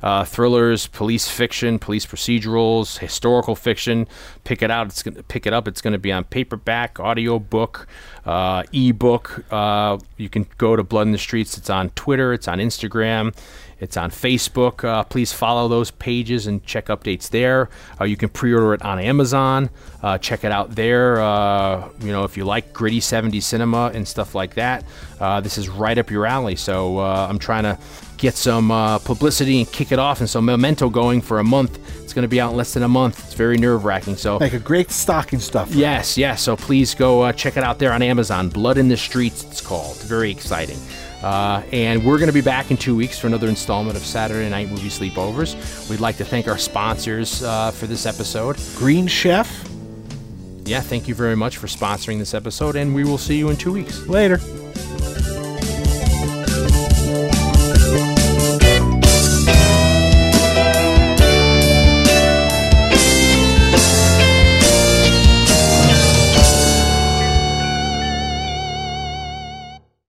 Uh, thrillers, police fiction, police procedurals, historical fiction. Pick it out. It's gonna pick it up. It's going to be on paperback, audio book, uh, ebook. Uh, you can go to Blood in the Streets. It's on Twitter. It's on Instagram, It's on Facebook. Uh, please follow those pages and check updates there. Uh, you can pre-order it on Amazon. Uh, check it out there. Uh, you know, if you like gritty 70s cinema and stuff like that, uh, this is right up your alley. So uh, I'm trying to get some uh, publicity and kick it off and some memento going for a month. It's going to be out in less than a month. It's very nerve wracking. So like a great stocking stuff. Yes, yes. So please go uh, check it out there on Amazon. Blood in the Streets, it's called. Very exciting. Uh, and we're going to be back in two weeks for another installment of Saturday Night Movie Sleepovers. We'd like to thank our sponsors uh, for this episode. Green Chef. Yeah, thank you very much for sponsoring this episode, and we will see you in two weeks. Later.